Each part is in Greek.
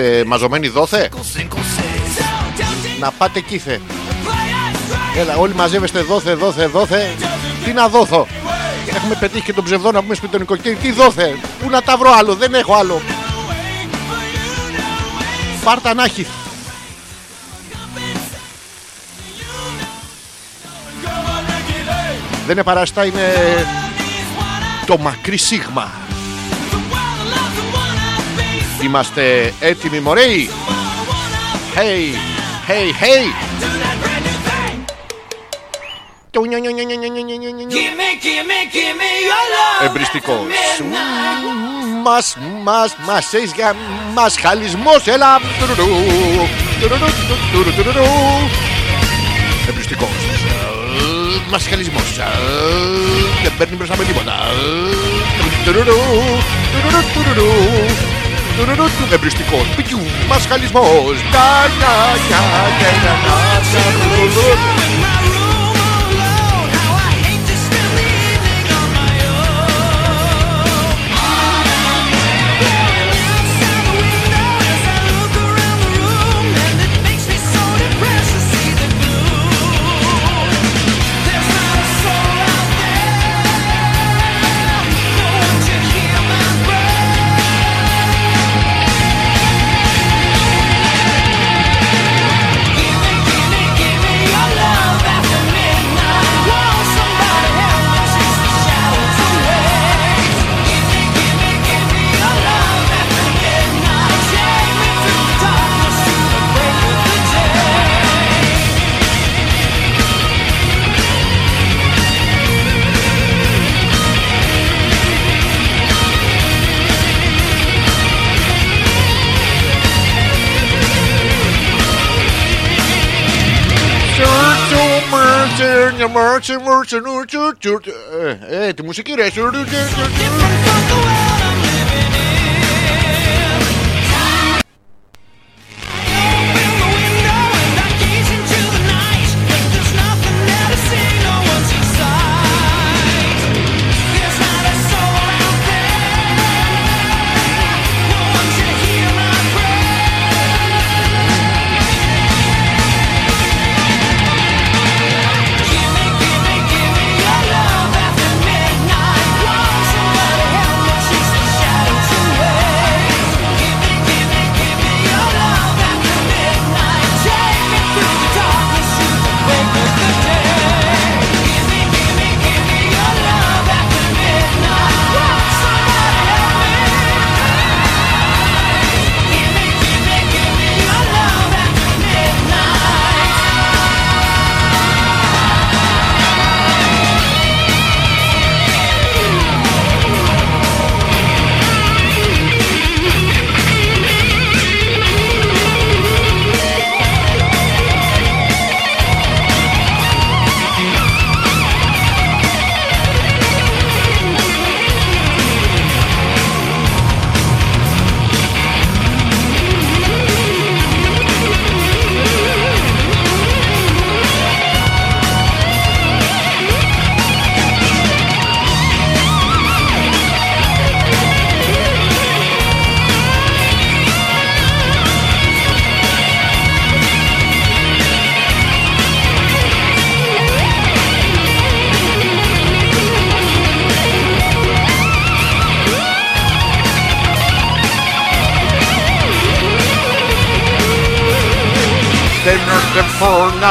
είστε μαζωμένοι δόθε; Να πάτε κήθε. Έλα, όλοι μαζεύεστε δόθε, δόθε, δόθε. Τι να δόθω; Έχουμε πετύχει και τον ψευδό να πούμε σπιτονικό. Τι, τι δόθε; Πού να τα βρω άλλο; Δεν έχω άλλο. Πάρτα να έχει. Δεν είναι παραστά, είναι το μακρύ σίγμα. Είμαστε έτοιμοι μωρέοι Hey, hey, hey. Εμπριστικό. Μας, μας, μας, για μας χαλισμός Έλα. Εμπριστικό. Μας χαλισμός. Δεν παίρνει μπροστά με τίποτα του εμπριστικό σπιτιού. Μασχαλισμό. Τα να Ε, τη μουσική ρε.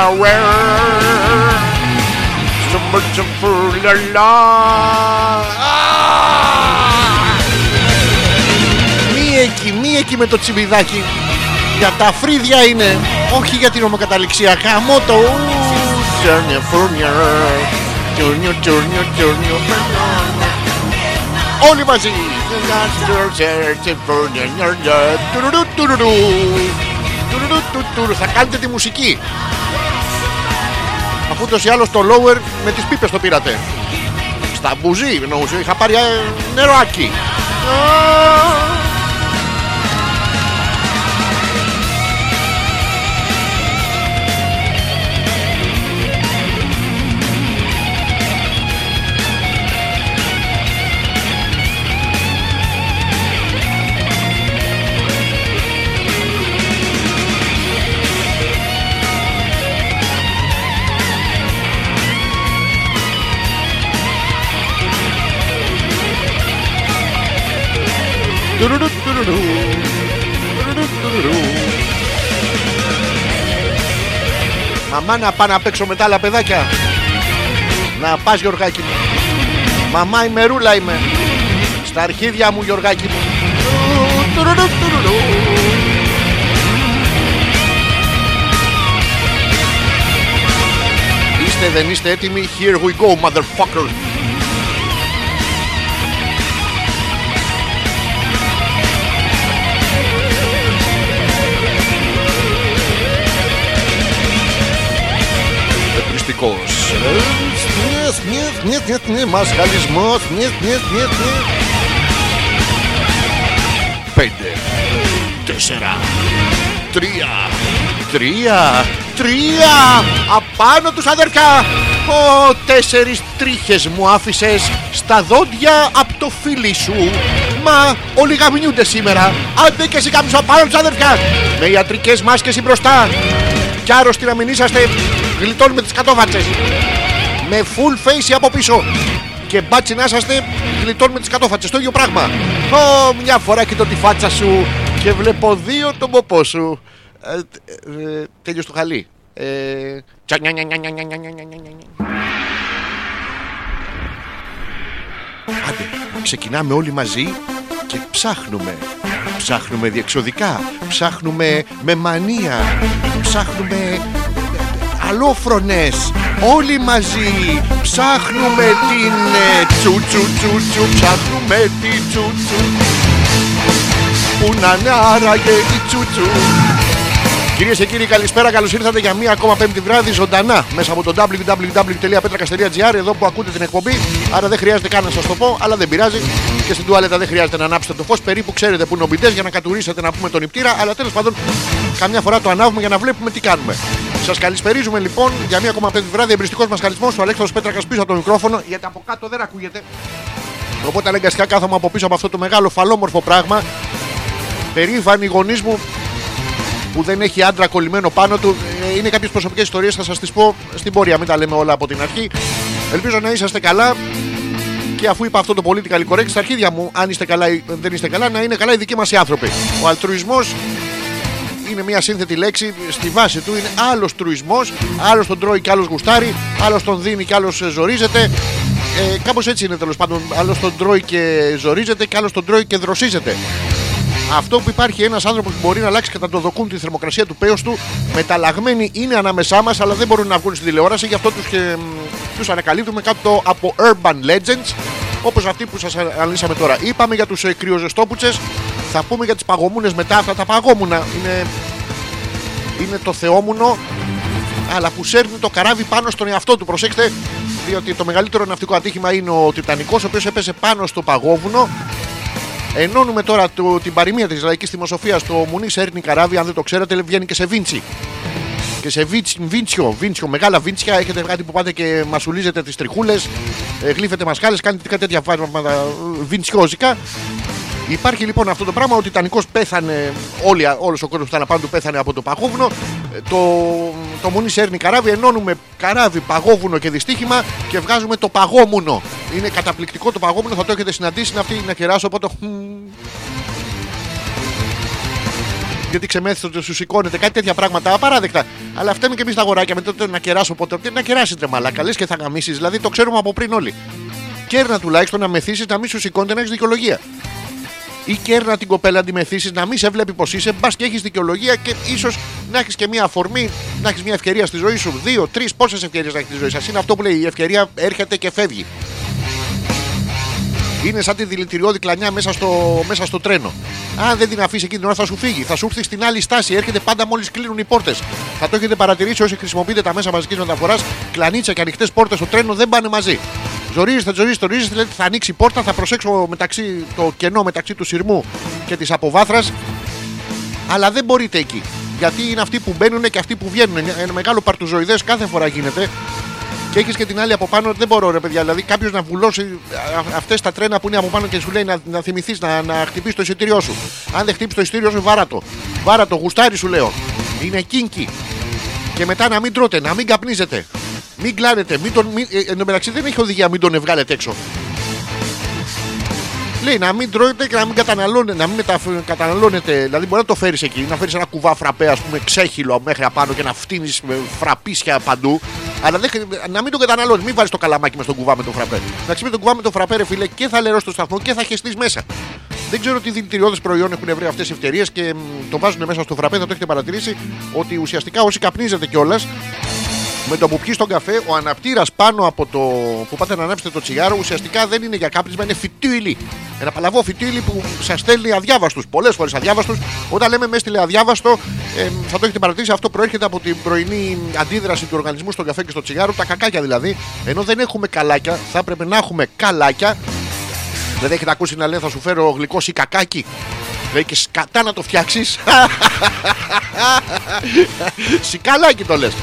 nowhere. So much Μία εκεί, μία εκεί με το τσιμπιδάκι. Για τα φρύδια είναι, όχι για την ομοκαταληξία. Χαμό το Όλοι μαζί. Θα κάνετε τη μουσική. Αφού ούτω ή άλλω το lower με τις πίπες το πήρατε. Στα μπουζί, νομίζω. Είχα πάρει ε, νεράκι. Μαμά να πάω να παίξω με τα άλλα παιδάκια. Να πας Γιωργάκη μου. Μαμά είμαι ρούλα είμαι. Στα αρχίδια μου Γιωργάκη μου. Είστε δεν είστε έτοιμοι; Here we go motherfucker. Μουσικός. Μασχαλισμός Πέντε. Τέσσερα. Τρία. Τρία Τρία. Απάνω τους αδερφιά Ω τέσσερις τρίχες μου άφησες Στα δόντια από το φίλι σου. Μα όλοι γαμνιούνται σήμερα Άντε και εσύ καμούσα πάνω τους αδερφιά Με ιατρικές μάσκες μπροστά. Κι άρρωστοι να μην είσαστε γλιτώνουμε τις κατόφατσες με full face από πίσω. Και μπάτσι να είσαστε γλιτώνουμε τις κατόφατσες το ίδιο πράγμα. Ω, μια φορά κοιτώ τη φάτσα σου και βλέπω δύο τον ποπό σου. Ε, ε, του χαλί. Ε, Άντε, ξεκινάμε όλοι μαζί και ψάχνουμε. Ψάχνουμε διεξοδικά, ψάχνουμε με μανία, ψάχνουμε αλόφρονες Όλοι μαζί ψάχνουμε την ε, τσου τσου τσου τσου Ψάχνουμε την τσου τσου. Πού να είναι άραγε η τσου τσου Κυρίες και κύριοι, καλησπέρα. Καλώς ήρθατε για μία ακόμα πέμπτη βράδυ ζωντανά μέσα από το www.petrakas.gr εδώ που ακούτε την εκπομπή. Άρα δεν χρειάζεται καν να σας το πω, αλλά δεν πειράζει. Και στην τουαλέτα δεν χρειάζεται να ανάψετε το φως. Περίπου ξέρετε που είναι ο μπιντές για να κατουρίσετε να πούμε τον νηπτήρα. Αλλά τέλος πάντων, καμιά φορά το ανάβουμε για να βλέπουμε τι κάνουμε. Σας καλησπερίζουμε λοιπόν για μία ακόμα πέμπτη βράδυ. Εμπριστικός μας καλισμό ο Αλέξανδρος Πέτρακας πίσω από το μικρόφωνο, γιατί από κάτω δεν ακούγεται. Οπότε αναγκαστικά κάθομαι από πίσω από αυτό το μεγάλο φαλόμορφο πράγμα. Περήφανοι γονείς μου που δεν έχει άντρα κολλημένο πάνω του. Ε, Είναι κάποιες προσωπικές ιστορίες, θα σας τις πω στην πορεία. Μην τα λέμε όλα από την αρχή. Ελπίζω να είσαστε καλά. Και αφού είπα αυτό το political correct στα αρχίδια μου, αν είστε καλά ή δεν είστε καλά, να είναι καλά οι δικοί μας οι άνθρωποι. Ο αλτρουισμός είναι μια σύνθετη λέξη. Στη βάση του είναι άλλος τρουισμός. Άλλος τον τρώει και άλλος γουστάρει. Άλλος τον δίνει και άλλος ζορίζεται. Ε, Κάπως έτσι είναι τέλος πάντων. Άλλος τον τρώει και ζορίζεται και άλλος τον τρώει και δροσίζεται. Αυτό που υπάρχει ένας άνθρωπος που μπορεί να αλλάξει κατά το δοκούν τη θερμοκρασία του πέος του, μεταλλαγμένοι είναι ανάμεσά μας, αλλά δεν μπορούν να βγουν στην τηλεόραση. Γι' αυτό τους τους ανακαλύπτουμε κάτω από Urban Legends, όπως αυτή που σας αναλύσαμε τώρα. Είπαμε για τους ε, κρυοζεστόπουτσες, θα πούμε για τις παγωμούνες μετά. Αυτά τα παγόμουνα είναι, είναι το θεόμουνο, αλλά που σέρνει το καράβι πάνω στον εαυτό του. Προσέξτε, διότι το μεγαλύτερο ναυτικό ατύχημα είναι ο Τιτανικός, ο οποίος έπεσε πάνω στο παγόβουνο Ενώνουμε τώρα το, την παροιμία της λαϊκής θυμοσοφία. Το Μουνί σέρνει καράβι, αν δεν το ξέρετε, βγαίνει και σε Βίντσι. Και σε βίτσι, Βίντσιο, Βίντσιο, μεγάλα Βίντσια. Έχετε κάτι που πάτε και μασουλίζετε τις τριχούλες, ε, γλύφετε μασχάλε, κάνετε κάτι τέτοια πράγματα ε, βιντσιόζικα. Υπάρχει λοιπόν αυτό το πράγμα. Ο Τιτανικό πέθανε, όλοι, όλος ο κόσμος που ήταν απάνω του πέθανε από το παγόβουνο. Ε, Το, το Μουνί σέρνει καράβι, ενώνουμε καράβι, παγόβουνο και δυστύχημα και βγάζουμε το παγόμουνο. Είναι καταπληκτικό το παγόμουνο, θα το έχετε συναντήσει. Είναι αυτή η να κεράσω από το. γιατί ξεμέθετε, σου σηκώνετε, κάτι τέτοια πράγματα απαράδεκτα. Αλλά φταίμε και εμείς τα αγοράκια με το το να κεράσω ποτέ. Τι να κεράσει τρε μαλάκα, λες και θα γαμίσεις. Δηλαδή το ξέρουμε από πριν όλοι. Κέρνα τουλάχιστον να μεθύσεις, να μην σου σηκώνεται, να έχεις δικαιολογία. Ή κέρνα την κοπέλα να τη μεθύσει, να μην σε βλέπει πως είσαι, μπας και έχεις δικαιολογία και ίσως να έχεις και μια αφορμή, να έχεις μια ευκαιρία στη ζωή σου. Δύο, τρεις, πόσες ευκαιρίες να έχεις στη ζωή σας. Είναι αυτό που λέει η ευκαιρία έρχεται και φεύγει. Είναι σαν τη δηλητηριώδη κλανιά μέσα στο, μέσα στο τρένο. Αν δεν την αφήσει εκείνη την ώρα θα σου φύγει. Θα σου έρθει στην άλλη στάση. Έρχεται πάντα μόλις κλείνουν οι πόρτες. Θα το έχετε παρατηρήσει όσοι χρησιμοποιείτε τα μέσα μαζικής μεταφοράς. Κλανίτσα και ανοιχτές πόρτες στο τρένο δεν πάνε μαζί. Ζορίζεστε, ζορίζεστε, ζορίζεστε. Λέτε θα ανοίξει η πόρτα. Θα προσέξω μεταξύ, το κενό μεταξύ του σειρμού και της αποβάθρας. Αλλά δεν μπορείτε εκεί. Γιατί είναι αυτοί που μπαίνουν και αυτοί που βγαίνουν. Ένα μεγάλο παρτουζοειδέ κάθε φορά γίνεται. Και έχεις και την άλλη από πάνω, δεν μπορώ ρε παιδιά. Δηλαδή κάποιος να βουλώσει αυτές τα τρένα που είναι από πάνω και σου λέει να, να θυμηθείς να, να χτυπήσει το εισιτήριό σου. Αν δεν χτυπήσει το εισιτήριό σου, βάρα το. Βάρα το, γουστάρι σου λέω. Είναι κίνκι. Και μετά να μην τρώτε, να μην καπνίζετε. Μην κλάνετε. Μην τον, μην, ε, εν τω μεταξύ δεν έχει οδηγία, μην τον βγάλετε έξω. Λέει να μην τρώτε και να μην καταναλώνετε, να μην μεταφ- καταναλώνετε. Δηλαδή μπορεί να το φέρεις εκεί, να φέρεις ένα κουβά φραπέ, ας πούμε, ξέχυλο μέχρι απάνω και να φτύνεις φραπίσια παντού. Αλλά δεν, χρει- να μην το καταναλώνεις, μην βάλεις το καλαμάκι μες στον κουβά με το φραπέ. Εντάξει, με τον κουβά με το φραπέ, ρε φίλε, και θα λερώσεις το σταθμό και θα χεστείς μέσα. Δεν ξέρω τι δηλητηριώδες προϊόν έχουν βρει αυτές οι ευκαιρίες και μ, το βάζουν μέσα στο φραπέ. Θα το έχετε παρατηρήσει ότι ουσιαστικά όσοι καπνίζετε κιόλας με το που πιει τον καφέ, ο αναπτήρας πάνω από το που πάτε να ανάψετε το τσιγάρο ουσιαστικά δεν είναι για κάπνισμα, είναι φυτίλι. Ένα παλαβό φυτίλι που σας στέλνει αδιάβαστους. Πολλές φορές αδιάβαστους. Όταν λέμε μες έστειλε αδιάβαστο, ε, θα το έχετε παρατηρήσει, αυτό προέρχεται από την πρωινή αντίδραση του οργανισμού στον καφέ και στο τσιγάρο, τα κακάκια δηλαδή. Ενώ δεν έχουμε καλάκια, θα έπρεπε να έχουμε καλάκια. Δεν έχετε ακούσει να λένε θα σου φέρω γλυκό ή κακάκι. Λέει και σκατά να το φτιάξεις. Σικαλάκι το λες.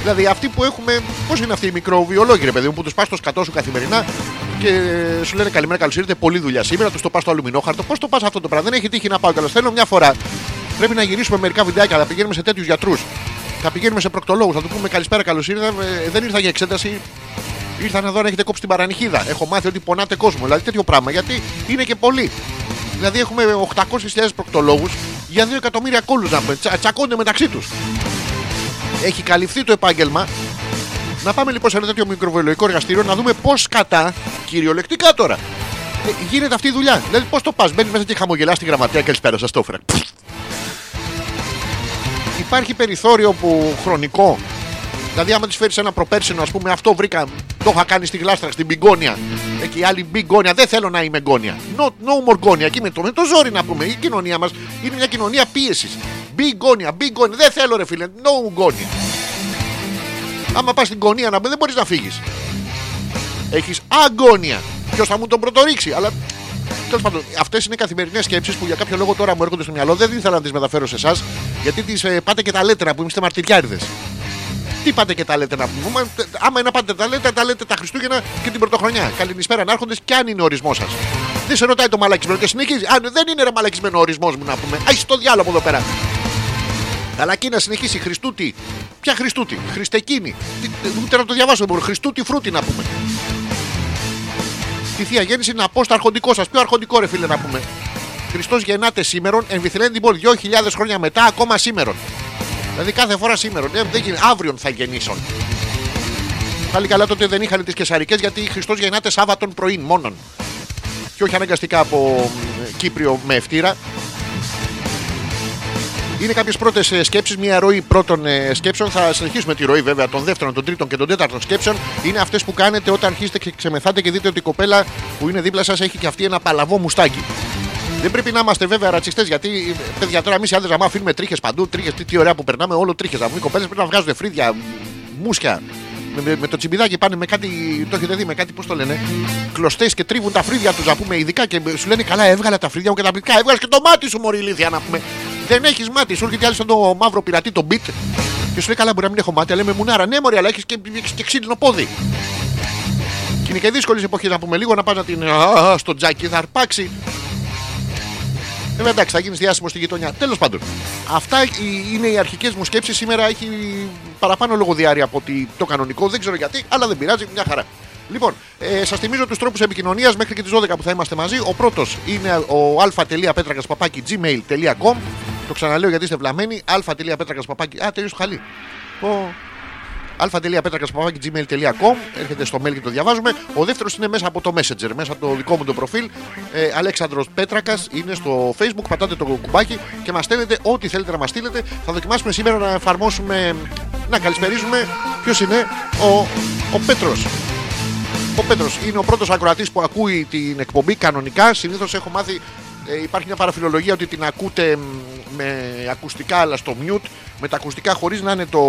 Δηλαδή αυτοί που έχουμε. Πώς είναι αυτοί οι μικροβιολόγοι, ρε παιδί μου, που τους πας στο σκατό σου καθημερινά και σου λένε καλημέρα, καλώς ήρθατε. Πολλή δουλειά σήμερα. Τους το πας στο αλουμινόχαρτο. Πώς το πας αυτό το πράγμα. Δεν έχει τύχει να πάω καλά. Θέλω μια φορά. Πρέπει να γυρίσουμε μερικά βιντεάκια. Θα πηγαίνουμε σε τέτοιους γιατρούς. Θα πηγαίνουμε σε προκτολόγους. Θα του πούμε καλησπέρα, καλώς ήρθατε. Ε, Δεν ήρθα για εξέταση. Ήρθα να δω αν έχετε κόψει την παρανυχίδα. Έχω μάθει ότι πονάτε κόσμο. Δηλαδή τέτοιο πράγμα. Γιατί είναι και πολλοί. Δηλαδή έχουμε 800.000 προκτολόγους για 2 εκατομμύρια κόλλους να πούμε. Τσα- τσακώνται μεταξύ τους. Έχει καλυφθεί το επάγγελμα. Να πάμε λοιπόν σε ένα τέτοιο μικροβιολογικό εργαστήριο να δούμε πώς κατά, κυριολεκτικά τώρα, ε, γίνεται αυτή η δουλειά. Δηλαδή πώς το πας, μπαίνεις μέσα και χαμογελάς στη γραμματεία καλησπέρα σα το έφερα. Υπάρχει περιθώριο που χρονικό. Δηλαδή, άμα της φέρεις ένα προπέρσινο, ας πούμε, αυτό βρήκα, το είχα κάνει στη γλάστρα, στην μπιγκόνια. Εκεί η άλλη μπιγκόνια, δεν θέλω να είμαι γκόνια. No, no more γκόνια. Εκεί με το, με το ζόρι να πούμε. Η κοινωνία μας είναι μια κοινωνία πίεσης. Μπιγκόνια, μπιγκόνια. Δεν θέλω, ρε φίλε, no γκόνια. Άμα πας στην γωνία να μπει, δεν μπορείς να φύγεις. Έχεις αγκόνια. Ποιος θα μου τον πρωτορίξει, αλλά. Τέλος πάντων, αυτές είναι καθημερινές σκέψεις που για κάποιο λόγο τώρα μου έρχονται στο μυαλό. Δεν ήθελα να τις μεταφέρω σε εσάς, γιατί τις πάτε και τα λέτε να πούμε, είστε μαρτυριάριδες. Τι πάτε και τα λέτε να πούμε. Μα, τε- Άμα είναι πάτε τα λέτε, τα λέτε τα Χριστούγεννα και την Πρωτοχρονιά. Καληνυσπέρα να έρχονται και αν είναι ο ορισμός σας. Δεν σε ρωτάει το μαλακισμένο και συνεχίζει. Αν δεν είναι ρε μαλακισμένο ο ορισμός μου να πούμε. Α το διάλογο από εδώ πέρα. Αλλά εκεί να συνεχίσει Χριστούτη. Ποια Χριστούτη, Χριστεκίνη. Τι- Ούτε να το διαβάσω δεν μπορώ. Χριστούτη φρούτη να πούμε. Τη θεία γέννηση να πω στο αρχοντικό σας. Ποιο αρχοντικό ρε φίλε να πούμε. Χριστός γεννάται σήμερον, εμβυθυλένει την πόλη 2.000 χρόνια μετά, ακόμα σήμερον. Δηλαδή κάθε φορά σήμερα. Ε, δεν γίνει. Αύριον θα γεννήσουν. Πάλι καλά τότε δεν είχαν τις κεσαρικές γιατί Χριστός γεννάται Σάββατον πρωί μόνον. Και όχι αναγκαστικά από μ, Κύπριο με ευτήρα. Είναι κάποιες πρώτες σκέψεις, μια ροή πρώτων ε, σκέψεων. Θα συνεχίσουμε τη ροή βέβαια των δεύτερων, των τρίτων και των τέταρτων σκέψεων. Είναι αυτές που κάνετε όταν αρχίσετε και ξεμεθάτε και δείτε ότι η κοπέλα που είναι δίπλα σας έχει και αυτή ένα παλαβό μουστάκι. Δεν πρέπει να είμαστε βέβαια ρατσιστές γιατί παιδιά τώρα εμείς οι άντρε, άμα αφήνουμε τρίχες παντού, τρίχες, τι, τι ωραία που περνάμε, όλο τρίχες. Να πούμε οι κοπέλες πρέπει να βγάζουν φρύδια, μουσια. Με, με, με το τσιμπιδάκι πάνε με κάτι, το έχετε δει, με κάτι, πώς το λένε, κλωστές και τρίβουν τα φρύδια τους, να πούμε ειδικά και σου λένε καλά, έβγαλα τα φρύδια μου και τα πληκτικά, έβγαλες και το μάτι σου, Μωρή ηλίθεια, να πούμε. Δεν έχεις μάτι, σου έρχεται άλλη σαν το μαύρο πειρατή, το beat, και σου λέει καλά, μπορεί να μην έχω μάτι, αλλά είμαι μουνάρα. Ναι, Μωρή, αλλά έχεις και, έχεις και ξύλινο πόδι. Και είναι και δύσκολες εποχές να πούμε λίγο να πας να την. Α, στο τζάκι θα αρπάξει. Ε, εντάξει, θα γίνεις διάσημος στη γειτονιά. Τέλος πάντων, αυτά οι- είναι οι αρχικές μου σκέψεις. Σήμερα έχει παραπάνω λογοδιάρεια από ότι το κανονικό. Δεν ξέρω γιατί, αλλά δεν πειράζει, μια χαρά. Λοιπόν, ε, σας θυμίζω τους τρόπους επικοινωνίας μέχρι και τις 12 που θα είμαστε μαζί. Ο πρώτος είναι ο α.πέτρακα.gmail.com Το ξαναλέω γιατί είστε βλαμμένοι. α.πέτρακα παπάκι. Α, τελείωσε το χαλί. Ω. α.πέτρακα.gmail.com Έρχεται στο mail και το διαβάζουμε. Ο δεύτερος είναι μέσα από το Messenger, μέσα από το δικό μου το προφίλ. Ε, Αλέξανδρος Πέτρακας είναι στο Facebook. Πατάτε το κουμπάκι και μας στέλνετε ό,τι θέλετε να μας στείλετε. Θα δοκιμάσουμε σήμερα να εφαρμόσουμε, να καλησπερίζουμε. Ποιος είναι ο, ο Πέτρος. Ο Πέτρος είναι ο πρώτος ακροατής που ακούει την εκπομπή κανονικά. Συνήθως έχω μάθει. ε, υπάρχει μια παραφιλολογία ότι την ακούτε μ, με ακουστικά αλλά στο mute. Με τα ακουστικά χωρίς να είναι το,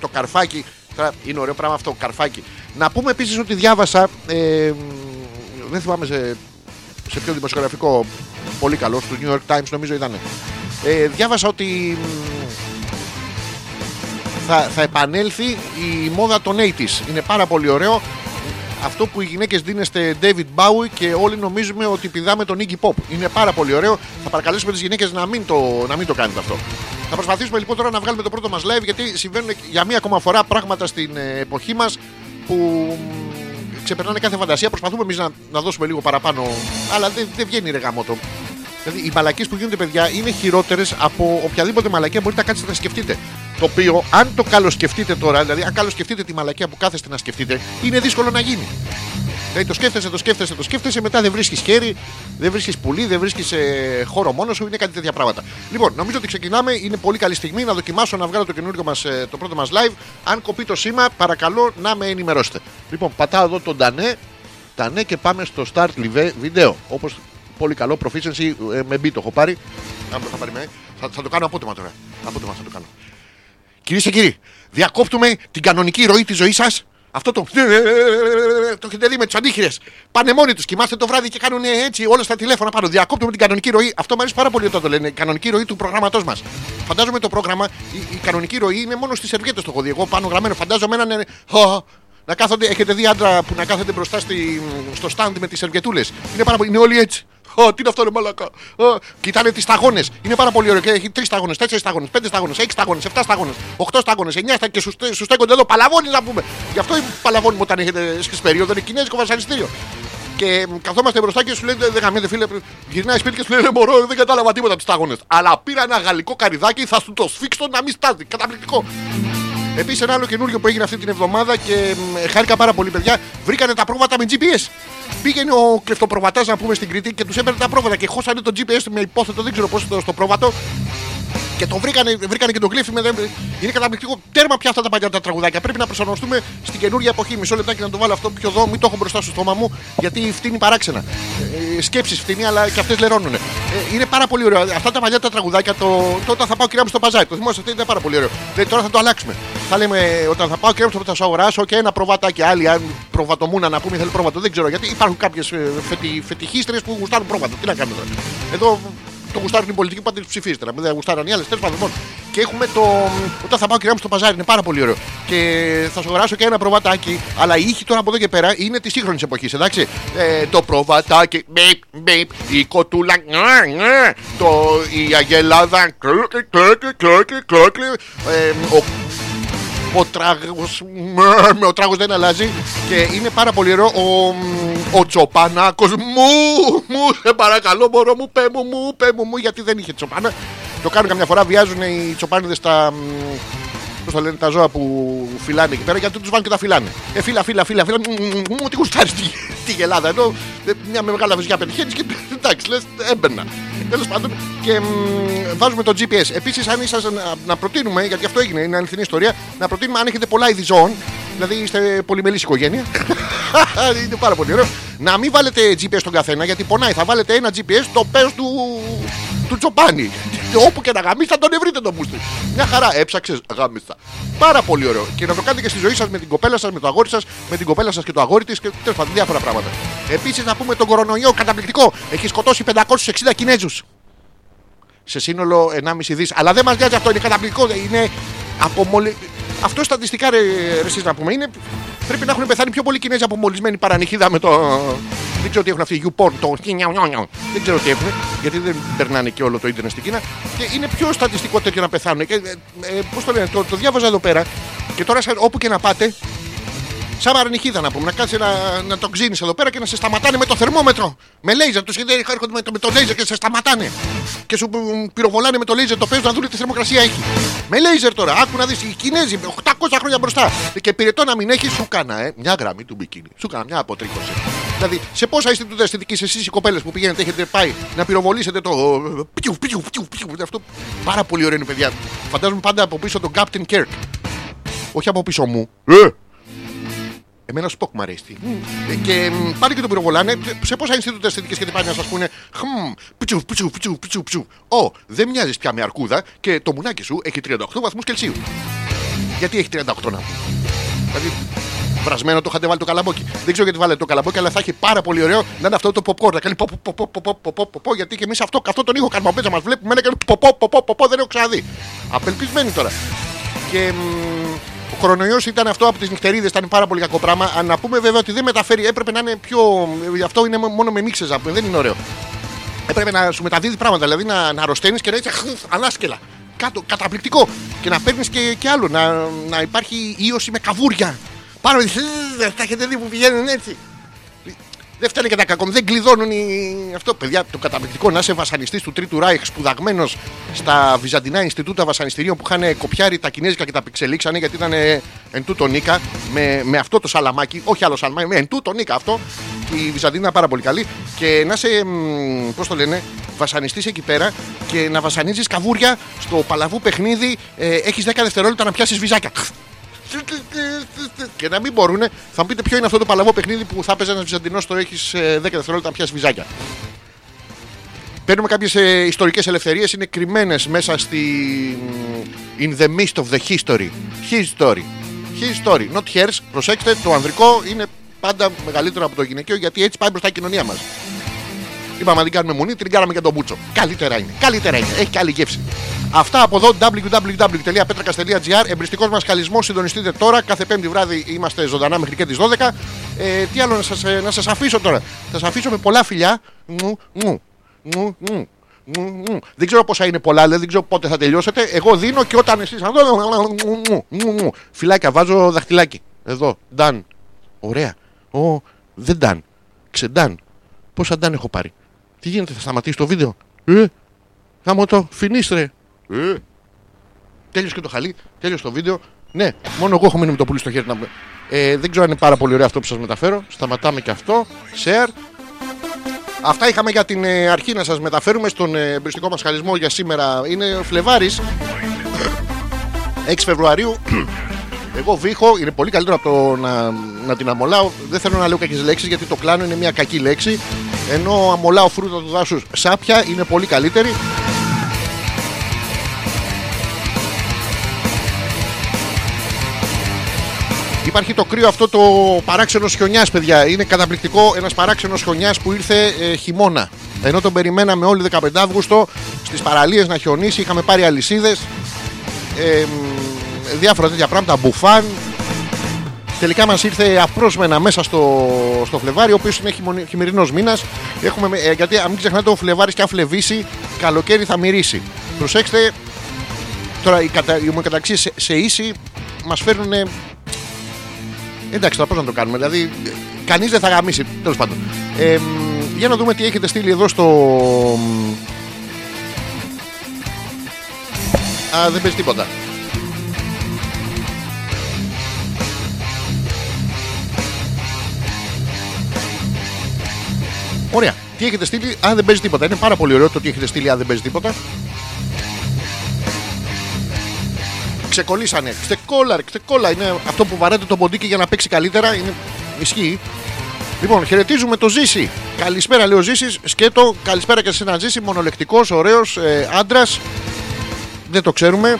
το καρφάκι. Τώρα, Είναι ωραίο πράγμα αυτό, καρφάκι. Να πούμε επίσης ότι διάβασα. Ε, μ, δεν θυμάμαι σε, σε ποιο δημοσιογραφικό πολύ καλό, στο New York Times νομίζω ήταν. Ε, διάβασα ότι μ, θα, θα επανέλθει η μόδα των 80s. Είναι πάρα πολύ ωραίο. Αυτό που οι γυναίκες δίνεστε David Bowie και όλοι νομίζουμε ότι πηδάμε τον Iggy Pop. Είναι πάρα πολύ ωραίο. Θα παρακαλέσουμε τις γυναίκες να, μην το, να μην το κάνετε αυτό. Θα προσπαθήσουμε λοιπόν τώρα να βγάλουμε το πρώτο μας live γιατί συμβαίνουν για μία ακόμα φορά πράγματα στην ε, εποχή μας που μ, ξεπερνάνε κάθε φαντασία. Προσπαθούμε εμείς να, να δώσουμε λίγο παραπάνω. Αλλά δεν, δεν βγαίνει ρε γαμότο. Δηλαδή οι μαλακίες που γίνονται, παιδιά, είναι χειρότερες από οποιαδήποτε μαλακία μπορείτε να κάτσετε να σκεφτείτε. Το οποίο, αν το καλοσκεφτείτε τώρα, δηλαδή αν καλοσκεφτείτε τη μαλακία που κάθεστε να σκεφτείτε, είναι δύσκολο να γίνει. Δηλαδή το σκέφτεσαι, το σκέφτεσαι, το σκέφτεσαι, μετά δεν βρίσκεις χέρι, δεν βρίσκεις πουλί, δεν βρίσκεις ε, χώρο μόνο σου, είναι κάτι τέτοια πράγματα. Λοιπόν, νομίζω ότι ξεκινάμε, είναι πολύ καλή στιγμή να δοκιμάσω να βγάλω το καινούργιο μας, ε, το πρώτο μας live. Αν κοπεί το σήμα, παρακαλώ να με ενημερώσετε. Λοιπόν, πατάω εδώ τον Τανέ, Τανέ και πάμε στο start live βίντεο. Όπως πολύ καλό proficiency ε, με beat το έχω πάρει. Αν το θα πάρει με, θα, θα το κάνω απότομα τώρα. Απότομα θα το κάνω. Κυρίες και κύριοι, διακόπτουμε την κανονική ροή της ζωής σας. Αυτό το. Το έχετε δει με τους αντίχειρες. Πάνε μόνοι τους, κοιμάστε το βράδυ και κάνουν έτσι όλα στα τηλέφωνα πάνω. Διακόπτουμε την κανονική ροή. Αυτό μου αρέσει πάρα πολύ όταν το λένε. Η κανονική ροή του προγράμματός μας. Φαντάζομαι το πρόγραμμα, η, η κανονική ροή είναι μόνο στις σερβιέτες το έχω δει. Εγώ πάνω γραμμένο. Φαντάζομαι έναν. ε, «Χα, Να κάθονται, έχετε δει άντρα που να κάθεται μπροστά στη, στο stand με τις σερβιετούλες. Είναι, πάρα πολύ- είναι όλοι έτσι. Α, τι είναι αυτό, ρε Μαλακά. Α, κοιτάνε τις σταγόνες. Είναι πάρα πολύ ωραίο. Και έχει τρεις σταγόνες, τέσσερις σταγόνες, πέντε σταγόνες, έξι σταγόνες, εφτά σταγόνες, οχτώ σταγόνες, εννιά σταγόνε και σου, στέ- σου στέκονται εδώ παλαβώνει να πούμε. Γι' αυτό παλαβώνουμε όταν έχετε στις περίοδο είναι κινέζικο βασανιστήριο. Και μ, καθόμαστε μπροστά και σου λένε Δεν γαμιέται φίλε, γυρνάει σπίτι και σου λένε Μωρό, δεν κατάλαβα τίποτα του σταγόνες. Αλλά πήρα ένα γαλλικό καριδάκι, θα σου το σφίξω να μην στάζει. Καταπληκτικό. Επίσης, ένα άλλο καινούριο που έγινε αυτή την εβδομάδα και μ, χάρηκα πάρα πολύ, παιδιά. Βρήκανε τα πρόβατα με GPS. Πήγαινε ο κλεφτοπροβατάς, να πούμε στην Κρήτη και τους έπαιρνε τα πρόβατα και χώσανε το GPS με υπόθετο, δεν ξέρω πώς, στο, στο πρόβατο. Και το βρήκανε, βρήκανε και τον κλέφτη με. Είναι καταπληκτικό. Τέρμα πια αυτά τα παλιά τα τραγουδάκια. Πρέπει να προσαρμοστούμε στην καινούργια εποχή. Μισό λεπτάκι να το βάλω αυτό πιο εδώ, μην το έχω μπροστά στο στόμα μου, γιατί φτύνει παράξενα. Ε, Σκέψεις φτύνει, αλλά και αυτές λερώνουν. Ε, είναι πάρα πολύ ωραίο. Αυτά τα παλιά τα τραγουδάκια, το, το όταν θα πάω κυρία μου στο παζάρι. Το θυμόσαστε, αυτό ήταν πάρα πολύ ωραίο. Δηλαδή, τώρα θα το αλλάξουμε. Θα λέμε όταν θα πάω κυρία μου στο θα σου αγοράσω και ένα προβατάκι. Άλλοι, αν προβατομούνα να πούμε, θέλει πρόβατο. Δεν ξέρω γιατί υπάρχουν κάποιες φετι, φετιχίστρε που γουστάρουν πρόβατο. Τι να κάνουμε τώρα. Εδώ το γουστάρουν οι πολιτικοί που πάτε του ψηφίστε. Να μην δεν γουστάρουν οι άλλες. Τέλος πάντων. λοιπόν. Και έχουμε το. Όταν θα πάω κυρία μου στο παζάρι, είναι πάρα πολύ ωραίο. Και θα σου αγοράσω και ένα προβατάκι. Αλλά η ήχη τώρα από εδώ και πέρα είναι της σύγχρονης εποχής, εντάξει. Ε, το προβατάκι. Μπιπ, μπιπ. Η κοτούλα. νιά, νιά, Το, η αγελάδα. κλουκι, κλουκι, κλουκι, κλουκι, ε, ο ο τράγος, με ο τράγος δεν αλλάζει και είναι πάρα πολύ ωραίο ο, ο Τσοπανάκος μου, μου, σε παρακαλώ μωρό μου, πέ μου, μου, πέ μου, μου, γιατί δεν είχε Τσοπάνα. Το κάνουν καμιά φορά, βιάζουν οι Τσοπάνιδες τα, πώς τα λένε, τα ζώα που φυλάνε εκεί πέρα γιατί τους βάλουν και τα φυλάνε. Ε, φύλλα, φύλλα, φύλλα, φύλλα, μου, μου, μου, μου, τι γουστάρεις τη, τη γελάδα εδώ, ε, μια με μεγάλα βυζιά πετυχαίνεις και εντάξει, λες, έμπαιρνα. Τέλος πάντων, και μ, βάζουμε το GPS. Επίσης, αν ήσασταν να, να προτείνουμε, γιατί αυτό έγινε, είναι αληθινή ιστορία, να προτείνουμε αν έχετε πολλά είδη ζώων, δηλαδή είστε πολυμελής οικογένεια. είναι πάρα πολύ ωραίο. Να μην βάλετε GPS στον καθένα, γιατί πονάει. Θα βάλετε ένα GPS στο πέος του, του τσοπάνι. Και όπου και να γαμίσει θα τον ευρείτε τον μπούστι. Μια χαρά, έψαξες, γάμιστα. Πάρα πολύ ωραίο. Και να το κάνετε και στη ζωή σας με την κοπέλα σας, με το αγόρι σας, με την κοπέλα σας και το αγόρι της και τέλος πάντων διάφορα πράγματα. Επίσης να πούμε τον κορονοϊό, καταπληκτικό. Έχει σκοτώσει 560 Κινέζους. Σε σύνολο 1,5 δις. Αλλά δεν μας νοιάζει αυτό, είναι καταπληκτικό. Είναι απομολυ... Αυτό στατιστικά ρε, ρε εσείς να πούμε είναι. Πρέπει να έχουν πεθάνει πιο πολλοί Κινέζοι από μολυσμένη παρανυχίδα με το. Δεν ξέρω τι έχουν αυτοί, YouPorn, το. Δεν ξέρω τι έχουν, γιατί δεν περνάνε και όλο το ίντερνετ στην Κίνα. Και είναι πιο στατιστικό τέτοιο να πεθάνουν. Και, ε, ε, Πώς το λένε, το, το διάβαζα εδώ πέρα. Και τώρα σαν- όπου και να πάτε, Σαν παρανυχίδα να πούμε, να κάτσει να, να το ξύνεις εδώ πέρα και να σε σταματάνε με το θερμόμετρο. Με λέιζερ, τους έρχονται με το, με το λέιζερ και σε σταματάνε. και σου μ, πυροβολάνε με το λέιζερ το παίζουν να δουν τι θερμοκρασία έχει. Με λέιζερ τώρα, άκου να δεις οι Κινέζοι 800 χρόνια μπροστά. Και πυρετό να μην έχεις, σου κάνα ε, μια γραμμή του μπικίνι. Σου κάνα μια αποτρίχωση. Δηλαδή, σε πόσα Ινστιτούτα αισθητική εσείς οι κοπέλες που πηγαίνετε έχετε πάει να πυροβολήσετε το. ε, Πιου, πιου, πιου, πιου. Αυτό πάρα πολύ ωραίο είναι, παιδιά. Φαντάζομαι πάντα από πίσω τον Captain Kirk. Όχι από πίσω μου. Ε! Εμένα Σποκ μ' αρέσει. Mm. Και πάλι και τον πυροβολάνε. Σε πόσα Ινστιτούτα αισθητική και τι πάνε να σας πούνε. Χμ, πιτσου, πιτσου, πιτσου, πιτσου. Ω, δεν μοιάζεις πια με αρκούδα και το μουνάκι σου έχει 38 βαθμούς Κελσίου. Γιατί έχει 38 να πει. Δηλαδή, βρασμένο το είχατε βάλει το καλαμπόκι. Δεν ξέρω γιατί βάλετε το καλαμπόκι, αλλά θα έχει πάρα πολύ ωραίο να είναι αυτό το popcorn. Να κάνει γιατί και εμείς αυτό, αυτό τον ήχο κάνουμε. Μας βλέπουμε να κάνει πο, pop, δεν έχω ξαναδεί. Απελπισμένοι τώρα. Και ο κορονοϊός ήταν αυτό από τις νυχτερίδες, ήταν πάρα πολύ κακό πράγμα. Αν να πούμε βέβαια ότι δεν μεταφέρει, έπρεπε να είναι πιο. Γι' αυτό είναι μόνο με μίξεζα, που δεν είναι ωραίο. Έπρεπε να σου μεταδίδει πράγματα, δηλαδή να, να αρρωσταίνεις και να έχει ανάσκελα. Κάτω, καταπληκτικό. Και να παίρνεις και, και άλλο, να, να υπάρχει ίωση με καβούρια. Πάρα πολύ. Δεν τα έχετε δει που πηγαίνουν έτσι. Δεν φτάνει και τα κακό. Δεν κλειδώνουν οι... αυτό. Παιδιά, το καταπληκτικό να είσαι βασανιστής του Τρίτου Ράιχ, σπουδαγμένος στα Βυζαντινά Ινστιτούτα Βασανιστήριων που είχαν κοπιάρει τα Κινέζικα και τα πιξελίξανε γιατί ήταν ε, εν τούτο νίκα με, με αυτό το σαλαμάκι. Όχι άλλο σαλαμάκι, με εν τούτο νίκα αυτό. Και η Βυζαντινή είναι πάρα πολύ καλή. Και να είσαι, πώς το λένε, βασανιστής εκεί πέρα και να βασανίζεις καβούρια στο παλαβού παιχνίδι. Ε, Έχεις 10 δευτερόλεπτα να πιάσεις βυζάκια. Και να μην μπορούν, θα μου πείτε ποιο είναι αυτό το παλαβό παιχνίδι που θα έπαιζε ένας Βυζαντινός το έχεις 10 δευτερόλεπτα να πιάσεις βυζάκια. Παίρνουμε κάποιες ε, ιστορικές ελευθερίες, είναι κρυμμένες μέσα στη. In the midst of the history. History. History. Not hers. Προσέξτε, το ανδρικό είναι πάντα μεγαλύτερο από το γυναικείο γιατί έτσι πάει μπροστά η κοινωνία μας. Είπαμε αν την κάνουμε μουνή, την κάναμε και τον μπούτσο. Καλύτερα είναι. Καλύτερα είναι. Έχει και άλλη γεύση. Αυτά από εδώ www.petrakas.gr Εμπριστικός μας καλισμός. Συντονιστείτε τώρα. Κάθε πέμπτη βράδυ είμαστε ζωντανά μέχρι και τις 12. Ε, τι άλλο να σας να σας αφήσω τώρα. Θα σας αφήσω με πολλά φιλιά. Μου, μου, μου, μου. μου, μου. Δεν ξέρω πόσα είναι πολλά, δηλαδή δεν ξέρω πότε θα τελειώσετε. Εγώ δίνω και όταν εσείς θα δω. μου, μου, μου, μου. Φιλάκια, βάζω δαχτυλάκι. Εδώ, done. Ωραία. Ω, δεν done. Ξεντάν. Πόσα done έχω πάρει; Τι γίνεται, θα σταματήσει το βίντεο; Ε, γάμο το, φινίστρε. Ε. Τέλειωσε και το χαλί, τέλειωσε το βίντεο. Ναι, μόνο εγώ έχω μείνει με το πουλί στο χέρι. Να... Ε, δεν ξέρω αν είναι πάρα πολύ ωραίο αυτό που σας μεταφέρω. Σταματάμε και αυτό. Share. Αυτά είχαμε για την ε, αρχή να σας μεταφέρουμε στον ε, εμπριστικό μας χαλισμό για σήμερα. Είναι Φλεβάρης. 6 Φεβρουαρίου. Εγώ βήχω, είναι πολύ καλύτερο από το να, να την αμολάω. Δεν θέλω να λέω κακές λέξεις γιατί το κλάνω είναι μια κακή λέξη. Ενώ αμολάω φρούτα του δάσου σάπια είναι πολύ καλύτερη. Υπάρχει το κρύο αυτό το παράξενο χιονιά, παιδιά. Είναι καταπληκτικό ένας παράξενος χιονιά που ήρθε ε, χειμώνα. Ενώ τον περιμέναμε όλοι 15 Αύγουστο στις παραλίες να χιονίσει, είχαμε πάρει αλυσίδες. Ε, μ, διάφορα τέτοια πράγματα, μπουφάν. Τελικά μας ήρθε απρόσμενα μέσα στο, στο Φλεβάρι, ο οποίος είναι χειμερινός μήνας. Ε, γιατί αν μην ξεχνάτε, ο Φλεβάρις και αν φλεβήσει, καλοκαίρι θα μυρίσει. Προσέξτε, τώρα οι, κατα, οι ομοιοκαταξίες σε, σε ίση μας φέρνουν. Εντάξει, τώρα πώς να το κάνουμε. Δηλαδή, κανείς δεν θα γαμίσει. Τέλος πάντων. Ε, μ, για να δούμε τι έχετε στείλει εδώ στο. μ, Α, δεν παίζει τίποτα. Ωραία. Τι έχετε στείλει, αν δεν παίζει τίποτα. Είναι πάρα πολύ ωραίο το τι έχετε στείλει, αν δεν παίζει τίποτα. Ξεκολλήσανε. Ξεκόλα, ρε, ξεκόλα. Είναι αυτό που βαρέτε το ποντίκι για να παίξει καλύτερα. Είναι... Ισχύει. Λοιπόν, χαιρετίζουμε το Ζήση. Καλησπέρα, λέει ο Ζήσης. Σκέτο, καλησπέρα και σε ένα Ζήση. Μονολεκτικός, ωραίος ε, άντρας. Δεν το ξέρουμε.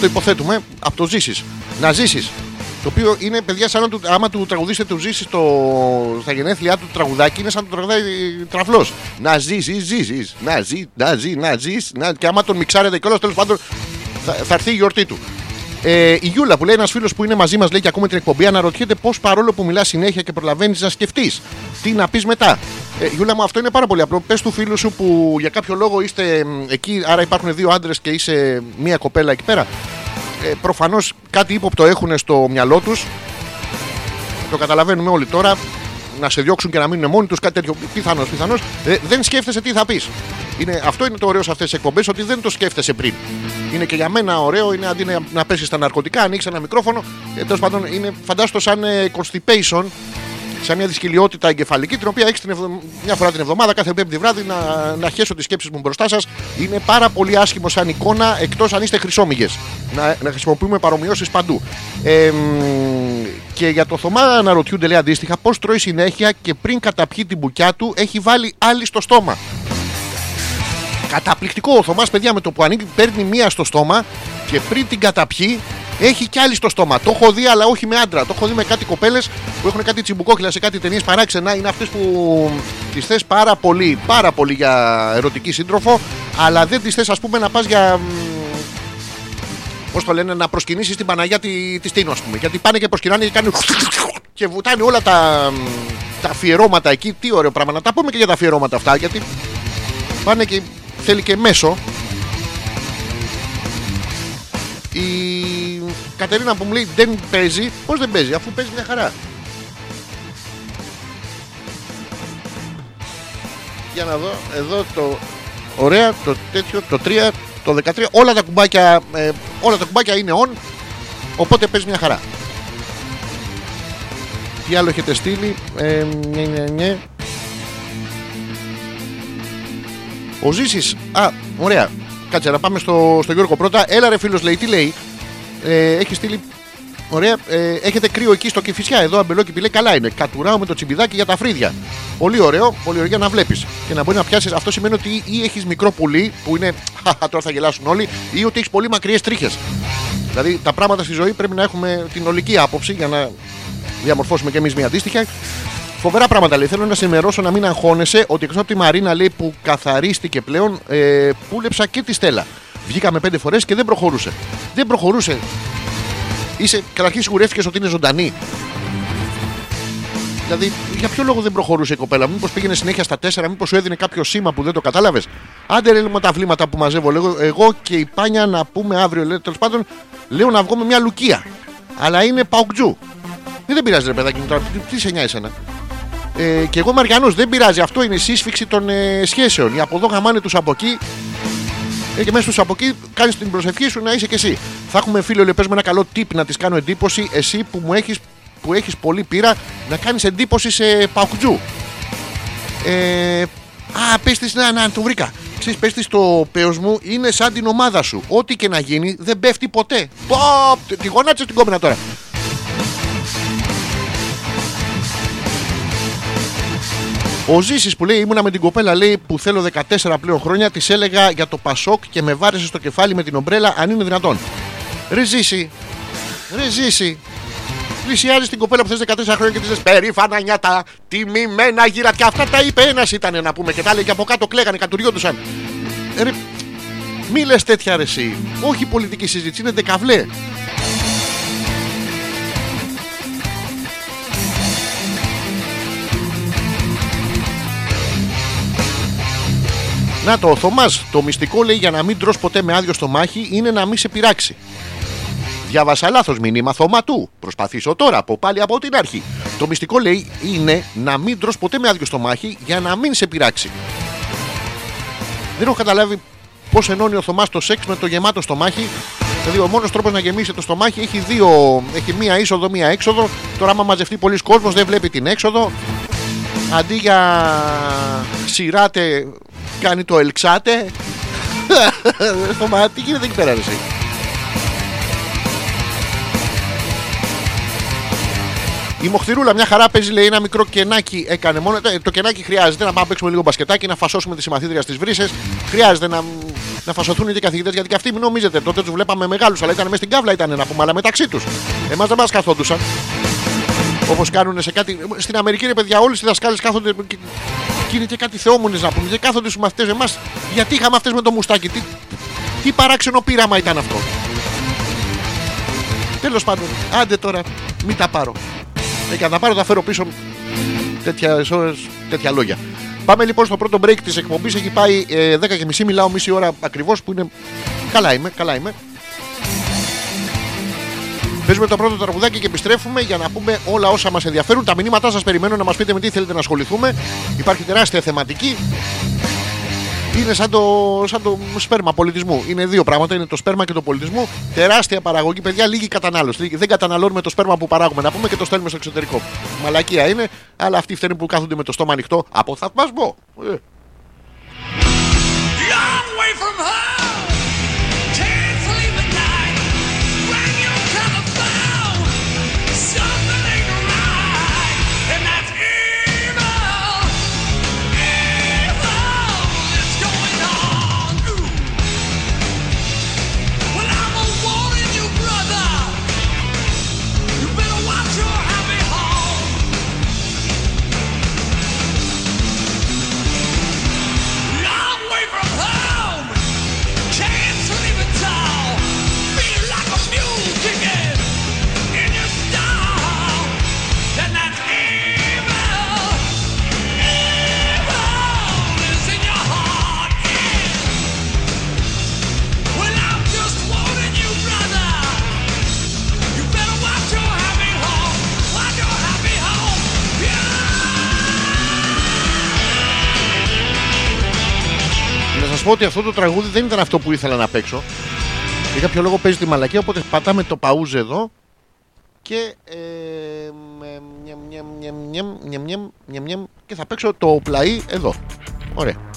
Το υποθέτουμε από το Ζήσης. Να ζήσει. Το οποίο είναι παιδιά σαν να του, άμα του τραγουδήσετε του ζήσει στο, στα γενέθλιά του τραγουδάκι, είναι σαν να του τραγουδάει τραφλός. Να ζήσει, ζήσει. Να ζει, να ζει, να ζεις. Να... Και άμα τον μιξάρετε κιόλας, τέλος πάντων θα, θα έρθει η γιορτή του. Ε, η Γιούλα που λέει ένας φίλος που είναι μαζί μας λέει και ακούμε την εκπομπή αναρωτιέται πώς παρόλο που μιλάς συνέχεια και προλαβαίνεις να σκεφτείς. Τι να πεις μετά. Ε, Γιούλα μου, αυτό είναι πάρα πολύ απλό. Πες του φίλου σου που για κάποιο λόγο είστε μ, εκεί, άρα υπάρχουν δύο άντρες και είσαι μία κοπέλα εκεί πέρα. Ε, Προφανώς κάτι ύποπτο έχουν στο μυαλό τους. Το καταλαβαίνουμε όλοι τώρα. να σε διώξουν και να μείνουν μόνοι τους, κάτι τέτοιο. Πιθανώς, πιθανώς. Ε, δεν σκέφτεσαι τι θα πεις. Είναι, αυτό είναι το ωραίο σε αυτές τις εκπομπές, ότι δεν το σκέφτεσαι πριν. Είναι και για μένα ωραίο, είναι αντί να, να πέσεις στα ναρκωτικά, ανοίξεις ένα μικρόφωνο. Ε, Τέλος πάντων, είναι φαντάστο σαν ε, constipation, σαν μια δυσκολιότητα εγκεφαλική, την οποία έχεις μια φορά την εβδομάδα, κάθε πέμπτη βράδυ, να, να χέσω τις σκέψεις μου μπροστά σας. Είναι πάρα πολύ άσχημο σαν εικόνα, εκτός αν είστε χρυσόμυγες. Να, να χρησιμοποιούμε παρομοιώσεις παντού. Ε, μ, και για το Θωμά αναρωτιούνται, λέει αντίστοιχα, πώς τρώει συνέχεια και πριν καταπιεί την μπουκιά του, έχει βάλει άλλη στο στόμα. Καταπληκτικό ο Θωμάς παιδιά με το που ανοίγει παίρνει μία στο στόμα και πριν την καταπιεί έχει κι άλλη στο στόμα. Το έχω δει αλλά όχι με άντρα. Το έχω δει με κάτι κοπέλες που έχουν κάτι τσιμπουκόχυλα σε κάτι ταινίες παράξενα. Είναι αυτές που τις θες πάρα πολύ, πάρα πολύ για ερωτική σύντροφο αλλά δεν τις θες ας πούμε να πας για... Πώς το λένε, να προσκυνήσεις την Παναγία τη, της Τίνο, ας πούμε. Γιατί πάνε και προσκυνάνε και κάνουν. και βουτάνε όλα τα, τα αφιερώματα εκεί. Τι ωραίο πράγμα. Να τα πούμε και για τα αφιερώματα αυτά. Γιατί πάνε και θέλει και μέσο. Η Κατερίνα που μου λέει δεν παίζει, πώς δεν παίζει, αφού παίζει μια χαρά. Για να δω, εδώ το ωραία, το τέτοιο, το 3, το 13, όλα τα κουμπάκια, ε, όλα τα κουμπάκια είναι on, οπότε παίζει μια χαρά. Τι άλλο έχετε στείλει, ε, ναι, ναι, ναι. Ο Ζήσης, α, ωραία. Κάτσε να πάμε στο, στο Γιώργο πρώτα. Έλα ρε φίλος λέει, τι λέει; Ε, έχει στείλει. Ωραία, ε, έχετε κρύο εκεί στο Κηφισιά. Εδώ αμπελόκηπη λέει καλά είναι. Κατουράω με το τσιμπιδάκι για τα φρύδια. Πολύ ωραίο, πολύ ωραίο για να βλέπεις. Και να μπορεί να πιάσεις. Αυτό σημαίνει ότι ή έχεις μικρό πουλί που είναι. Χαχα, τώρα θα γελάσουν όλοι. ή ότι έχεις πολύ μακριές τρίχες. Δηλαδή τα πράγματα στη ζωή πρέπει να έχουμε την ολική άποψη για να διαμορφώσουμε κι εμείς μια αντίστοιχα. Φοβερά πράγματα λέει. Θέλω να σε ενημερώσω να μην αγχώνεσαι ότι εκτός από τη Μαρίνα λέει που καθαρίστηκε πλέον, ε, πούλεψα και τη Στέλλα. Βγήκαμε πέντε φορές και δεν προχωρούσε. Δεν προχωρούσε. Είσαι, καταρχήν σιγουρεύτηκες ότι είναι ζωντανή. Δηλαδή, για ποιο λόγο δεν προχωρούσε η κοπέλα, Μήπως πήγαινε συνέχεια στα τέσσερα, Μήπως σου έδινε κάποιο σήμα που δεν το κατάλαβες; Άντε ρε λέμε τα βλήματα που μαζεύω. Λέγω, εγώ και η Πάνια να πούμε αύριο. Τέλος πάντων, λέω να βγω με μια λουκία. Αλλά είναι παουκτζού. Ε, δεν πειράζει ρε παιδάκι μου τώρα, τι, τι σε νοιάζει εσένα; Ε, και εγώ Μαριανός, δεν πειράζει. Αυτό είναι η σύσφυξη των ε, σχέσεων. Οι από εδώ γαμάνε τους από εκεί. Ε, και μέσα στου από εκεί κάνεις την προσευχή σου να είσαι και εσύ. Θα έχουμε φίλο λέει, πες με ένα καλό τύπ να της κάνω εντύπωση. Εσύ που μου έχεις που έχεις πολύ πείρα να κάνεις εντύπωση σε παουκτζού. Ε, α, πες της, να, να, το βρήκα. Ξέρεις, πες της το πέος μου είναι σαν την ομάδα σου. Ό,τι και να γίνει δεν πέφτει ποτέ. Πω, τη γονάτισε την κόμμενα τώρα. Ο Ζήσης που λέει ήμουνα με την κοπέλα λέει που θέλω 14 πλέον χρόνια της έλεγα για το Πασόκ και με βάρεσε στο κεφάλι με την ομπρέλα αν είναι δυνατόν. Ρε Ζήση, ρε Ζήση, πλησιάζεις την κοπέλα που θες 14 χρόνια και της λες περήφανα νιάτα, τιμημένα γύρα και αυτά τα είπε ένας ήταν να πούμε και τα έλεγε και από κάτω κλαίγανε, κατουριόντουσαν. Ε, Ρε, μη λες τέτοια ρε εσύ. Όχι πολιτική συζήτηση, είναι δεκαβλέ. Να το, ο Θωμάς, το μυστικό λέει για να μην τρως ποτέ με άδειο στο μάχη είναι να μην σε πειράξει. Διάβασα λάθος μήνυμα Θωμά του. Προσπαθήσω τώρα από πάλι από την αρχή. Το μυστικό λέει είναι να μην τρως ποτέ με άδειο στο μάχη για να μην σε πειράξει. Δεν έχω καταλάβει πώς ενώνει ο Θωμάς το σεξ με το γεμάτο στομάχι. Δηλαδή, ο μόνος τρόπος να γεμίσει το στομάχι έχει δύο. Έχει μία είσοδο, μία έξοδο. Τώρα, άμα μαζευτεί πολλοί κόσμος, δεν βλέπει την έξοδο. Αντί για σειράτε, κάνει το ελξάτε. Θωμά, τι γίνεται εκεί πέρα, ρε, εσύ. Η Μοχθηρούλα μια χαρά παίζει, λέει ένα μικρό κενάκι έκανε μόνο. Ε, Το κενάκι χρειάζεται να πάμε να παίξουμε λίγο μπασκετάκι, να φασώσουμε τη συμμαθήτρια στις βρύσες. Χρειάζεται να, να φασωθούν και οι καθηγητέ γιατί και αυτοί μην νομίζετε. Τότε τους βλέπαμε μεγάλους, αλλά ήταν μέσα στην κάβλα, ήταν να πούμε, αλλά μεταξύ τους. Εμάς δεν μας καθόντουσαν. Όπως κάνουν σε κάτι. Στην Αμερική, ρε παιδιά, όλες οι δασκάλες κάθονται. Και, και είναι και κάτι θεόμονες να πούμε. Και κάθονται στους μαθητές εμάς. Γιατί είχαμε αυτές με το μουστάκι; Τι, τι παράξενο πείραμα ήταν αυτό; Τέλος πάντων, άντε τώρα, μην τα πάρω. Ε, και να τα πάρω, τα φέρω πίσω τέτοια, ώρες, τέτοια λόγια. Πάμε λοιπόν στο πρώτο break της εκπομπής. Έχει πάει ε, 10 και μισή, μιλάω μισή ώρα ακριβώς που είναι. Καλά είμαι, καλά είμαι. Παίζουμε το πρώτο τραγουδάκι και επιστρέφουμε για να πούμε όλα όσα μας ενδιαφέρουν. Τα μηνύματά σας περιμένω να μας πείτε με τι θέλετε να ασχοληθούμε. Υπάρχει τεράστια θεματική. Είναι σαν το, σαν το σπέρμα πολιτισμού. Είναι δύο πράγματα. Είναι το σπέρμα και το πολιτισμό. Τεράστια παραγωγή, παιδιά, λίγη κατανάλωση. Δεν καταναλώνουμε το σπέρμα που παράγουμε. Να πούμε και το στέλνουμε στο εξωτερικό. Μαλακία είναι, αλλά αυτοί φταίνουν που κάθονται με το στόμα ανοιχτό από θαυμασμό. Ε. σα πω ότι αυτό το τραγούδι δεν ήταν αυτό που ήθελα να παίξω. Για κάποιο λόγο παίζει τη μαλακή οπότε πατάμε το παούζ εδώ και. Ε, και θα παίξω το πλαί εδώ. Ωραία.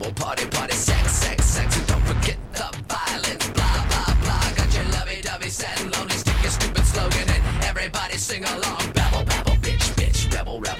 double party, party, sex, sex, sex, and don't forget the violence. Blah, blah, blah. Got your lovey dovey sad and lonely. Stick your stupid slogan and everybody sing along. Babble, babble, bitch, bitch, rebel, rebel.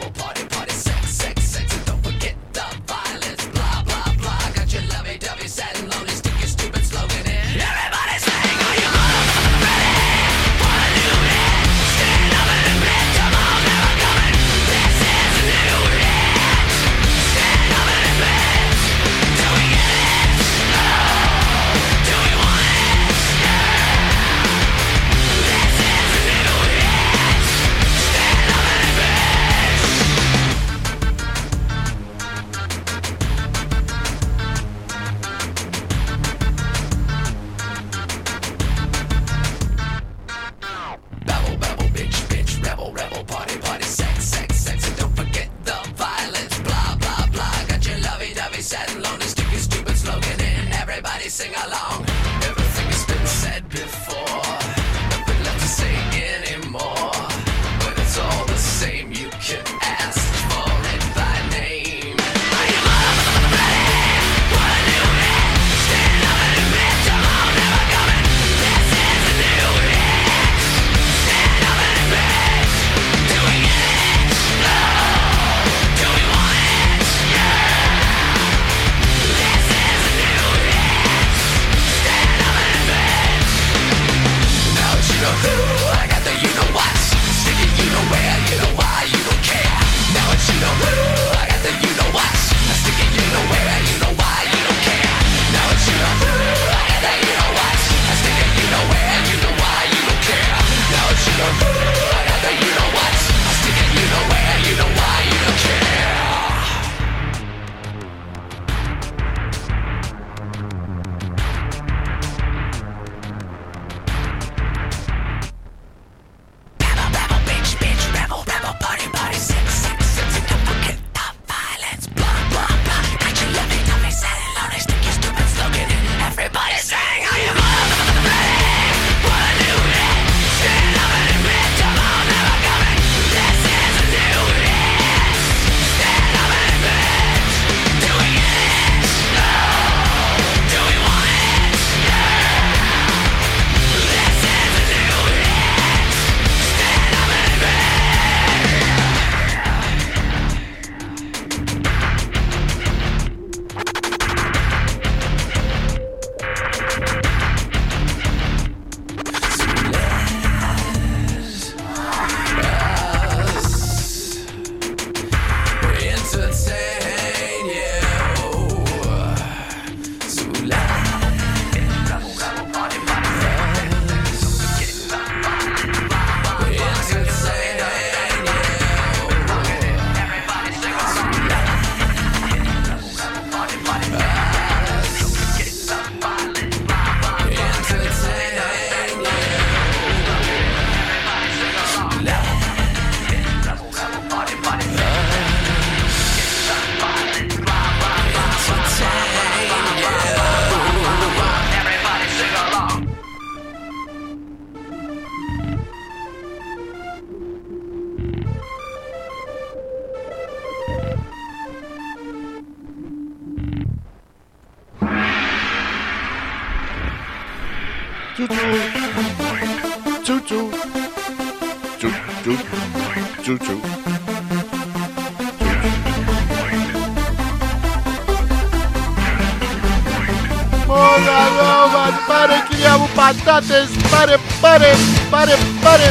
Όλα εδώ πάρε κυρία μου πατάτες, πάρε, πάρε, πάρε, πάρε.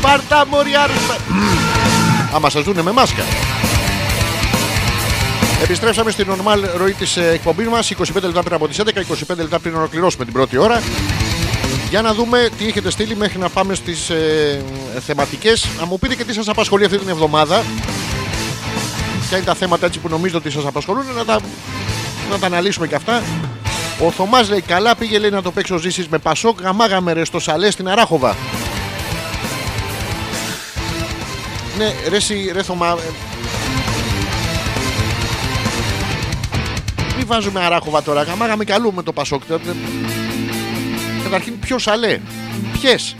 Πάρτα μοριάρ. Άμα σας δούνε με μάσκα. Επιστρέψαμε στην normal ροή της ε, εκπομπής μας 25 λεπτά πριν από τις 11, 25 λεπτά πριν ολοκληρώσουμε την πρώτη ώρα. Για να δούμε τι έχετε στείλει μέχρι να πάμε στις ε, θεματικές. Να μου πείτε και τι σας απασχολεί αυτή την εβδομάδα. Ποια είναι τα θέματα έτσι που νομίζω ότι σας απασχολούν να τα, να τα αναλύσουμε και αυτά. Ο Θωμάς λέει καλά πήγε λέει να το παίξει ο Ζήσης με Πασόκ γαμάγαμε ρε στο Σαλέ στην Αράχοβα. Ναι ρε, εσύ, ρε Θωμά, ε, Μην βάζουμε αράχοβα τώρα. Γαμάγαμε κι αλλού με το Πασόκ. Ε, ε, Καταρχήν, ποιος σαλέ. Ποιες.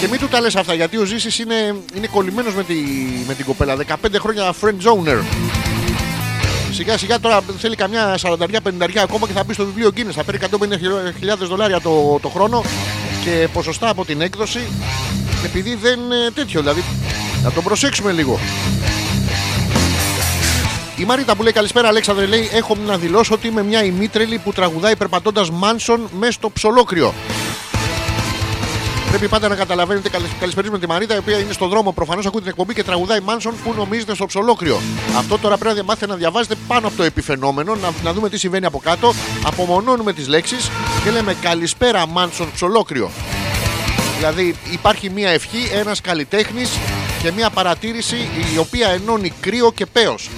Και μην του τα λες αυτά γιατί ο Ζήσης είναι, είναι κολλημένος με, τη, με την κοπέλα. 15 χρόνια friend zoner. Σιγά σιγά τώρα θέλει καμιά 40-50 ακόμα και θα μπει στο βιβλίο Guinness. Θα παίρνει 150.000 δολάρια το, το χρόνο και ποσοστά από την έκδοση. Επειδή δεν ε, τέτοιο δηλαδή. Να τον προσέξουμε λίγο. Η Μαρίτα που λέει καλησπέρα Αλέξανδρε λέει έχω να δηλώσω ότι είμαι μια ημίτρελη που τραγουδάει περπατώντας Μάνσον μέσα στο ψολόκριο. Πρέπει πάντα να καταλαβαίνετε, καλη- καλησπερίζουμε τη Μαρίτα, η οποία είναι στον δρόμο προφανώς, ακούει την εκπομπή και τραγουδάει Μάνσον που νομίζετε στο ψολόκριο. Αυτό τώρα πρέπει να μάθετε να διαβάζετε πάνω από το επιφαινόμενο, να, να δούμε τι συμβαίνει από κάτω. Απομονώνουμε τις λέξεις και λέμε καλησπέρα Μάνσον ψολόκριο. Δηλαδή υπάρχει μια ευχή, ένας καλλιτέχνης και μια παρατήρηση η οποία ενώνει κρύο και πέος.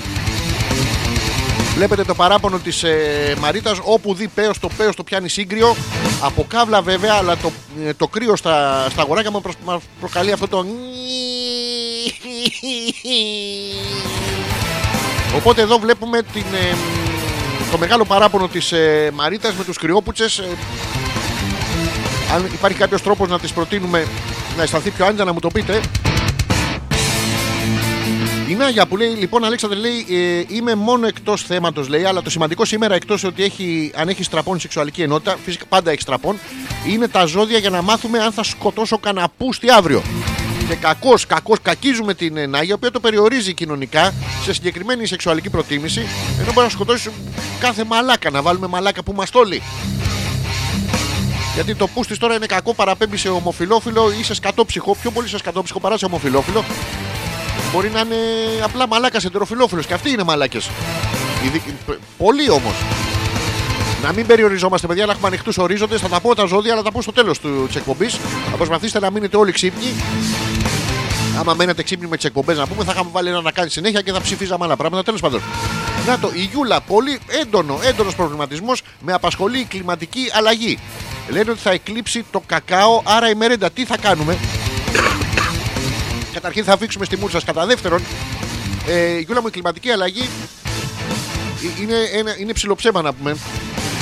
Βλέπετε το παράπονο της ε, Μαρίτας όπου δει πέος το πέος το πιάνει σύγκριο. Από κάβλα βέβαια αλλά το, ε, το κρύο στα, στα αγοράκια μου προσ- μας προκαλεί αυτό το Οπότε εδώ βλέπουμε την, ε, το μεγάλο παράπονο της ε, Μαρίτας με τους κρυόπουτσες. Ε, αν υπάρχει κάποιος τρόπος να τις προτείνουμε να αισθανθεί πιο άνετα να μου το πείτε η Νάγια που λέει λοιπόν Αλέξανδρε λέει ε, είμαι μόνο εκτός θέματος λέει αλλά το σημαντικό σήμερα εκτός ότι έχει, αν έχει στραπών σεξουαλική ενότητα φυσικά πάντα έχει στραπών είναι τα ζώδια για να μάθουμε αν θα σκοτώσω κανένα πούστη αύριο και κακώς, κακώς κακίζουμε την ε, Νάγια η οποία το περιορίζει κοινωνικά σε συγκεκριμένη σεξουαλική προτίμηση ενώ μπορεί να σκοτώσει κάθε μαλάκα να βάλουμε μαλάκα που μας τόλει γιατί το πούστη τώρα είναι κακό, παραπέμπει σε ομοφιλόφιλο ή σε σκατόψυχο. Πιο πολύ σε σκατόψυχο παρά σε ομοφιλόφιλο. Μπορεί να είναι απλά μαλάκας εντεροφιλόφιλος και αυτοί είναι μαλάκες. Πολλοί όμως. Να μην περιοριζόμαστε, παιδιά, να έχουμε ανοιχτούς ορίζοντες. Θα τα πω τα ζώδια, αλλά θα τα πω στο τέλος της εκπομπής. Θα προσπαθήσετε να μείνετε όλοι ξύπνοι. Άμα μένετε ξύπνοι με τις εκπομπές, να πούμε, θα είχαμε βάλει ένα να κάνει συνέχεια και θα ψηφίζαμε άλλα πράγματα. Τέλος πάντων. Να το, η Γιούλα, πολύ έντονο, έντονος προβληματισμός με απασχολεί η κλιματική αλλαγή. Λένε ότι θα εκλείψει το κακάο, άρα η μερέντα. Τι θα κάνουμε; Καταρχήν θα αφήξουμε στη μούρσα. Κατά δεύτερον, ε, Γιούλα μου, η κλιματική αλλαγή ε, είναι, ένα, είναι ψιλοψέμα να πούμε.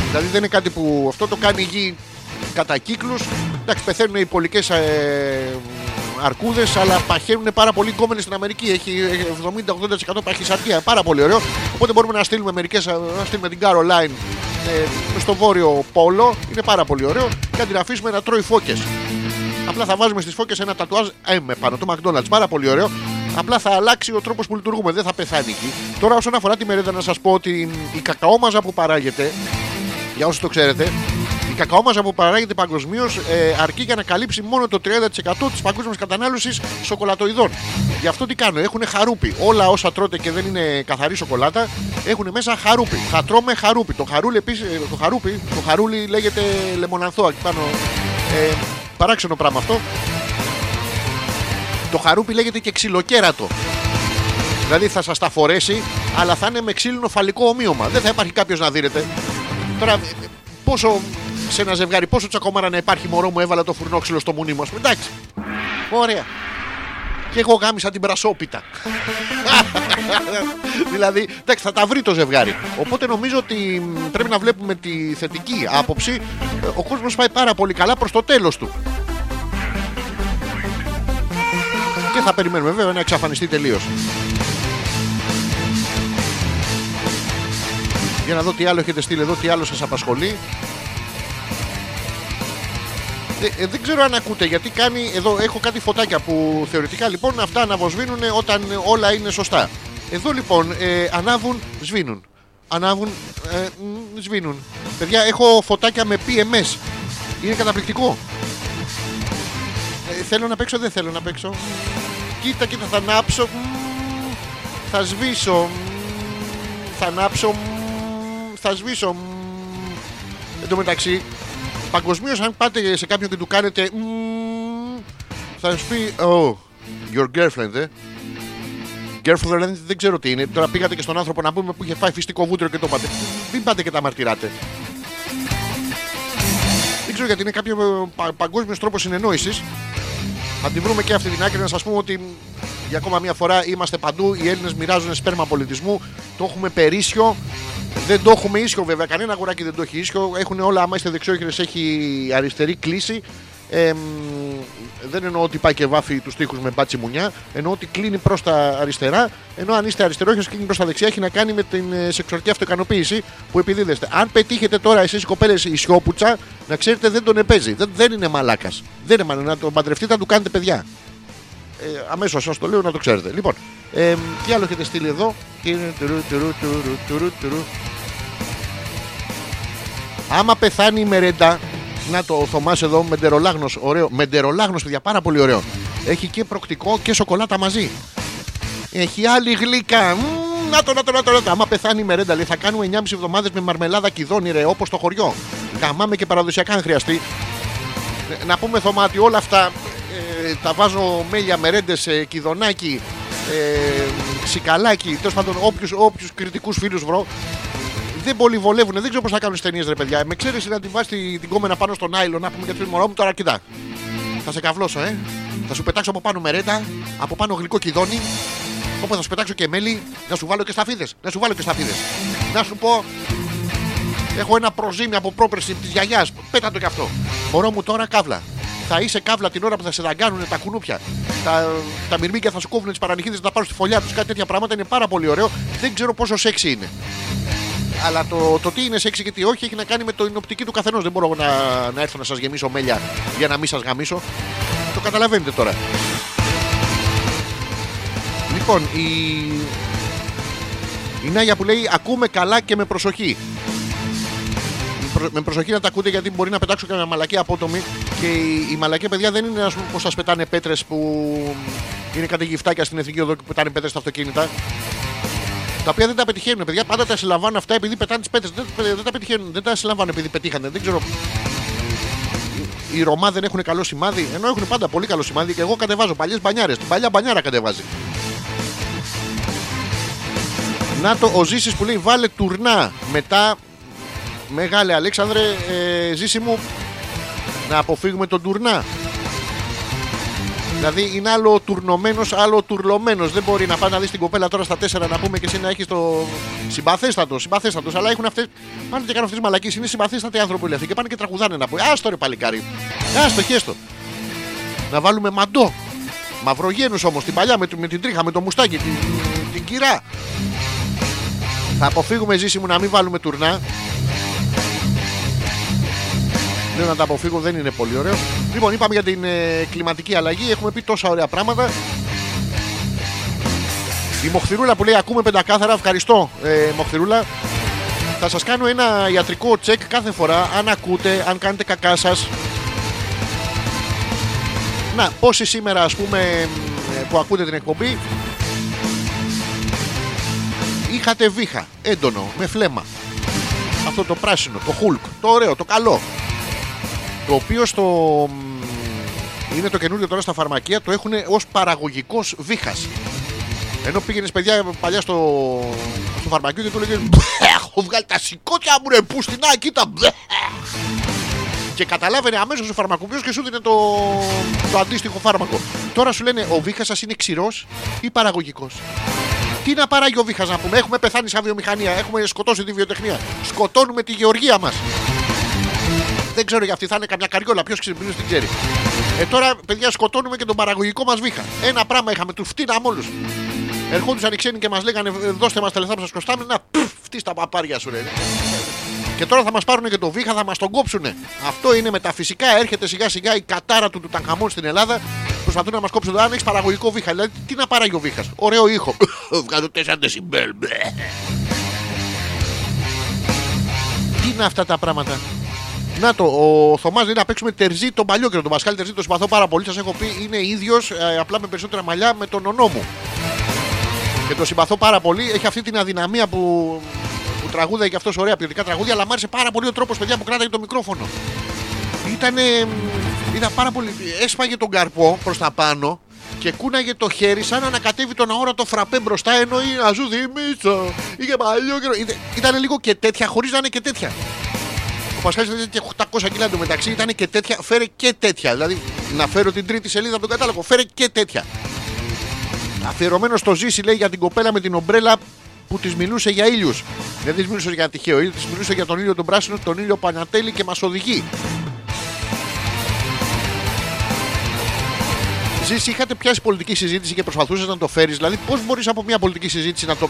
Δηλαδή δεν είναι κάτι που αυτό το κάνει η γη κατά κύκλους. Εντάξει, πεθαίνουν οι πολικές ε, αρκούδες, αλλά παχαίνουν πάρα πολύ γκόμενε στην Αμερική. Έχει 70-80% παχυσαρκία. Πάρα πολύ ωραίο. Οπότε μπορούμε να στείλουμε μερικές, να στείλουμε την Caroline ε, στο βόρειο πόλο. Είναι πάρα πολύ ωραίο. Και να την αφήσουμε να τρώει φώκες. Απλά θα βάζουμε στις φώκες ένα τατουάζ M πάνω, το McDonald's. Πάρα πολύ ωραίο. Απλά θα αλλάξει ο τρόπος που λειτουργούμε. Δεν θα πεθάνει εκεί. Τώρα, όσον αφορά τη μερίδα, να σας πω ότι η κακαόμαζα που παράγεται, για όσου το ξέρετε, η κακαόμαζα που παράγεται παγκοσμίως ε, αρκεί για να καλύψει μόνο το 30% της παγκόσμιας κατανάλωσης σοκολατοειδών. Γι' αυτό τι κάνω, έχουν χαρούπι. Όλα όσα τρώτε και δεν είναι καθαρή σοκολάτα έχουν μέσα χαρούπι. Θα τρώμε χαρούπι. Το, χαρούλι, επίσης, ε, το χαρούπι, το χαρούλι λέγεται λεμονανθό. Εκεί πάνω. Ε, παράξενο πράγμα αυτό. Το χαρούπι λέγεται και ξυλοκέρατο. Δηλαδή θα σας τα φορέσει, αλλά θα είναι με ξύλινο φαλικό ομοίωμα. Δεν θα υπάρχει κάποιος να δίνεται. Τώρα, ε, πόσο σε ένα ζευγάρι, πόσο τσακωμάρα να υπάρχει μωρό μου, έβαλα το φουρνόξυλο στο μουνί μου. ας πούμε. Εντάξει. Ωραία. Και εγώ γάμισα την πρασόπιτα. δηλαδή, εντάξει, θα τα βρει το ζευγάρι. Οπότε νομίζω ότι μ, πρέπει να βλέπουμε τη θετική άποψη. Ε, Ο κόσμος πάει πάρα πολύ καλά προς το τέλος του. Και θα περιμένουμε βέβαια να εξαφανιστεί τελείως. Για να δω τι άλλο έχετε στείλει εδώ, τι άλλο σας απασχολεί. Δε- ε, δεν ξέρω αν ακούτε γιατί κάνει. Εδώ έχω κάτι φωτάκια που θεωρητικά λοιπόν αυτά αναβοσβήνουν όταν όλα είναι σωστά. Εδώ λοιπόν ε, ανάβουν, σβήνουν. Ανάβουν, ε, μ, σβήνουν. Παιδιά, έχω φωτάκια με PMS. Είναι καταπληκτικό. Ε, θέλω να παίξω, δεν θέλω να παίξω. Κοίτα, κοίτα, θα ανάψω. μ, Θα σβήσω. μ, Θα ανάψω. μ, Θα σβήσω. μ. Εν τω μεταξύ, παγκοσμίως, αν πάτε σε κάποιον και του κάνετε. μ, Θα σου πει. Oh, your girlfriend, ε. Girlfriend δεν ξέρω τι είναι. Τώρα πήγατε και στον άνθρωπο να πούμε που είχε φάει φυστικό βούτυρο και το είπατε. Μην πάτε και τα μαρτυράτε. Δεν ξέρω γιατί είναι κάποιο πα, παγκόσμιος τρόπος συνεννόησης. Θα την βρούμε και αυτή την άκρη να σας πούμε ότι για ακόμα μια φορά είμαστε παντού. Οι Έλληνες μοιράζουν σπέρμα πολιτισμού. Το έχουμε περίσσιο. Δεν το έχουμε ίσιο βέβαια. Κανένα αγοράκι δεν το έχει ίσιο. Έχουν όλα, άμα είστε δεξιόχειρες, έχει αριστερή κλίση. Ε, μ, δεν εννοώ ότι πάει και βάφει τους τοίχου με μπάτσι μουνιά. Εννοώ ότι κλείνει προς τα αριστερά. Ενώ αν είστε αριστερόχειρε, κλείνει προς τα δεξιά. Έχει να κάνει με την ε, σεξουαλική αυτοικανοποίηση που επιδίδεστε. Αν πετύχετε τώρα εσείς οι κοπέλες η σιώπουτσα, να ξέρετε δεν τον επέζει. Δεν, δεν είναι μαλάκας. Δεν είναι μαλάκα. Να τον παντρευτείτε, να του κάνετε παιδιά. Ε, Αμέσως σας το λέω να το ξέρετε. Λοιπόν, ε, τι άλλο έχετε στείλει εδώ; Τουρου, τουρου, τουρου, τουρου, τουρου. Άμα πεθάνει η μερέντα, να το ο Θωμάς εδώ, μεντερολάγνος, ωραίο. Μεντερολάγνος, παιδιά, πάρα πολύ ωραίο. Έχει και προκτικό και σοκολάτα μαζί. Έχει άλλη γλύκα. Μμμ, να το, να το, να το, να το. Άμα πεθάνει η μερέντα, λέει, θα κάνουμε 9,5 εβδομάδες με μαρμελάδα κυδόνι, ρε, όπως το χωριό. Γαμάμε και παραδοσιακά αν χρειαστεί. Ε, Να πούμε Θωμά ότι όλα αυτά ε, τα βάζω μέλια, μερέντες, ε, κιδονάκι, ε, σικαλάκι, τέλος πάντων όποιους κριτικούς φίλους βρω. Δεν πολύ βολεύουν, δεν ξέρω πώς θα κάνουν τι ταινίες, ρε παιδιά. Με ξέρεις να την βάζει την, την κόμενα πάνω στον άιλο, να πούμε και το μωρό μου τώρα κοιτά. Θα σε καβλώσω, ε. Θα σου πετάξω από πάνω μερέντα, από πάνω γλυκό κιδόνι. Όπου θα σου πετάξω και μέλι, να σου βάλω και σταφίδες. Να σου βάλω και σταφίδες. Να σου πω, Έχω ένα προζύμι από πρόπερση της γιαγιάς. Πέτα το κι αυτό. Μωρό μου τώρα καύλα. Θα είσαι καύλα την ώρα που θα σε δαγκάνουν τα κουνούπια. Τα, τα μυρμήγκια θα σου κόβουν τις παρανυχίδε να τα πάρουν στη φωλιά τους. Κάτι τέτοια πράγματα είναι πάρα πολύ ωραίο. Δεν ξέρω πόσο σεξι είναι. Αλλά το, το τι είναι σεξι και τι όχι έχει να κάνει με την οπτική του καθενός. Δεν μπορώ να, να έρθω να σας γεμίσω μέλια για να μην σας γαμίσω. Το καταλαβαίνετε τώρα. Λοιπόν, η, η Νάγια που λέει ακούμε καλά και με προσοχή. Προ- με προσοχή να τα ακούτε γιατί μπορεί να πετάξω και μια μαλακή απότομη. Και η, η μαλακή παιδιά δεν είναι ας πούμε πως σας πετάνε πέτρες που είναι κάτι γυφτάκια στην εθνική οδό και πετάνε πέτρες στα αυτοκίνητα. Τα οποία δεν τα πετυχαίνουν, παιδιά. Πάντα τα συλλαμβάνουν αυτά επειδή πετάνε τις πέτρες. Δεν, δεν τα πετυχαίνουν, δεν τα συλλαμβάνουν επειδή πετύχανε. Δεν ξέρω. Οι- Οι Ρωμά δεν έχουν καλό σημάδι, ενώ έχουν πάντα πολύ καλό σημάδι και εγώ κατεβάζω παλιές μπανιάρες. Την παλιά μπανιάρα κατεβάζει. Να το ο Ζήσης που λέει βάλε τουρνά μετά Μεγάλε Αλέξανδρε ε, Ζήση μου να αποφύγουμε τον τουρνά Δηλαδή είναι άλλο τουρνωμένος, άλλο τουρλωμένος. Δεν μπορεί να πάει να δεις την κοπέλα τώρα στα τέσσερα να πούμε και εσύ να έχεις το. Συμπαθέστατο, συμπαθέστατος. Αλλά έχουν αυτές. Πάνε και κάνουν αυτές τις μαλακίες. Είναι συμπαθέστατοι άνθρωποι όλοι αυτοί και πάνε και τραγουδάνε να πούμε. Άστο ρε παλικάρι. Άστο, χέστο. Να βάλουμε μαντό. Μαυρογένους όμως την παλιά με, το- με την τρίχα, με το μουστάκι, την, την κυρά. Θα αποφύγουμε ζήση μου να μην βάλουμε τουρνά. Λέω να τα αποφύγω, δεν είναι πολύ ωραίο. Λοιπόν, είπαμε για την ε, κλιματική αλλαγή. Έχουμε πει τόσα ωραία πράγματα. Η Μοχθηρούλα που λέει ακούμε πεντακάθαρα, ευχαριστώ ε, Μοχθηρούλα. Θα σας κάνω ένα ιατρικό τσεκ κάθε φορά αν ακούτε, αν κάνετε κακά σας. Να, πόσοι σήμερα ας πούμε ε, που ακούτε την εκπομπή είχατε βήχα, έντονο, με φλέμα. Αυτό το πράσινο, το χουλκ, το ωραίο, το καλό. Το οποίο στο. μ, Είναι το καινούριο τώρα στα φαρμακεία, το έχουν ως παραγωγικός βήχας. Ενώ πήγαινες παιδιά παλιά στο, στο φαρμακείο και του λέγανε «Μπε, Έχω βγάλει τα σηκώτια μου ρε πουστινά, κοίτα. μπε». Και καταλάβαινε αμέσως ο φαρμακοποιός και σου δίνει το, το αντίστοιχο φάρμακο. Τώρα σου λένε ο βήχας σας είναι ξηρός ή παραγωγικός. Τι να παράγει ο βήχας να πούμε, έχουμε πεθάνει σαν βιομηχανία, έχουμε σκοτώσει τη βιοτεχνία. Σκοτώνουμε τη γεωργία μας. Δεν ξέρω για αυτή θα είναι καμιά καριόλα. Ποιος ξυπνήσει την ξέρει. Ε, τώρα, παιδιά, σκοτώνουμε και τον παραγωγικό μας βήχα. Ένα πράγμα είχαμε, του φτύναμε όλους. Ερχόντουσαν οι ξένοι και μας λέγανε «Ε, δώστε μας τα λεφτά που σας κοστάμε. Να πφ, φτύς στα παπάρια σου, ρε. Και τώρα θα μας πάρουν και το βήχα, θα μας τον κόψουνε. Αυτό είναι μεταφυσικά. Έρχεται σιγά σιγά η κατάρα του Τουτανχαμών στην Ελλάδα. Προσπαθούν να μας κόψουν. Αν έχει παραγωγικό βήχα, δηλαδή τι να παράγει ο βήχας. Ωραίο ήχο. Βγάζω 4 δεσιμπέλ. μπλε. Τι είναι αυτά τα πράγματα; Να το, ο Θωμάς λέει να παίξουμε τερζή τον παλιό και τον Πασχάλη Τερζή. Το συμπαθώ πάρα πολύ. Σας έχω πει είναι ίδιος, απλά με περισσότερα μαλλιά με τον ονό μου. Και το συμπαθώ πάρα πολύ. Έχει αυτή την αδυναμία που, που τραγούδαει και αυτός ωραία ποιοτικά τραγούδια, αλλά μου άρεσε πάρα πολύ ο τρόπος, παιδιά, που κράταγε το μικρόφωνο. Ήτανε. μ, Ήταν πάρα πολύ. Έσπαγε τον καρπό προς τα πάνω και κούναγε το χέρι σαν να ανακατεύει τον αόρατο φραπέ μπροστά ενώ είναι να σου θυμίσω. Είχε παλιό καιρό. Ήταν- Ήταν λίγο και τέτοια χωρίς να είναι και τέτοια. Ο Πασχάλης ήταν και 800 κιλά εντωμεταξύ ήταν και τέτοια. Φέρε και τέτοια. Δηλαδή να φέρω την τρίτη σελίδα από τον κατάλογο. Φέρε και τέτοια. Αφιερωμένος στο ζήσει λέει για την κοπέλα με την ομπρέλα που της μιλούσε για ήλιους. Δεν της μιλούσε για τυχαίο ήλιο, της μιλούσε για τον ήλιο τον πράσινο, τον ήλιο Πανατέλη και μας οδηγεί. Ζήσει, είχατε πιάσει πολιτική συζήτηση και προσπαθούσες να το φέρεις. Δηλαδή, πώς μπορείς από μια πολιτική συζήτηση να το. Ε,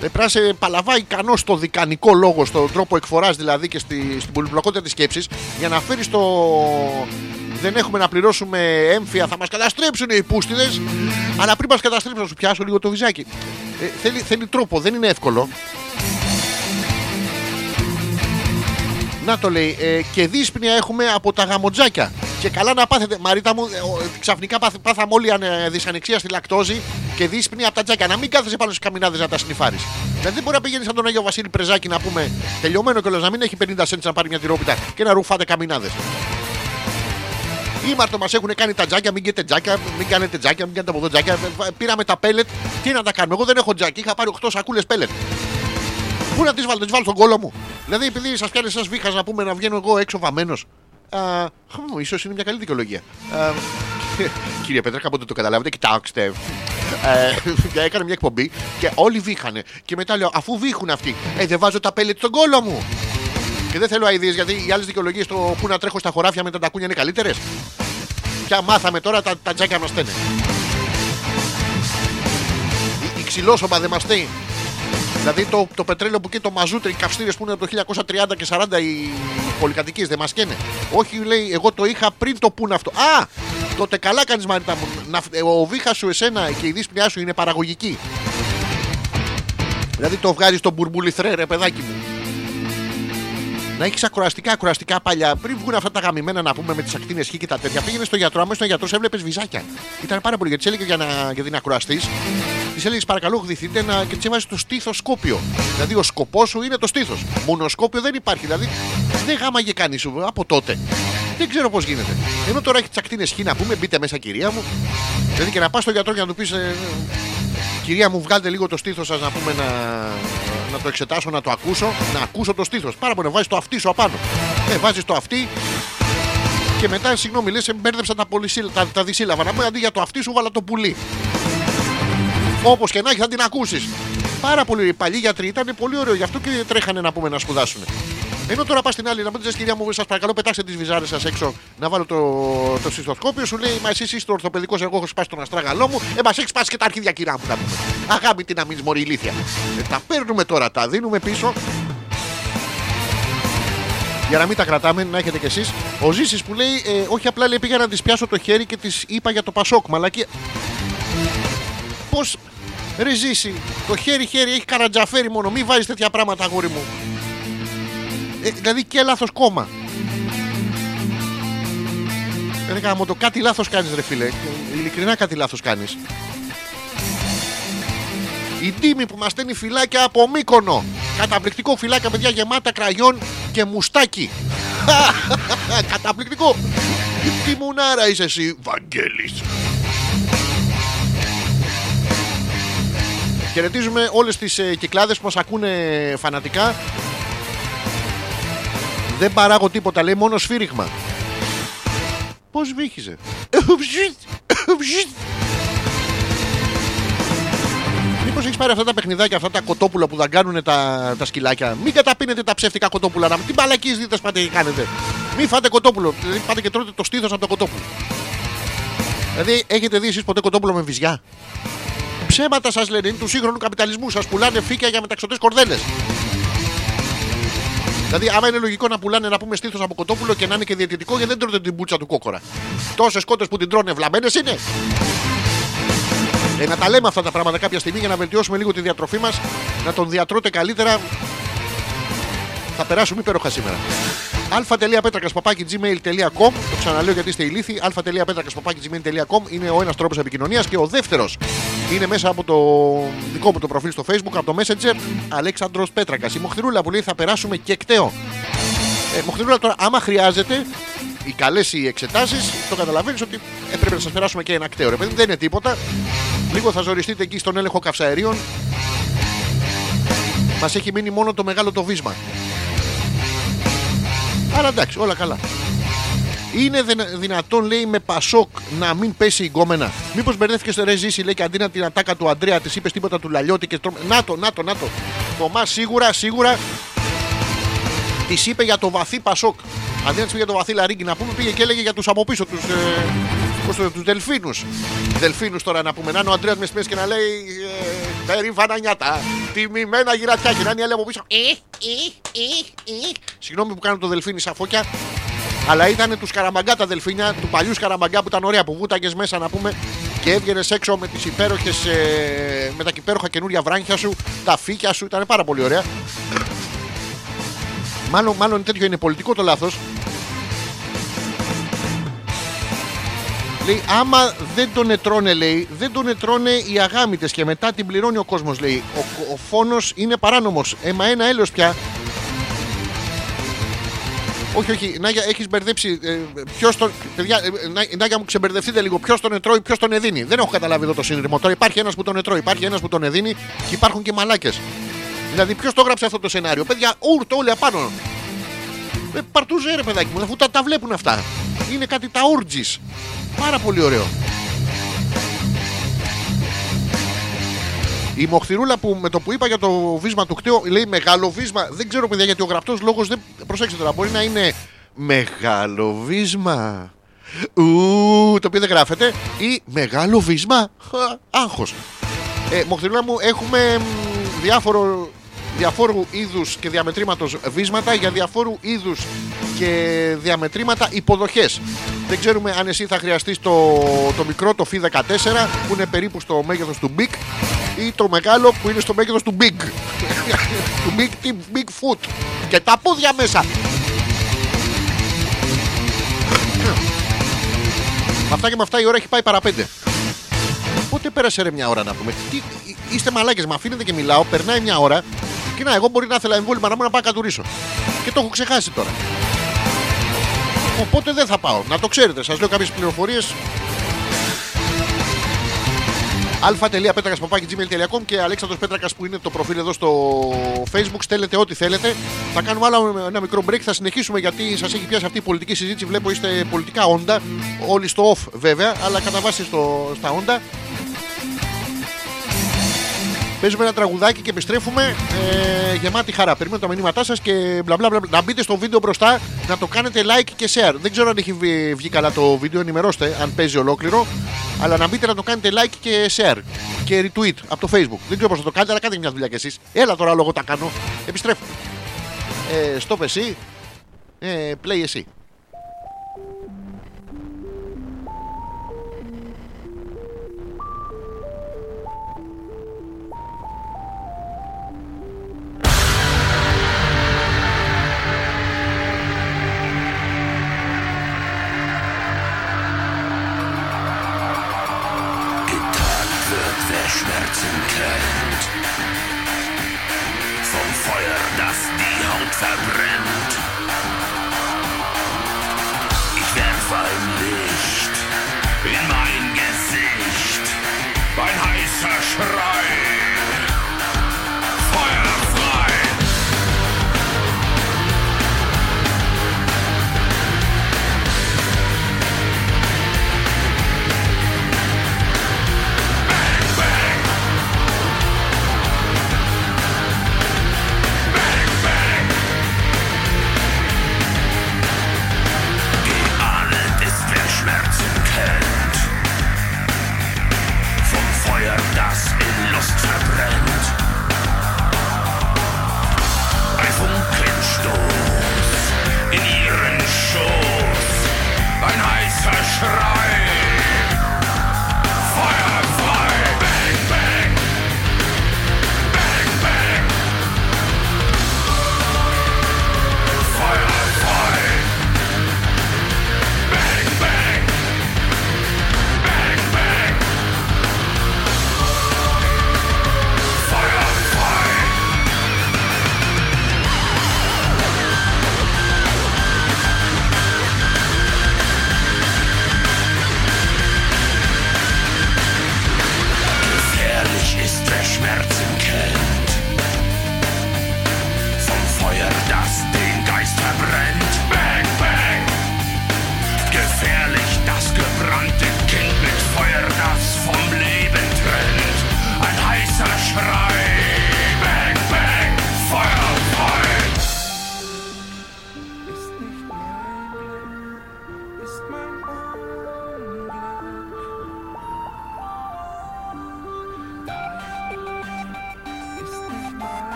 Πρέπει να είσαι παλαβά ικανός στο δικανικό λόγο, στον τρόπο εκφοράς δηλαδή και στη, στην πολυπλοκότητα της σκέψης για να φέρεις το. Δεν έχουμε να πληρώσουμε έμφυα, θα μας καταστρέψουν οι πούστιδες. Αλλά πριν μας καταστρέψουν, να σου πιάσω λίγο το βυζάκι. Ε, θέλει, θέλει τρόπο, δεν είναι εύκολο. Να το λέει. Ε, και δύσπνοια έχουμε από τα γαμοτζάκια. Και καλά να πάθετε. Μαρίτα μου, ε, ο, ξαφνικά πάθ, πάθαμε όλοι ανε- δυσανεξία στη λακτόζη και δύσπνοια από τα τζάκια. Να μην κάθεσαι πάνω στις καμινάδες να τα σνιφάρεις. Δηλαδή δεν μπορεί να πηγαίνεις σαν τον Άγιο Βασίλη Πρεζάκη να πούμε τελειωμένο κιόλας να μην έχει 50 cents να πάρει μια τυρόπιτα και να ρουφάτε καμινάδες. Ήμαρτο μας έχουν κάνει τα τζάκια, μην κάνετε τζάκια, μην κάνετε τζάκια, μην κάνετε από εδώ τζάκια. Ε, Πήραμε τα πέλετ, τι να τα κάνουμε. Εγώ δεν έχω τζάκι, είχα πάρει 8 σακούλες πέλετ. Πού να τις βάλω, τις βάλω στον κόλο μου. Δηλαδή, επειδή σας πιάνει ένα βήχα να πούμε να βγαίνω εγώ έξω βαμμένος. Ίσως είναι μια καλή δικαιολογία. Α, Κύριε Πέτρα, κάποτε το καταλάβετε, κοιτάξτε. Ε, έκανε μια εκπομπή και όλοι βήχανε. Και μετά λέω, αφού βήχουν αυτοί, ε, δεν βάζω τα πέλετ στον κόλο μου. Και δεν θέλω αειδίε γιατί οι άλλες δικαιολογίες το που να τρέχω στα χωράφια με τα τακούνια είναι καλύτερες. Πια μάθαμε τώρα τα, τα τζάκια μας στέλνε. Η, η ξυλόσωμα δεν μας στέλνει. Δηλαδή το, το πετρέλαιο που και το μαζούτρι, οι καυστήρες που είναι από το 1930 και 40 οι πολυκατοικίες δεν μας καίνε. Όχι, λέει, εγώ το είχα πριν το πούνε αυτό. Α! Τότε καλά κάνεις Μαρίτα μου. Να, ε, ο βήχας σου εσένα και η δύσπνοιά σου είναι παραγωγική. Δηλαδή το βγάζεις στον μπουρμπουλιθρέ, ρε παιδάκι μου. Να έχει ακροαστικά, ακροαστικά παλιά. Πριν βγουν αυτά τα γαμημένα να πούμε με τις ακτίνες χ και τα τέτοια. Πήγαινε στο γιατρό, αμέσως στον γιατρό έβλεπες βυζάκια. Ήταν πάρα πολύ γιατί τη έλεγε για, να, για την ακροαστής. Της έλεγες παρακαλώ, γδυθείτε να, και της έβαζε το στήθοσκόπιο. Δηλαδή ο σκοπός σου είναι το στήθος. Μονοσκόπιο δεν υπάρχει. Δηλαδή δεν γάμαγε κανείς σου από τότε. Δεν ξέρω πώς γίνεται. Ενώ τώρα έχει τι ακτίνε χ να πούμε, μπείτε μέσα κυρία μου. Δηλαδή και να πας στον γιατρό και να του πεις. Κυρία μου, βγάλτε λίγο το στήθος σας να πούμε να, να το εξετάσω, να το ακούσω. Να ακούσω το στήθος. Πάρα πολύ, βάζει το αυτί σου απάνω. Ε, βάζεις το αυτί και μετά, συγγνώμη, λες, μπέρδεψα τα, πολυσύλλα- τα, τα δυσύλλαβα. Να πούμε αντί για το αυτί σου, βάλα το πουλί. Όπως και να έχεις, θα την ακούσεις. Πάρα πολύ. Οι παλιοί γιατροί ήταν πολύ ωραίο, γι' αυτό και τρέχανε να πούμε να σπουδάσουν. Ενώ τώρα πας στην άλλη να μου πει, κυρία μου, σας παρακαλώ, πετάξτε τις βυζάρες σας έξω να βάλω το, το συστοσκόπιο. Σου λέει, Μα εσύ είσαι το ορθοπαιδικός, εγώ έχω σπάσει τον αστράγαλό μου. Ε, μας έχεις σπάσει και τα αρχίδια, κυρία μου, να πούμε. Αγάπη την να μην μωρή ηλίθεια. Ε, τα παίρνουμε τώρα, τα δίνουμε πίσω. Για να μην τα κρατάμε, να έχετε κι εσείς. Ο Ζήσης που λέει, ε, Όχι απλά λέει, πήγα να της πιάσω το χέρι και της είπα για το Πασόκ. Μαλακία. Πώς. Ρε Ζήση, το χέρι-χέρι έχει καρατζαφέρι μόνο. Μην βάζεις τέτοια πράγματα, αγόρι μου. Ε, δηλαδή και λάθος κόμμα. Ρε γάμο, το κάτι λάθος κάνεις, ρε φίλε. Ειλικρινά κάτι λάθος κάνεις. Η τίμη που μας στέλνει φυλάκια από Μύκονο. Καταπληκτικό φυλάκια, παιδιά γεμάτα κραγιόν και μουστάκι. Καταπληκτικό. Τι μουνάρα είσαι εσύ, Βαγγέλης. Χαιρετίζουμε όλες τις ε, κυκλάδες που μας ακούνε φανατικά. Δεν παράγω τίποτα, λέει μόνο σφύριγμα. Πώς βύχιζε. Μήπως έχεις πάρει αυτά τα παιχνιδάκια, αυτά τα κοτόπουλα που δαγκάνουν τα, τα σκυλάκια; Μην καταπίνετε τα ψεύτικα κοτόπουλα. Να, τι μπαλακίε δείτε πάτε και κάνετε. Μην φάτε κοτόπουλο. Δηλαδή πάτε και τρώτε το στήθος από το κοτόπουλο. Δηλαδή έχετε δει εσείς ποτέ κοτόπουλο με βυζιά; Ψέματα σας λένε, είναι του σύγχρονου καπιταλισμού. Σας πουλάνε φύκια για μεταξωτές κορδέλες. Δηλαδή, άμα είναι λογικό να πουλάνε να πούμε στήθος από κοτόπουλο και να είναι και διαιτητικό, γιατί δεν τρώτε την μπούτσα του κόκορα. Τόσες κότες που την τρώνε βλαμμένες είναι. Ε, να τα λέμε αυτά τα πράγματα κάποια στιγμή για να βελτιώσουμε λίγο τη διατροφή μας, να τον διατρώτε καλύτερα. Θα περάσουμε υπέροχα σήμερα. α.πέτρακα.gmail.com Το ξαναλέω γιατί είστε ηλίθιοι. α.πέτρακα.gmail.com είναι ο ένας τρόπος επικοινωνίας και ο δεύτερος είναι μέσα από το δικό μου το προφίλ στο facebook, από το Messenger Αλέξανδρος Πέτρακας. Η Μοχθηρούλα που λέει θα περάσουμε και κταίο. Ε, Μοχθηρούλα τώρα, άμα χρειάζεται, οι καλές οι εξετάσεις, το καταλαβαίνεις ότι ε, πρέπει να σας περάσουμε και ένα κταίο. Ρε παιδί, δεν είναι τίποτα. Λίγο θα ζοριστείτε εκεί στον έλεγχο καυσαερίων. Μας έχει μείνει μόνο το μεγάλο το βίσμα. Αλλά εντάξει, όλα καλά. Είναι δυνα- δυνατόν, λέει, με Πασόκ να μην πέσει η γκόμενα. Μήπως μπερδεύτηκε στο ρε ζήσει, λέει, και αντί να την ατάκα του Αντρέα, της είπες τίποτα του Λαλιώτη και τρώμε. Να το, να το, να το. Το μα σίγουρα, σίγουρα της είπε για το βαθύ Πασόκ. Αντί να της πει για το βαθύ Λαρίγκη, να πούμε, πήγε και έλεγε για τους από πίσω, τους ε, πώς το- τους Δελφίνους. Δελφίνους τώρα να πούμε. Να είναι ο Αντρέας μες και να λέει ε, περήφανα νιάτα. Τιμημένα γυρατιά. Και να είναι η άλλη από πίσω. Ε, ε, ε, ε. Συγγνώμη που κάνω το Δελφίνι σαν φώκια. Αλλά ήταν του Σκαραμπαγκά τα δελφίνια, του παλιού Σκαραμπαγκά που ήταν ωραία, που βούταγες μέσα να πούμε και έβγαινες έξω με, τις υπέροχες, ε, με τα υπέροχα καινούρια βράχια σου, τα φύκια σου, ήταν πάρα πολύ ωραία. Μάλλον, μάλλον τέτοιο είναι πολιτικό το λάθος. Λέει, άμα δεν τον ετρώνε, λέει, δεν τον ετρώνε οι αγάμητες και μετά την πληρώνει ο κόσμος, λέει. Ο, ο φόνος είναι παράνομος. Ε, μα ένα έλεος πια. Όχι, όχι, Νάγια, έχεις μπερδέψει. Ε, ποιος τον. Παιδιά, ε, Νά- Νάγια μου, ξεμπερδευτείτε λίγο. Ποιος τον ετρώει, ποιος τον εδίνει. Δεν έχω καταλάβει εδώ το σύνδρομο. Τώρα υπάρχει ένας που τον ετρώει, υπάρχει ένας που τον εδίνει και υπάρχουν και μαλάκες. Δηλαδή, ποιος το έγραψε αυτό το σενάριο; Παιδιά, ούρτο όλοι απάνω. Ε, παρτούζε ρε παιδάκι μου, αφού τα, τα βλέπουν αυτά. Είναι κάτι τα ούρτζι. Πάρα πολύ ωραίο. Η μοχθηρούλα που με το που είπα για το βίσμα του κταίου λέει μεγάλο βίσμα. Δεν ξέρω, παιδιά, γιατί ο γραπτός λόγος δεν. Προσέξτε τώρα, μπορεί να είναι μεγάλο βίσμα. Ου, το οποίο δεν γράφεται. Ή μεγάλο βίσμα. Άγχος. Ε, μοχθηρούλα μου, έχουμε μ, διάφορο, διαφόρου είδους και διαμετρήματος βίσματα για διαφόρου είδους και διαμετρήματα υποδοχές. Δεν ξέρουμε αν εσύ θα χρειαστείς το, το μικρό, το F14 που είναι περίπου στο μέγεθος του Big ή το μεγάλο που είναι στο μέγεθος του Big. του Big, τι Big Foot. Και τα πόδια μέσα. Με αυτά και με αυτά η ώρα έχει πάει παρά πέντε. Πότε πέρασε ρε μια ώρα να πούμε; Τι, είστε μαλάκες, με αφήνετε και μιλάω, περνάει μια ώρα. Και να, εγώ μπορεί να ήθελα εμβόλυμα να μου να πάω να κατουρίσω. Και το έχω ξεχάσει τώρα. Οπότε δεν θα πάω. Να το ξέρετε, σας λέω κάποιες πληροφορίες. αλφα.πέτρακα.gmail.com και Αλέξανδρος Πέτρακας που είναι το προφίλ εδώ στο facebook στέλνετε ό,τι θέλετε θα κάνουμε άλλο ένα μικρό break θα συνεχίσουμε γιατί σας έχει πιάσει αυτή η πολιτική συζήτηση βλέπω είστε πολιτικά όντα όλοι στο off βέβαια αλλά κατά βάση στο, στα όντα Παίζουμε ένα τραγουδάκι και επιστρέφουμε ε, γεμάτη χαρά. Περιμένω τα μηνύματά σας και μπλα μπλα μπλα. Να μπείτε στο βίντεο μπροστά, να το κάνετε like και share. Δεν ξέρω αν έχει βγει, βγει καλά το βίντεο, ενημερώστε αν παίζει ολόκληρο. Αλλά να μπείτε να το κάνετε like και share και retweet από το facebook. Δεν ξέρω πώς θα το κάνετε, αλλά κάντε μια δουλειά κι εσείς. Έλα τώρα λόγω τα κάνω. Επιστρέφουμε. Ε, stop εσύ. Ε, play εσύ.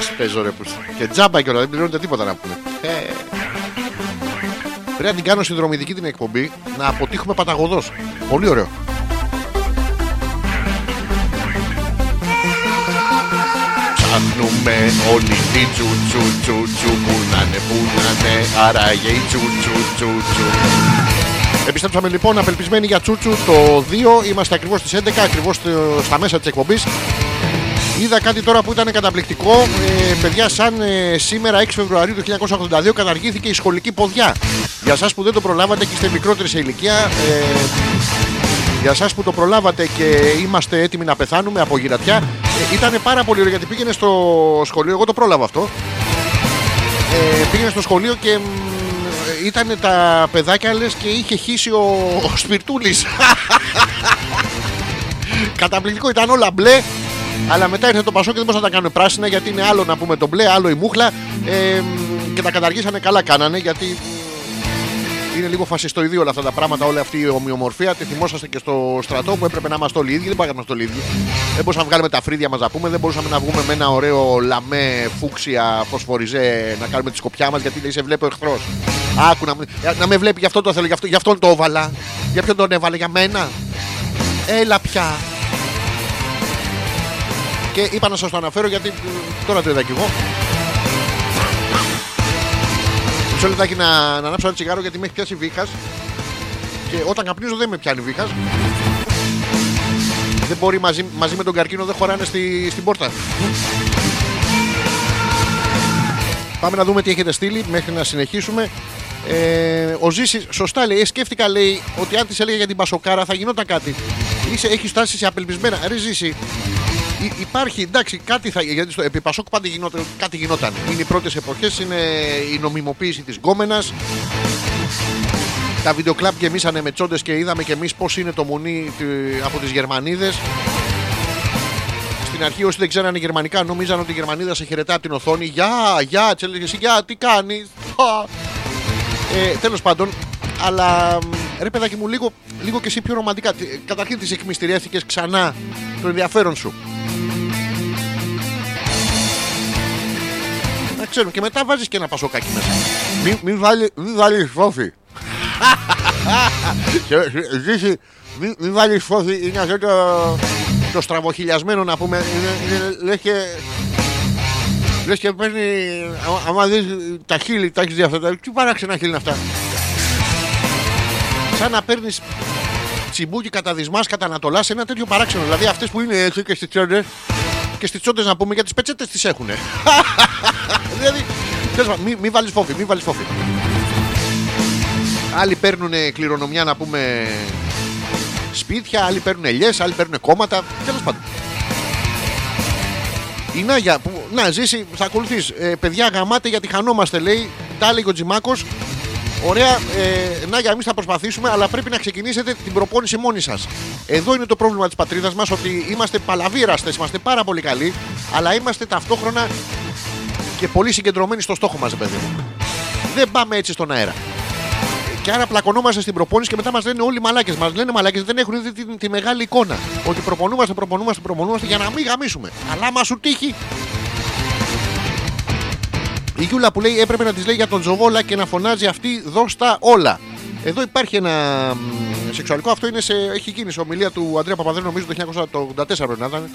Σα παίζω ρε πούστη. Και τζάμπα και όλα, δεν πληρώνετε τίποτα να πούμε. Ε. Πρέπει να την κάνω συνδρομητική την εκπομπή να αποτύχουμε παταγωδός. Πολύ ωραίο. Ψάχνουμε όλοι τη τσου τσου τσου τσου που να είναι, που να είναι, άραγε η τσου τσου τσου τσου. Επιστρέψαμε λοιπόν απελπισμένοι για τσούτσου το 2. Είμαστε ακριβώς στις 11, ακριβώς στο- στα μέσα της εκπομπής. Είδα κάτι τώρα που ήταν καταπληκτικό. Ε, παιδιά, σαν ε, σήμερα 6 Φεβρουαρίου του 1982 καταργήθηκε η σχολική ποδιά. Για εσά που δεν το προλάβατε και είστε μικρότεροι σε ηλικία, ε, για εσά που το προλάβατε και είμαστε έτοιμοι να πεθάνουμε από γυρατιά, ε, ήταν πάρα πολύ ωραίο γιατί πήγαινε στο σχολείο. Εγώ το πρόλαβα αυτό. Ε, πήγαινε στο σχολείο και ήταν τα παιδάκια λες και είχε χύσει ο, ο Σπιρτούλης. Καταπληκτικό, ήταν όλα μπλε. Αλλά μετά ήρθε το Πασό και δεν μπορούσαν να τα κάνουν πράσινα γιατί είναι άλλο να πούμε το μπλε, άλλο η μούχλα. Ε, και τα καταργήσανε καλά κάνανε γιατί μ, είναι λίγο φασιστοειδή όλα αυτά τα πράγματα, όλη αυτή η ομοιομορφία. Τη θυμόσαστε και στο στρατό που έπρεπε να είμαστε όλοι οι ίδιοι. Δεν μπορούσαμε να είμαστε όλοι οι ίδιοι. Δεν μπορούσαμε να βγάλουμε τα φρύδια μας να πούμε. Δεν μπορούσαμε να βγούμε με ένα ωραίο λαμέ, φούξια, φωσφοριζέ να κάνουμε τη σκοπιά μας γιατί λέει σε βλέπει ο εχθρός. Άκου να, με- να με βλέπει, γι' αυτό το θέλω, γι' αυτό, γι' αυτόν το έβαλα. Για ποιον τον έβαλε, για μένα. Έλα πια. Και είπα να σας το αναφέρω γιατί μ, τώρα το είδα κι εγώ. Μισό λεπτάκι να, να ανάψω ένα τσιγάρο γιατί με έχει πιάσει βήχα. Και όταν καπνίζω δεν με πιάνει βήχα. Δεν μπορεί μαζί, μαζί με τον καρκίνο, δεν χωράνε στη, στην πόρτα. Πάμε να δούμε τι έχετε στείλει μέχρι να συνεχίσουμε. Ε, ο Ζήση, σωστά λέει, ε, σκέφτηκα λέει ότι αν της έλεγε για την Πασοκάρα θα γινόταν κάτι. Είσαι, έχεις φτάσει σε απελπισμένα. Ρε Ζήση, Υ- υπάρχει, εντάξει, κάτι θα γιατί στο επί Πασόκ πάντα γινόταν, κάτι γινόταν. Είναι οι πρώτες εποχές, είναι η νομιμοποίηση της γκόμενας. Τα βιντεοκλάπ γεμίσανε με τσόντες και είδαμε και εμείς πώς είναι το μουνί του- από τις Γερμανίδες. Στην αρχή, όσοι δεν ξέρανε γερμανικά, νομίζαν ότι η Γερμανίδα σε χαιρετά από την οθόνη. Γεια, γεια, της έλεγε εσύ, γεια, τι κάνεις; Ε, Τέλος πάντων, αλλά μ, ρε παιδάκι μου, λίγο, λίγο και εσύ πιο ρομαντικά. Τι- Καταρχήν τις εκμυστηρέθηκε ξανά το ενδιαφέρον σου. Να ξέρουμε και μετά βάζεις και ένα πασοκάκι μέσα. Μην, μην, βάλει, μην βάλεις φόφι. Και, ε, Ζήση, μην, μην βάλεις φόφι. Είναι αυτό το, το στραβοχιλιασμένο να πούμε. Είναι, είναι, λες και... Λες και παίρνει... άμα- Άμα δεις τα χείλη, τα έχεις δει αυτά. τα- Τι παράξενα χείλη είναι αυτά; Σαν να παίρνεις τσιμπούκι κατά δυσμάς, κατά Ανατολάς σε ένα τέτοιο παράξενο. Δηλαδή αυτές που είναι έτσι και στις τσόντες και στις τσόντες να πούμε για τις πετσέτες τις έχουν. δηλαδή, τέλος πάντων, μην μη βάλεις φόφι, μην βάλεις φόφι. Άλλοι παίρνουν κληρονομιά να πούμε σπίτια, άλλοι παίρνουν ελιές, άλλοι παίρνουν κόμματα. Τέλος πάντων. Η Νάγια που να ζήσει, θα ακολουθείς. Ε, παιδιά, γαμάτε γιατί χανόμαστε, λέει. Τα έλεγε ο Τζιμάκος. Ωραία, ε, Νάγια, εμείς θα προσπαθήσουμε, αλλά πρέπει να ξεκινήσετε την προπόνηση μόνοι σας. Εδώ είναι το πρόβλημα της πατρίδας μας, ότι είμαστε παλαβίραστες, είμαστε πάρα πολύ καλοί, αλλά είμαστε ταυτόχρονα και πολύ συγκεντρωμένοι στο στόχο μας, παιδί μου. Δεν πάμε έτσι στον αέρα. Και άρα πλακωνόμαστε στην προπόνηση και μετά μας λένε όλοι μαλάκες. Μας λένε μαλάκες, δεν έχουν δει τη, τη μεγάλη εικόνα. Ότι προπονούμαστε, προπονούμαστε, προπονούμαστε για να μην γαμίσουμε. Αλλά μα σου τύχει. Η Γιούλα που λέει έπρεπε να της λέει για τον Τζοβόλα και να φωνάζει αυτή δώστα όλα. Εδώ υπάρχει ένα μ, σεξουαλικό, αυτό είναι σε, έχει γίνει σε ομιλία του Αντρέα Παπαδρέου, νομίζω το 1984 πρέπει να ήταν.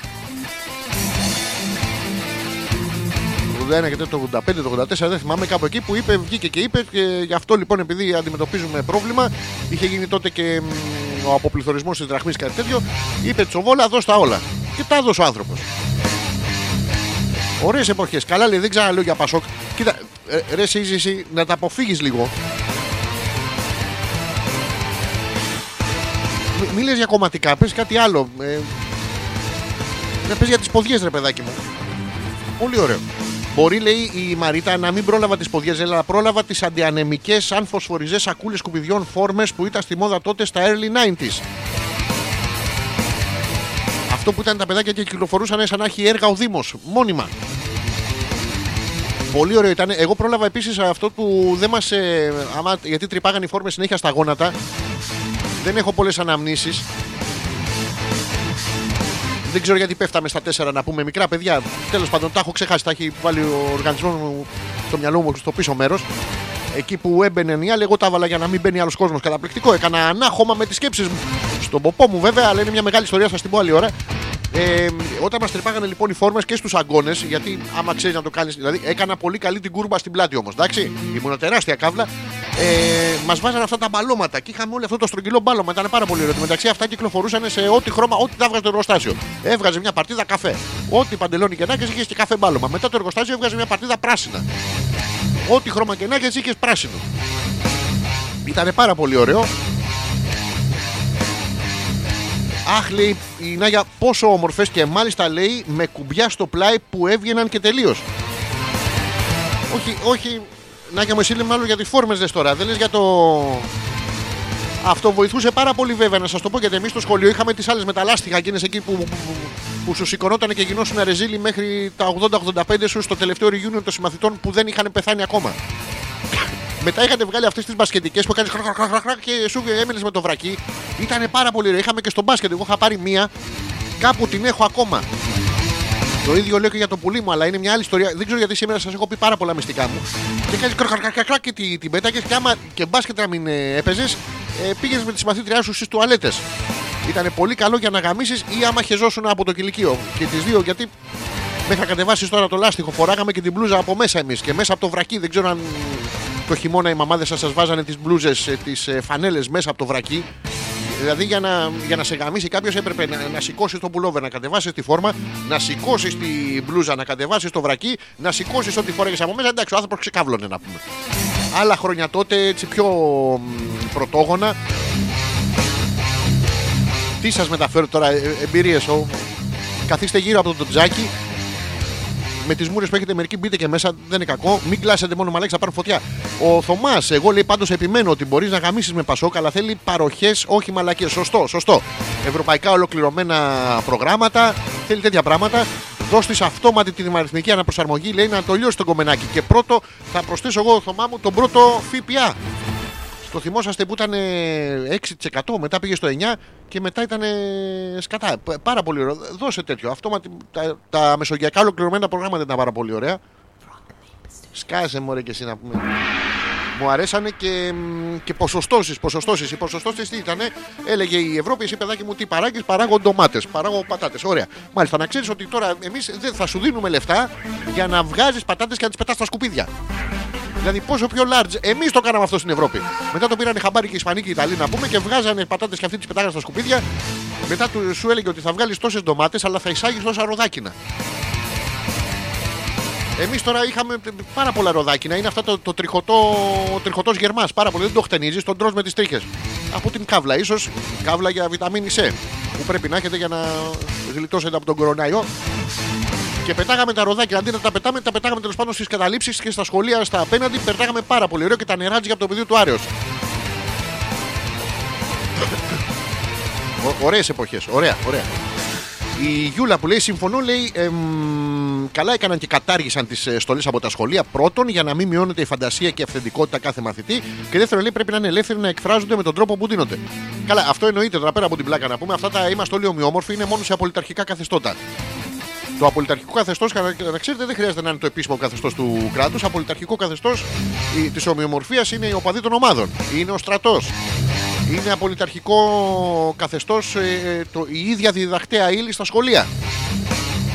Το 81 και το 85, το 84, δεν θυμάμαι κάπου εκεί που είπε, βγήκε και είπε. Και γι' αυτό λοιπόν, επειδή αντιμετωπίζουμε πρόβλημα, είχε γίνει τότε και μ, ο αποπληθωρισμός της δραχμής κάτι τέτοιο. Είπε Τσοβόλα, δώσ' τα όλα. Και τα έδωσε ο άνθρωπος. Ωραίες εποχές. Καλά λέει, δεν ξαναλέω για Πασόκ. Κοίτα, ε, ρε εσύ, εσύ, να τα αποφύγεις λίγο. Μη, μη λες για κομματικά, πες κάτι άλλο. Ε, να πες για τις ποδιές ρε παιδάκι μου. Πολύ ωραίο. Μπορεί, λέει η Μαρίτα, να μην πρόλαβα τις ποδιές, αλλά πρόλαβα τις αντιανεμικές, αν φωσφοριζές σακούλες σκουπιδιών φόρμες που ήταν στη μόδα τότε στα early 90s. Αυτό που ήταν τα παιδάκια και κυκλοφορούσαν σαν να έχει έργα ο Δήμος. Μόνιμα. Πολύ ωραίο ήταν. Εγώ πρόλαβα επίσης αυτό που δεν μας. Ε, άμα, γιατί τρυπάγαν οι φόρμες συνέχεια στα γόνατα. Δεν έχω πολλές αναμνήσεις. Δεν ξέρω γιατί πέφταμε στα τέσσερα να πούμε μικρά παιδιά. Τέλος πάντων, τα έχω ξεχάσει. Τα έχει βάλει ο οργανισμός μου στο μυαλό μου στο πίσω μέρος. Εκεί που έμπαινε η άλλη, εγώ τα έβαλα για να μην μπαίνει άλλος κόσμος. Καταπληκτικό. Έκανα ανάχωμα με τις σκέψεις μου. Στον ποπό μου, βέβαια, αλλά είναι μια μεγάλη ιστορία, θα την πω άλλη ώρα. Ε, όταν μας τρυπάγανε λοιπόν οι φόρμες και στους αγκώνες, γιατί άμα ξέρεις να το κάνεις, δηλαδή έκανα πολύ καλή την κούρμπα στην πλάτη όμως. Εντάξει, ήμουν τεράστια κάβλα. Ε, μας βάζανε αυτά τα μπαλώματα και είχαμε όλο αυτό το στρογγυλό μπάλωμα. Ήταν πάρα πολύ ωραίο. Μεταξύ αυτά κυκλοφορούσαν σε ό,τι χρώμα, ό,τι τα έβγαζε το εργοστάσιο. Έβγαζε μια παρτίδα καφέ. Ό,τι παντελόνι και να έχεις, είχες και καφέ μπάλωμα. Μετά το εργοστάσιο έβγαζε μια παρτίδα πράσινα. Ό,τι χρώμα και να έχεις, είχες πράσινο. Ήταν πάρα πολύ ωραίο. Αχ, λέει η Νάγια, πόσο όμορφες και μάλιστα λέει με κουμπιά στο πλάι που έβγαιναν και τελείως. Όχι, όχι, Νάγια μου, εσύ λέμε μάλλον για τις φόρμες δες τώρα. Δεν λες για το. Αυτό βοηθούσε πάρα πολύ βέβαια να σας το πω γιατί εμείς στο σχολείο είχαμε τις άλλες μεταλλάστιχα εκείνες εκεί που, που, που σου σηκωνόταν και γινώσουν ρεζίλι μέχρι τα 80-85 σου στο τελευταίο reunion των συμμαθητών που δεν είχαν πεθάνει ακόμα. Μετά είχατε βγάλει αυτές τις μπασκετικές που έκανες και σου έμεινε με το βρακί. Ήταν πάρα πολύ ωραίο. Είχαμε και στο μπάσκετ. Εγώ είχα πάρει μία. Κάπου την έχω ακόμα. Το ίδιο λέω και για το πουλί μου, αλλά είναι μια άλλη ιστορία. Δεν ξέρω γιατί σήμερα σας έχω πει πάρα πολλά μυστικά μου. Και κάνει κρακρακρακρακ και την τη πέτακε και άμα και μπάσκετ να μην έπαιζες, ε, πήγες με τη συμμαθήτριά σου στις τουαλέτες. Ήταν πολύ καλό για να γαμίσεις ή άμα χεζόσουν από το κηλικείο. Και τις δύο γιατί μέχρι να κατεβάσεις τώρα το λάστιχο φοράγαμε και την μπλούζα από μέσα εμείς και μέσα από το βρακί. Δεν ξέρω αν το χειμώνα οι μαμάδες σας σας βάζανε τις μπλούζες, τις φανέλες μέσα από το βρακί. Δηλαδή για να, για να σε γαμίσει κάποιος έπρεπε να, να σηκώσεις το πουλόβερ, να κατεβάσεις τη φόρμα, να σηκώσεις τη μπλούζα, να κατεβάσεις το βρακί, να σηκώσεις ό,τι φόρεγε από μέσα. Εντάξει, ο άνθρωπος ξεκάβλωνε να πούμε. Άλλα χρόνια τότε έτσι πιο μ, πρωτόγωνα. Τι σας μεταφέρω τώρα, εμπειρίες. Καθίστε γύρω από το τζάκι, με τις μούρες που έχετε μερικοί μπείτε και μέσα, δεν είναι κακό. Μην κλάσετε μόνο μαλάκι, θα πάρουν φωτιά. Ο Θωμάς, εγώ λέει πάντως επιμένω ότι μπορείς να γαμίσεις με πασόκ, αλλά θέλει παροχές, όχι μαλακίες. Σωστό, σωστό. Ευρωπαϊκά ολοκληρωμένα προγράμματα, θέλει τέτοια πράγματα. Δώσ' της αυτόματη την αριθμική αναπροσαρμογή, λέει να το λιώσει το κομμενάκι. Και πρώτο, θα προσθέσω εγώ, Θωμά μου, τον πρώτο ΦΠΑ. Το θυμόσαστε που ήταν ε, 6%, μετά πήγε στο 9% και μετά ήταν ε, σκατά. Π- Πάρα πολύ ωραίο. Δώσε τέτοιο. Αυτόματι, τα, τα μεσογειακά ολοκληρωμένα προγράμματα ήταν πάρα πολύ ωραία. Σκάσε μωρέ και εσύ να πούμε. Μου αρέσανε και, μ, και ποσοστώσεις, ποσοστώσεις. Οι ποσοστώσεις τι ήτανε, έλεγε η Ευρώπη, εσύ παιδάκι μου τι παράγεις, παράγω ντομάτες, παράγω πατάτες. Ωραία. Μάλιστα να ξέρεις ότι τώρα εμείς δεν θα σου δίνουμε λεφτά για να βγάζεις πατάτες και να τις πετάς στα σκουπίδια. Δηλαδή πόσο πιο large. Εμείς το κάναμε αυτό στην Ευρώπη. Μετά το πήραν χαμπάρι και οι Ισπανοί και οι Ιταλοί να πούμε και βγάζανε πατάτες και αυτοί τις πετάγανε στα σκουπίδια. Μετά του, σου έλεγε ότι θα βγάλεις τόσες ντομάτες αλλά θα εισάγεις τόσα ροδάκινα. Εμείς τώρα είχαμε πάρα πολλά ροδάκινα. Είναι αυτά το, το τριχωτό, ο τριχωτός γερμάς. Πάρα πολύ. Δεν το χτενίζεις, τον τρως με τις τρίχες. Από την κάβλα, ίσως κάβλα για βιταμίνη C. Που πρέπει να έχετε για να γλιτώσετε από τον κοροναϊό. Και πετάγαμε τα ροδάκια. Αντί να τα πετάμε, τα πετάγαμε τέλος πάντων στις καταλήψεις και στα σχολεία στα απέναντι. Πετάγαμε πάρα πολύ ωραίο και τα νεράτζια από το πεδίο του Άρεος. Ωραίες εποχές. Ωραία, ωραία. Η Γιούλα που λέει συμφωνώ λέει εμ, καλά έκαναν και κατάργησαν τις στολές από τα σχολεία. Πρώτον, για να μην μειώνεται η φαντασία και η αυθεντικότητα κάθε μαθητή. Και δεύτερον, λέει πρέπει να είναι ελεύθεροι να εκφράζονται με τον τρόπο που δίνονται. Καλά, αυτό εννοείται τώρα πέρα από την πλάκα να πούμε. Αυτά τα είμαστε όλοι ομοιόμορφοι, είναι μόνο σε απολυταρχικά καθεστώτα. Το απολυταρχικό καθεστώς, να ξέρετε, δεν χρειάζεται να είναι το επίσημο καθεστώς του κράτους. Απολυταρχικό καθεστώς της ομοιομορφίας είναι οι οπαδοί των ομάδων. Είναι ο στρατός. Είναι απολυταρχικό καθεστώς η ίδια διδακτέα ύλη στα σχολεία.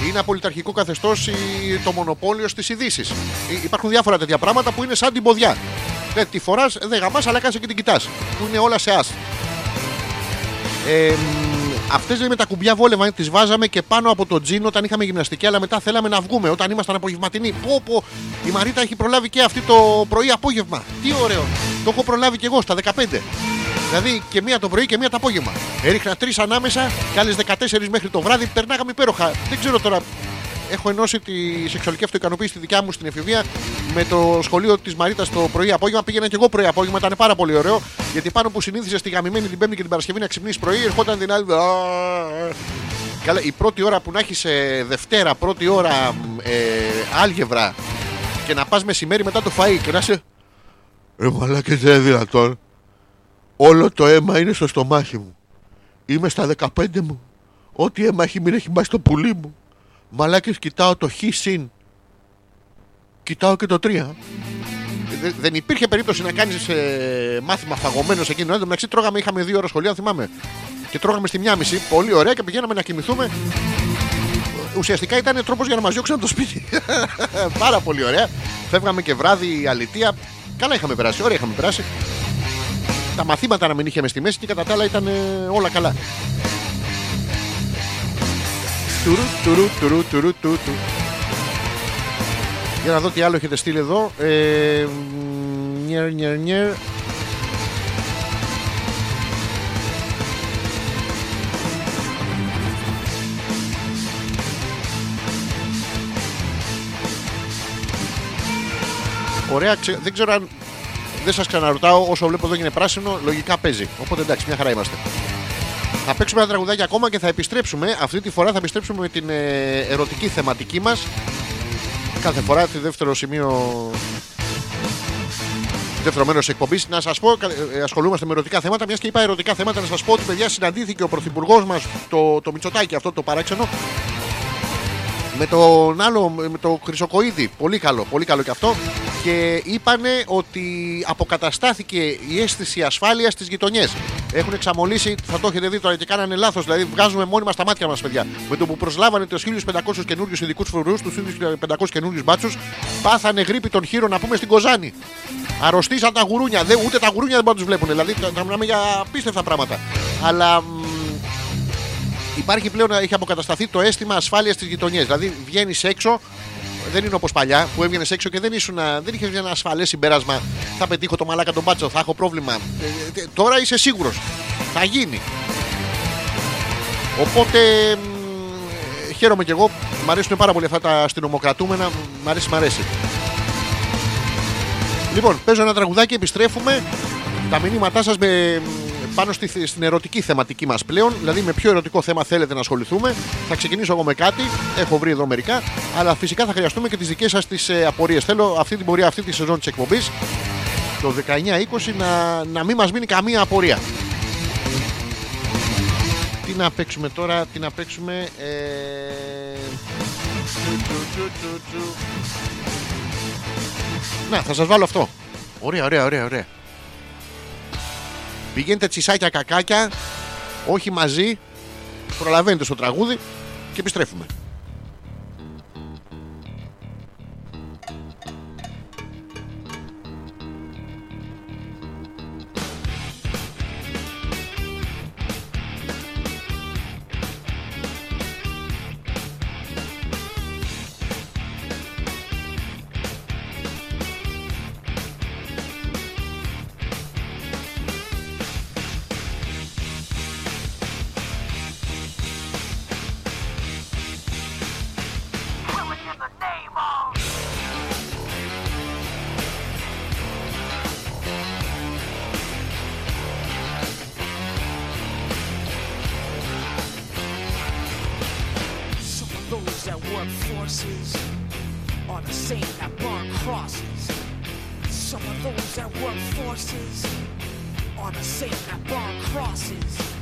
Είναι απολυταρχικό καθεστώς το μονοπόλιο στις ειδήσεις. Υπάρχουν διάφορα τέτοια πράγματα που είναι σαν την ποδιά. Δεν τη φοράς, δεν γαμάς, αλλά κάτσε και την κοιτάς. Που είναι όλα σε άσ. Ε, Αυτές λέει με τα κουμπιά βόλευα τις βάζαμε και πάνω από το τζιν όταν είχαμε γυμναστική, αλλά μετά θέλαμε να βγούμε όταν ήμασταν απογευματινοί. Πω, πω, η Μαρίτα έχει προλάβει και αυτή το πρωί απόγευμα. Τι ωραίο. Το έχω προλάβει και εγώ στα 15. Δηλαδή και μία το πρωί και μία το απόγευμα. Έριχνα τρεις ανάμεσα και άλλες 14 μέχρι το βράδυ. Περνάγαμε υπέροχα. Δεν ξέρω τώρα. Έχω ενώσει τη σεξουαλική αυτοικανοποίηση τη δικιά μου στην εφηβεία με το σχολείο της Μαρίτας το πρωί-απόγευμα. Πήγαινα και εγώ πρωί-απόγευμα, ήταν πάρα πολύ ωραίο. Γιατί πάνω που συνήθιζες στη γαμημένη την Πέμπτη και την Παρασκευή να ξυπνήσεις πρωί, ερχόταν την άλλη. Καλά, η πρώτη ώρα που να έχεις Δευτέρα, πρώτη ώρα ε, άλγευρα και να πας μεσημέρι μετά το φαΐ και να είσαι. Ε, μαλάκε δεν είναι δυνατόν. Όλο το αίμα είναι στο στομάχι μου. Είμαι στα 15 μου. Ό,τι αίμα έχει μείνει έχει μπάσει στο πουλί μου. Μαλάκες κοιτάω το χ συν. Κοιτάω και το 3. Δε- δεν υπήρχε περίπτωση να κάνεις μάθημα φαγωμένος εκείνο. Εν τω μεταξύ τρώγαμε, είχαμε δύο ώρε σχολεία, αν θυμάμαι. Και τρώγαμε στη μία μισή. Πολύ ωραία και πηγαίναμε να κοιμηθούμε. Ουσιαστικά ήταν τρόπος για να μας διώξουν από το σπίτι. Πάρα πολύ ωραία. Φεύγαμε και βράδυ αλητία. Καλά είχαμε περάσει, ωραία είχαμε περάσει. Τα μαθήματα να μην είχαμε στη μέση και κατά τα άλλα ήταν ε, όλα καλά. Τουρου, τουρου, τουρου, τουρου, τουρου, τουρου. Για να δω τι άλλο έχετε στείλει εδώ. Ε, νιερ, νιερ, νιερ. Ωραία, ξε- δεν ξέρω αν δεν σας ξαναρωτάω. Όσο βλέπω εδώ είναι πράσινο, λογικά παίζει. Οπότε εντάξει, μια χαρά είμαστε. Θα παίξουμε ένα τραγουδάκι ακόμα και θα επιστρέψουμε. Αυτή τη φορά θα επιστρέψουμε με την ε, ερωτική θεματική μας. Κάθε φορά τη δεύτερο σημείο. Δεύτερο μέρος εκπομπής. Να σας πω, κα- ε, ασχολούμαστε με ερωτικά θέματα. Μιας και είπα ερωτικά θέματα, να σας πω ότι παιδιά συναντήθηκε ο πρωθυπουργός μας, το, το Μητσοτάκι, αυτό το παράξενο, με τον άλλο, με το Χρυσοκοίδη. Πολύ καλό, πολύ καλό και αυτό. Και είπανε ότι αποκαταστάθηκε η αίσθηση ασφάλειας στις γειτονιές. Έχουν εξαμολύσει, θα το έχετε δει τώρα και κάνανε λάθος. Δηλαδή, βγάζουμε μόνοι μα τα μάτια μας, παιδιά. Με το που προσλάβανε τους 1500 καινούριους ειδικούς φορού, τους 1500 καινούριους μπάτσους, πάθανε γρήπη των χείρων να πούμε στην Κοζάνη. Αρρωστήσαν τα γουρούνια. Δεν, ούτε τα γουρούνια δεν μπορούν να τους βλέπουν. Δηλαδή, θα θα μιλάμε για απίστευτα πράγματα. Αλλά μ, υπάρχει πλέον, έχει αποκατασταθεί το αίσθημα ασφάλειας στι γειτονιές. Δηλαδή βγαίνεις έξω, δεν είναι όπως παλιά που έβγαινες έξω και δεν, ήσουν, δεν είχες ένα ασφαλές συμπέρασμα. Θα πετύχω το μαλάκα τον μπάτσο, θα έχω πρόβλημα. Ε, ε, τώρα είσαι σίγουρος. Θα γίνει. Οπότε μ, χαίρομαι κι εγώ. Μ' αρέσουν πάρα πολύ αυτά τα αστυνομοκρατούμενα. Μ' αρέσει, μ' αρέσει. Λοιπόν, παίζω ένα τραγουδάκι, επιστρέφουμε. Τα μηνύματά σας με, πάνω στη, στην ερωτική θεματική μας πλέον. Δηλαδή, με ποιο ερωτικό θέμα θέλετε να ασχοληθούμε. Θα ξεκινήσω εγώ με κάτι. Έχω βρει εδώ μερικά. Αλλά φυσικά θα χρειαστούμε και τις δικές σας τις ε, απορίες. Θέλω αυτή την πορεία, αυτή τη σεζόν της εκπομπής, το 19-20, να, να μην μας μείνει καμία απορία. Τι να παίξουμε τώρα, τι να παίξουμε. Ε... τσου, τσου, τσου, τσου, τσου. Να, θα σας βάλω αυτό. Ωραία, ωραία, ωραία, ωραία. Πηγαίνετε τσισάκια κακάκια, όχι μαζί, προλαβαίνετε στο τραγούδι και επιστρέφουμε. That burn crosses.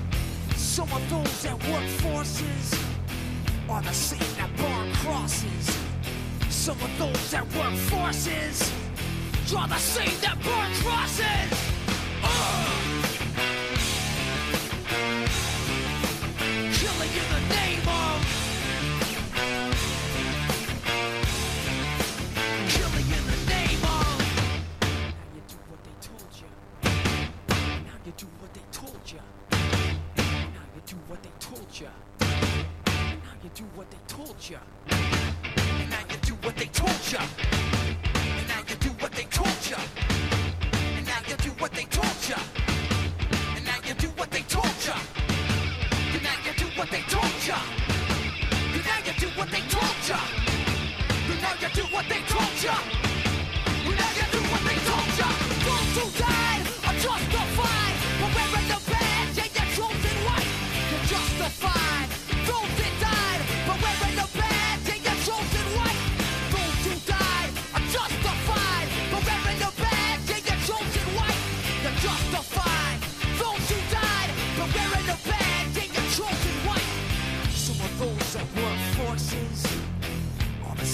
Some of those that work forces are the same that burn crosses. Some of those that work forces are the same that burn crosses. Uh! Killing in the name told you. Now you do what they told you. And now you do what they told you. And now you do what they told you. And now you do what they told you. And now you do what they told you. And now you do what they told ya. And now you do what they told ya. And now you do what they told ya. And now you do what they told ya. Those who died are justified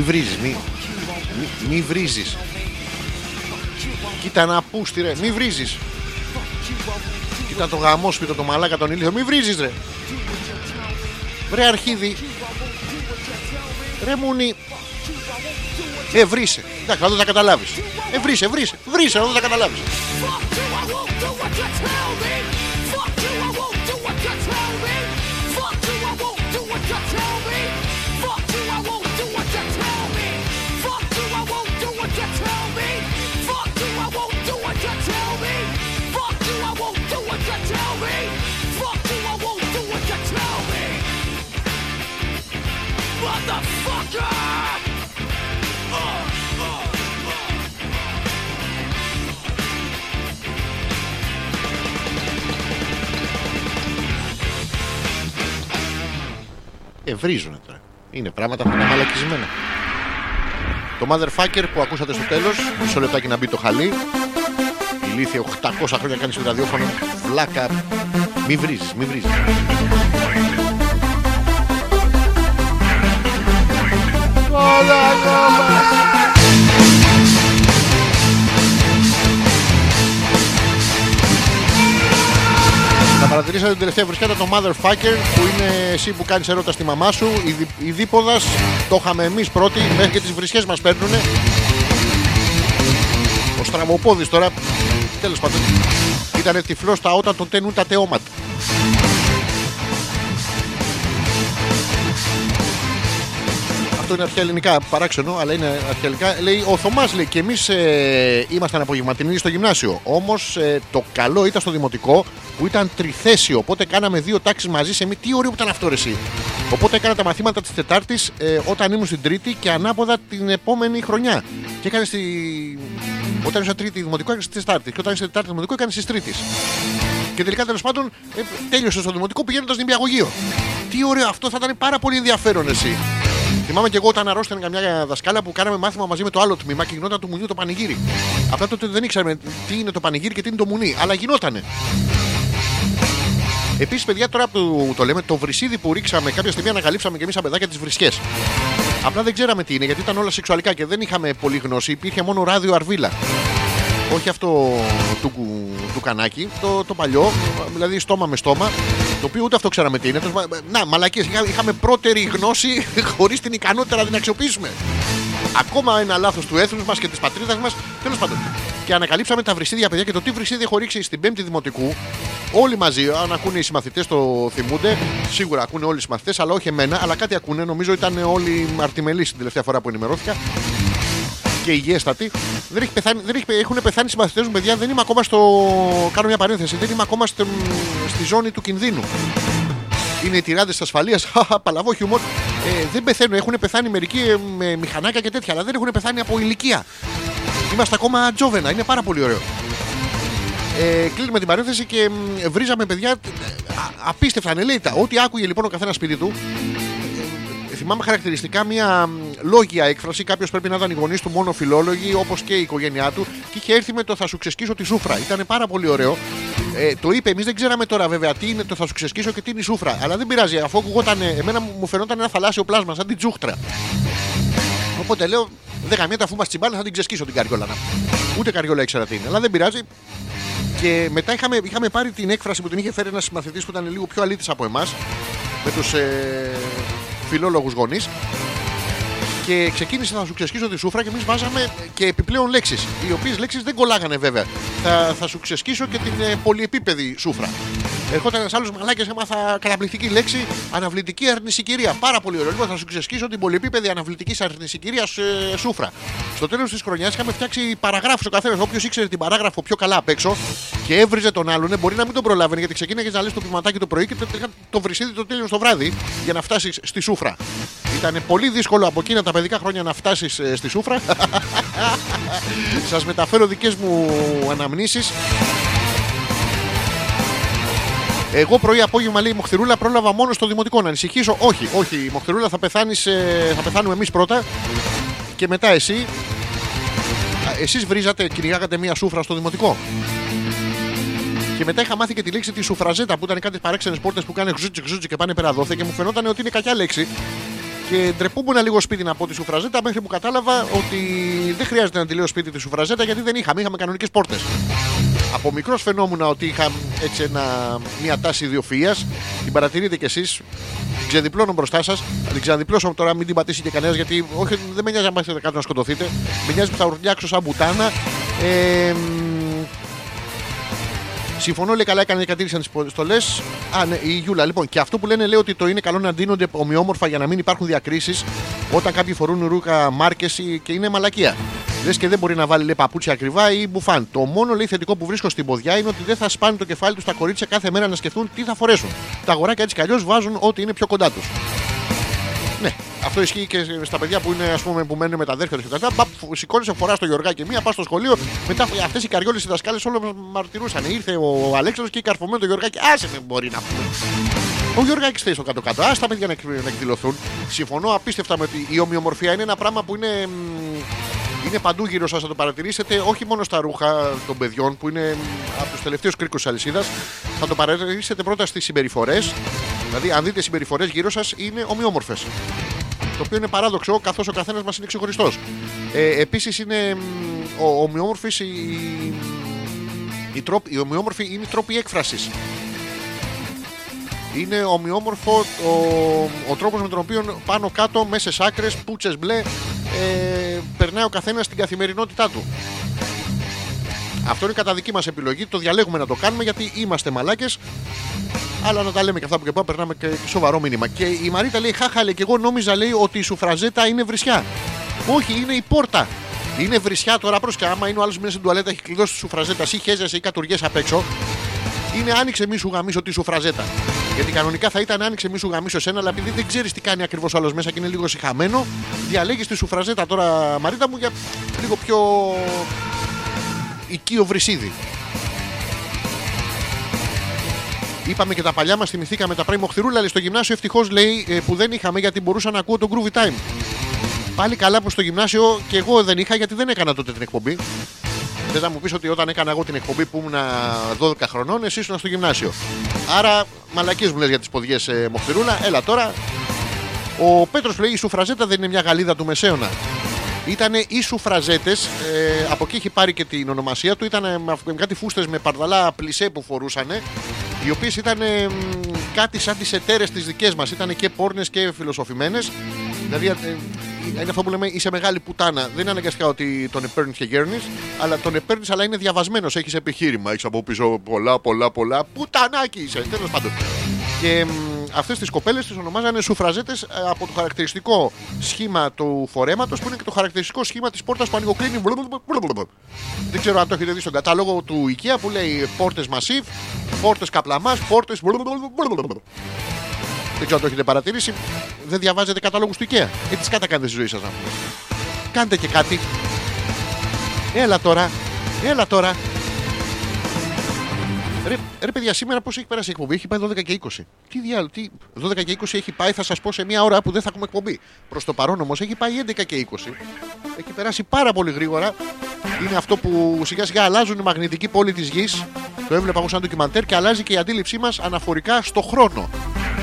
Μη βρίζεις, μη, μη, μη βρίζεις. Κοίτα να πούστη ρε, μη βρίζεις. Κοίτα το γαμόσπιτο, το μαλάκα, τον ηλίθιο, μη βρίζεις ρε. Βρε αρχίδι. Ρε μουνι. Ε, βρίσκε. Εντάξει, θα το τα καταλάβεις. Ε, βρίσκε, βρίσκε, βρίσκε, θα το τα καταλάβεις. Ε, βρίζουνε τώρα. Είναι πράγματα αυτά τα μαλακισμένα. Το motherfucker που ακούσατε στο τέλος, μισό λεπτάκι να μπει το χαλί. Ηλίθεια 800 χρόνια κάνεις στο ραδιόφωνο. Βλάκα. Μη βρίζεις, μη βρίζεις. Θα παρατηρήσατε την τελευταία βρισκάτα το Motherfucker που είναι εσύ που κάνεις ερώτα στη μαμά σου. Η, δι, η δίποδας το είχαμε εμείς πρώτοι, μέχρι και τις βρισχές μας παίρνουνε. Ο στραμμοπόδης τώρα, τέλος πάντων, ήταν τυφλός στα όταν τον τένουν τα τεώματα. Αυτό είναι αρχαία ελληνικά, παράξενο, αλλά είναι αρχαία ελληνικά. Λέει ο Θωμάς, λέει, και εμείς ε, ήμασταν απογευματινοί στο γυμνάσιο. Όμως το καλό ήταν στο δημοτικό που ήταν τριθέσιο. Οπότε κάναμε δύο τάξεις μαζί σε μη. Τι ωραίο που ήταν αυτό, ρε, εσύ. Οπότε έκανα τα μαθήματα της Τετάρτης ε, όταν ήμουν στην Τρίτη και ανάποδα την επόμενη χρονιά. Και έκανε στη. Όταν ήσουν Τρίτη δημοτικό, έκανες στη Τετάρτη. Και όταν ήσουν Τετάρτη δημοτικό, έκανες της Τρίτης. Και τελικά τέλος πάντων ε, τέλειωσε στο δημοτικό πηγαίνοντας στην Πιαγωγείο. Τι ωραίο αυτό, θα ήταν πάρα πολύ ενδιαφέρον εσύ. Θυμάμαι και εγώ όταν αρρώστηνα καμιά δασκάλα που κάναμε μάθημα μαζί με το άλλο τμήμα και γινόταν του μουνιού το πανηγύρι. Απλά τότε δεν ήξεραμε τι είναι το πανηγύρι και τι είναι το μουνί, αλλά γινότανε. Επίσης, παιδιά, τώρα που το λέμε, το βρυσίδι που ρίξαμε κάποια στιγμή ανακαλύψαμε και εμείς τα παιδάκια τις βρισκές. Απλά δεν ξέραμε τι είναι γιατί ήταν όλα σεξουαλικά και δεν είχαμε πολύ γνώση. Υπήρχε μόνο ράδιο αρβίλα. Όχι αυτό του, του κανάκι, το, το παλιό, δηλαδή στόμα με στόμα. Το οποίο ούτε αυτό ξέραμε τι είναι. Τέλος πάντων, Να, μαλακίες, είχα- είχαμε πρώτερη γνώση χωρίς την ικανότητα να την αξιοποιήσουμε. Ακόμα ένα λάθος του έθνους μας και της πατρίδας μας. Τέλος πάντων. Και ανακαλύψαμε τα βρυσίδια, παιδιά, και το τι βρυσίδι έχω ρίξει στην 5η Δημοτικού. Όλοι μαζί, αν ακούνε οι συμμαθητές, το θυμούνται. Σίγουρα ακούνε όλοι οι συμμαθητές, αλλά όχι εμένα. Αλλά κάτι ακούνε. Νομίζω ήταν όλοι αρτιμελείς την τελευταία φορά που ενημερώθηκα. Και υγιέστατοι. Δεν, έχει πεθάνει, δεν έχει, έχουν πεθάνει οι συμμαθητέ μου, παιδιά. Δεν είμαι ακόμα στο. Κάνω μια παρένθεση. Δεν είμαι ακόμα στον- στη ζώνη του κινδύνου. Είναι οι τυράδε ασφαλείας. Παλαβό χιούμορ. Ε, δεν πεθαίνουν. Έχουν πεθάνει μερικοί ε, με μηχανάκια και τέτοια, αλλά δεν έχουν πεθάνει από ηλικία. Είμαστε ακόμα τζόβενα. Είναι πάρα πολύ ωραίο. Ε, κλείνουμε την παρένθεση και μ, βρίζαμε παιδιά ε, α- απίστευτα ανελέητα. Ό,τι άκουγε λοιπόν ο καθένας σπίτι του. Ε, θυμάμαι χαρακτηριστικά μια μ, λόγια έκφραση. Κάποιος πρέπει να ήταν οι γονείς του μόνο φιλόλογοι, όπως και η οικογένειά του. Και είχε έρθει με το θα σου ξεσκίσω τη σούφρα. Ήταν πάρα πολύ ωραίο. Ε, το είπε, εμείς δεν ξέραμε τώρα βέβαια τι είναι το θα σου ξεσκίσω και τι είναι η σούφρα. Αλλά δεν πειράζει, αφού ακουγόταν, εμένα μου μου φαινόταν ένα θαλάσσιο πλάσμα, σαν την τζούχτρα. Οπότε λέω, δεν καμιέται αφού μα τσιμπάνε θα την ξεσκίσω την καριόλα. να πούμε. Ούτε καριόλα ήξερα τι είναι. Αλλά δεν πειράζει. Και μετά είχαμε, είχαμε πάρει την έκφραση που την είχε φέρει ένας συμμαθητής που ήταν λίγο πιο αλήτη από εμάς. Με τους ε, φιλόλογους γονείς. Και ξεκίνησε να σου ξεσκίσω τη σούφρα και εμείς βάζαμε και επιπλέον λέξεις. Οι οποίες λέξεις δεν κολλάγανε βέβαια. Θα, θα σου ξεσκίσω και την ε, πολυεπίπεδη σούφρα. Ερχόταν ένας άλλος μαλάκια, έμαθα καταπληκτική λέξη αναβλητική αρνησικυρία. Πάρα πολύ ωραίο. Λοιπόν, θα σου ξεσκίσω την πολυεπίπεδη αναβλητικής αρνησικυρίας ε, σούφρα. Στο τέλος της χρονιάς είχαμε φτιάξει παραγράφους ο καθένας. Όποιος ήξερε την παράγραφο πιο καλά απ' έξω και έβριζε τον άλλον, ε, μπορεί να μην τον προλάβαινε γιατί ξεκίνησε να λες το ποιηματάκι το πρωί και το, το βρυσίδι το τέλειωσε το βράδυ για να φτάσεις στη σούφρα. Ήταν πολύ δύσκολο από εκείνα τα παιδικά χρόνια να φτάσεις στη σούφρα. Σας μεταφέρω δικές μου αναμνήσεις εγώ πρωί απόγευμα λέει η Μοχθηρούλα πρόλαβα μόνο στο δημοτικό να ανησυχήσω. Όχι, όχι, η Μοχθηρούλα θα, πεθάνεις, ε, θα πεθάνουμε εμείς πρώτα και μετά εσύ. Εσείς βρίζατε, κυνηγάγατε μία σούφρα στο δημοτικό. Και μετά είχα μάθει και τη λέξη τη σουφραζέτα που ήταν κάτι παράξενες πόρτες που κάνε γζούτσι γζούτσι και πάνε πέρα δόθε και μου φαινόταν ότι είναι κακιά λέξη. Και ντρεπούμουν λίγο σπίτι να πω τη σουφραζέτα μέχρι που κατάλαβα ότι δεν χρειάζεται να τη λέω σπίτι τη σουφραζέτα γιατί δεν είχαμε, είχαμε κανονικές πόρτες. Από μικρός φαινόμουν ότι είχα έτσι ένα, μια τάση ιδιοφυα. Την παρατηρείτε κι εσείς. Την ξεδιπλώνω μπροστά σας. Θα την ξαναδιπλώσω τώρα, μην την πατήσει και κανένας γιατί όχι, δεν με νοιάζει αν μάθετε κάτω να σκοτωθείτε. Με νοιάζει που θα ουρλιάξω σαν μπουτάνα. Ε, μ, Συμφωνώ, λέει καλά, έκανε και κατήρισαν τις αποστολέ. Α, ναι, η Γιούλα. Λοιπόν, και αυτό που λένε λέει ότι το είναι καλό να ντύνονται ομοιόμορφα για να μην υπάρχουν διακρίσεις όταν κάποιοι φορούν ρούχα μάρκες και είναι μαλακία. Λες και δεν μπορεί να βάλει λέει, παπούτσια ακριβά ή μπουφάν. Το μόνο λέει θετικό που βρίσκω στην ποδιά είναι ότι δεν θα σπάνει το κεφάλι τους τα κορίτσια κάθε μέρα να σκεφτούν τι θα φορέσουν. Τα αγοράκια έτσι κι αλλιώς βάζουν ό,τι είναι πιο κοντά τους. Ναι, αυτό ισχύει και στα παιδιά που, είναι, ας πούμε, που μένουν με τα αδέρφια τους και τα λοιπά. Παπ, Σηκώνεσαι, φοράς το Γιωργάκι μία, πας στο σχολείο. Μετά αυτές οι καριόλες οι δασκάλες όλο μας μαρτυρούσαν. Ήρθε ο Αλέξανδρος και η καρφωμένο το Γιωργάκι. Άσε με μπορεί να πούμε. Ο Γιωργάκης θέλει στο κάτω-κάτω. Α τα παιδιά να, εκ- να εκδηλωθούν. Συμφωνώ απίστευτα με ότι η ομοιομορφία είναι ένα πράγμα που είναι. μ, Είναι παντού γύρω σας, θα το παρατηρήσετε, όχι μόνο στα ρούχα των παιδιών που είναι μ, από τους τελευταίους κρίκους της αλυσίδας. Θα το παρατηρήσετε πρώτα στις συμπεριφορές. Δηλαδή, αν δείτε συμπεριφορές γύρω σας, είναι ομοιόμορφες. Το οποίο είναι παράδοξο, καθώς ο καθένας μας είναι ξεχωριστός. Ε, Επίσης, είναι μ, ο, ομοιόμορφης η, η, τρόπ- η ομοιόμορφη είναι οι τρόποι έκφρασης. Είναι ομοιόμορφο ο, ο τρόπος με τον οποίο πάνω κάτω, μέσες άκρες, πούτσες μπλε, ε, περνάει ο καθένας στην καθημερινότητά του. Αυτό είναι κατά δική μας επιλογή, το διαλέγουμε να το κάνουμε γιατί είμαστε μαλάκες Αλλά να τα λέμε και αυτά που και πάμε, περνάμε και και σοβαρό μήνυμα. Και η Μαρίτα λέει: Χάχα, λέει, και εγώ νόμιζα λέει ότι η σουφραζέτα είναι βρισιά. Όχι, είναι η πόρτα. Είναι βρισιά τώρα προς και άμα είναι ο άλλος μέσα στην τουαλέτα, έχει κλειδώσει τη σουφραζέτα ή χέζεσαι ή κατουργές απ' έξω. Είναι άνοιξε μη σου γαμίσω τη σουφραζέτα. Γιατί κανονικά θα ήταν άνοιξε μη σου γαμίσω εσένα, αλλά επειδή δεν ξέρεις τι κάνει ακριβώς άλλος μέσα και είναι λίγο συχαμένο, διαλέγεις τη σουφραζέτα τώρα, Μαρίτα μου, για λίγο πιο οικείο βρυσίδι. Είπαμε και τα παλιά μας, θυμηθήκαμε τα πράιμο χθηρούλα, λέει στο γυμνάσιο ευτυχώς λέει ε, που δεν είχαμε γιατί μπορούσα να ακούω το groovy time. Πάλι καλά που στο γυμνάσιο και εγώ δεν είχα γιατί δεν έκανα τότε την εκπομπή. Δεν θα μου πεις ότι όταν έκανα εγώ την εκπομπή που ήμουν 12 χρονών, εσύ ήσουν στο γυμνάσιο. Άρα, μαλακίες μου λες για τις ποδιές ε, Μοχθηρούλα. Έλα τώρα. Ο Πέτρος λέει: Η σουφραζέτα δεν είναι μια γαλίδα του Μεσαίωνα. Ήταν οι σουφραζέτες, ε, από εκεί έχει πάρει και την ονομασία του. Ήταν με, αυ- με κάτι φούστες με παρδαλά πλισέ που φορούσαν, οι οποίες ήταν ε, μ, κάτι σαν τις εταίρες τις δικές μας. Ήταν και πόρνες και φιλοσοφημένες. Δηλαδή, ε, είναι αυτό που λέμε είσαι μεγάλη πουτάνα. Δεν είναι αναγκαστικά ότι τον επέρνεις και γέρνεις, αλλά τον επέρνεις, αλλά είναι διαβασμένος. Έχεις επιχείρημα, έχεις από πίσω πολλά, πολλά, πολλά. Πουτανάκι είσαι, τέλος πάντων. Και αυτές τις κοπέλες τις ονομάζανε σουφραζέτε από το χαρακτηριστικό σχήμα του φορέματος που είναι και το χαρακτηριστικό σχήμα της πόρτας που ανοιγοκλίνει. Δεν ξέρω αν το έχετε δει στον κατάλογο του IKEA που λέει πόρτες μασίβ, πόρτες καπλαμάς, πόρτες. Δεν ξέρω αν το έχετε παρατηρήσει. Δεν διαβάζετε κατάλογους του IKEA. Ε, τι κάτα κάνετε στη ζωή σας, να πούμε. Κάντε και κάτι. Έλα τώρα. Έλα τώρα. Ρε, ρε παιδιά, σήμερα πώς έχει περάσει η εκπομπή, έχει πάει 12 και 20. Τι διάλογο, τι 12 και 20 έχει πάει, θα σας πω σε μια ώρα που δεν θα έχουμε εκπομπή. Προς το παρόν όμως έχει πάει 11 και 20. Έχει περάσει πάρα πολύ γρήγορα. Είναι αυτό που σιγά σιγά αλλάζουν οι μαγνητικοί πόλοι της γης. Το έβλεπα εγώ σαν ντοκιμαντέρ και αλλάζει και η αντίληψή μας αναφορικά στο χρόνο.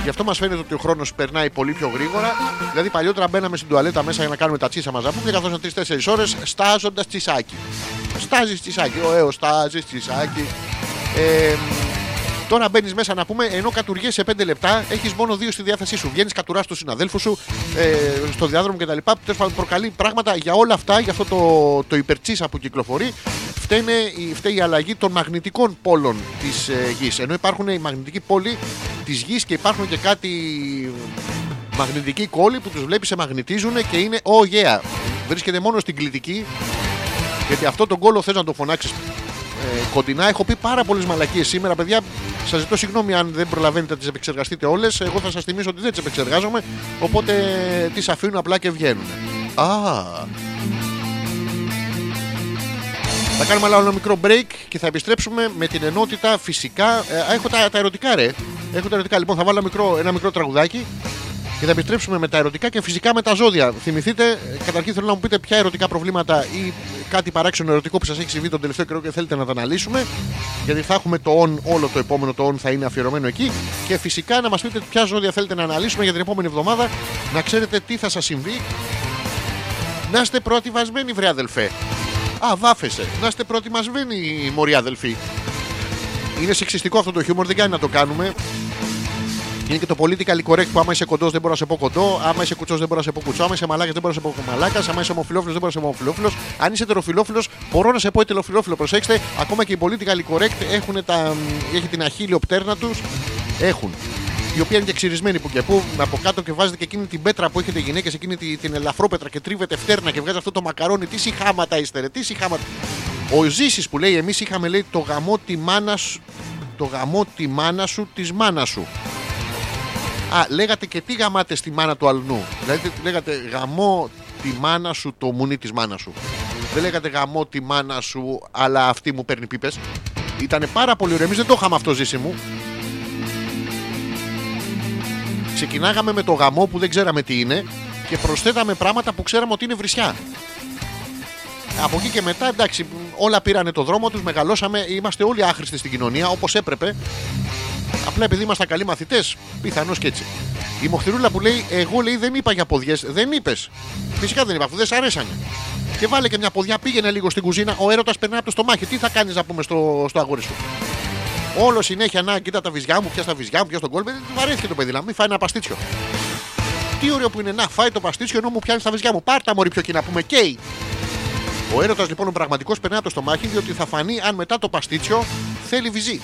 Γι' αυτό μας φαίνεται ότι ο χρόνος περνάει πολύ πιο γρήγορα. Δηλαδή, παλιότερα μπαίναμε στην τουαλέτα μέσα για να κάνουμε τα τσίσα μας να πούμε και καθόσαν 3-4 ώρες στάζοντας τσισάκι. Στάζεις τσισάκι, ο έω στάζει τσισάκι. Ε, Τώρα μπαίνεις μέσα να πούμε, ενώ κατουργέ σε 5 λεπτά, έχεις μόνο 2 στη διάθεσή σου. Βγαίνεις, κατουράς του συναδέλφου σου ε, στο διάδρομο κτλ. Τέλος πάντων, προκαλεί πράγματα για όλα αυτά, για αυτό το, το υπερτσίσα που κυκλοφορεί. Φταίνε, η- φταίει η αλλαγή των μαγνητικών πόλων της ε, γης. Ενώ υπάρχουν οι μαγνητικοί πόλοι της γης και υπάρχουν και κάτι μαγνητικοί κόλλοι που τους βλέπεις σε μαγνητίζουν και είναι oh yeah. Βρίσκεται μόνο στην κλητική γιατί αυτό τον κόλλο θες να το φωνάξεις ε, κοντινά. Έχω πει πάρα πολλές μαλακίες σήμερα, παιδιά. Σας ζητώ συγγνώμη αν δεν προλαβαίνετε να τις επεξεργαστείτε όλες. Εγώ θα σας θυμίσω ότι δεν τις επεξεργάζομαι. Οπότε τις αφήνω απλά και βγαίνουν. Α. Θα κάνουμε άλλο ένα μικρό break και θα επιστρέψουμε με την ενότητα φυσικά. Ε, α, έχω τα, τα ερωτικά, ρε. Έχω τα ερωτικά. Λοιπόν, θα βάλω ένα μικρό, ένα μικρό τραγουδάκι και θα επιστρέψουμε με τα ερωτικά και φυσικά με τα ζώδια. Θυμηθείτε, ε, καταρχήν θέλω να μου πείτε ποια ερωτικά προβλήματα ή κάτι παράξενο ερωτικό που σας έχει συμβεί τον τελευταίο καιρό και θέλετε να τα αναλύσουμε. Γιατί θα έχουμε το on, όλο το επόμενο το on θα είναι αφιερωμένο εκεί. Και φυσικά να μας πείτε ποια ζώδια θέλετε να αναλύσουμε για την επόμενη εβδομάδα. Να ξέρετε τι θα σας συμβεί. Να είστε προετοιμασμένοι, βρε αδελφέ. Α, βάφεσαι. Να είστε προετοιμασμένοι, μωροί αδελφοί. Είναι σεξιστικό αυτό το χιούμορ, δεν κάνει να το κάνουμε. Είναι και το politically correct που άμα είσαι κοντός δεν μπορώ να σε πω κοντό, άμα είσαι κουτσός δεν μπορώ να σε πω κουτσό, άμα είσαι μαλάκας δεν μπορώ να σε πω μαλάκας, άμα είσαι ομοφυλόφιλος δεν μπορώ να σε πω ομοφυλόφιλος. Αν είσαι τεροφιλόφιλος, μπορώ να σε πω ετελοφιλόφιλο. Προσέξτε, ακόμα και οι politically correct έχουν τα, έχει την αχίλιο πτέρνα τους. Έχουν. Η οποία είναι και ξυρισμένη που και που, από κάτω και βάζετε και εκείνη την πέτρα που έχετε γυναίκες, εκείνη τη- την ελαφρόπετρα και τρίβετε φτέρνα και βγάζει αυτό το μακαρόνι. Τι συχάματα είστε, ρε, τι συχάματα. Ο Ζήσης που λέει, εμείς είχαμε λέει το γαμό τη μάνας σου, το γαμό τη μάνα σου της μάνας σου. Α, λέγατε και τι γαμάτε στη μάνα του αλνού. Δηλαδή λέγατε γαμό τη μάνα σου το μουνί της μάνας σου. Δεν λέγατε γαμό τη μάνα σου, αλλά αυτή μου παίρνει πίπες. Ήταν πάρα πολύ ωραίο. Εμείς δεν το είχαμε αυτό ζήσει μου. Ξεκινάγαμε με το γαμό που δεν ξέραμε τι είναι και προσθέταμε πράγματα που ξέραμε ότι είναι βρισιά. Από εκεί και μετά, εντάξει, όλα πήρανε το δρόμο τους, μεγαλώσαμε, είμαστε όλοι άχρηστοι στην κοινωνία όπως έπρεπε. Απλά επειδή ήμασταν καλοί μαθητές, πιθανώς και έτσι. Η Μοχθηρούλα που λέει, Εγώ λέει δεν είπα για ποδιές. Δεν είπες. Φυσικά δεν είπα, αφού δεν σ' αρέσανε. Και βάλε και μια ποδιά, πήγαινε λίγο στην κουζίνα. Ο έρωτας περνάει από το στομάχι. Τι θα κάνεις να πούμε στο, στο αγόρι σου; Όλο συνέχεια να κοίτα τα βυζιά μου, πια τα βυζιά μου, πια στον κόλπο. Δεν του βαρέθηκε το παιδί να μην φάει ένα παστίτσιο. Τι ωραίο που είναι να φάει το παστίτσιο ενώ μου πιάνεις τα βυζιά μου. Πάρτα μωρή πιο κοινά που με καίει. Ο έρωτας λοιπόν ο πραγματικός περνάει από το στομάχι διότι θα φανεί αν μετά το παστίτσιο θέλει βυζί.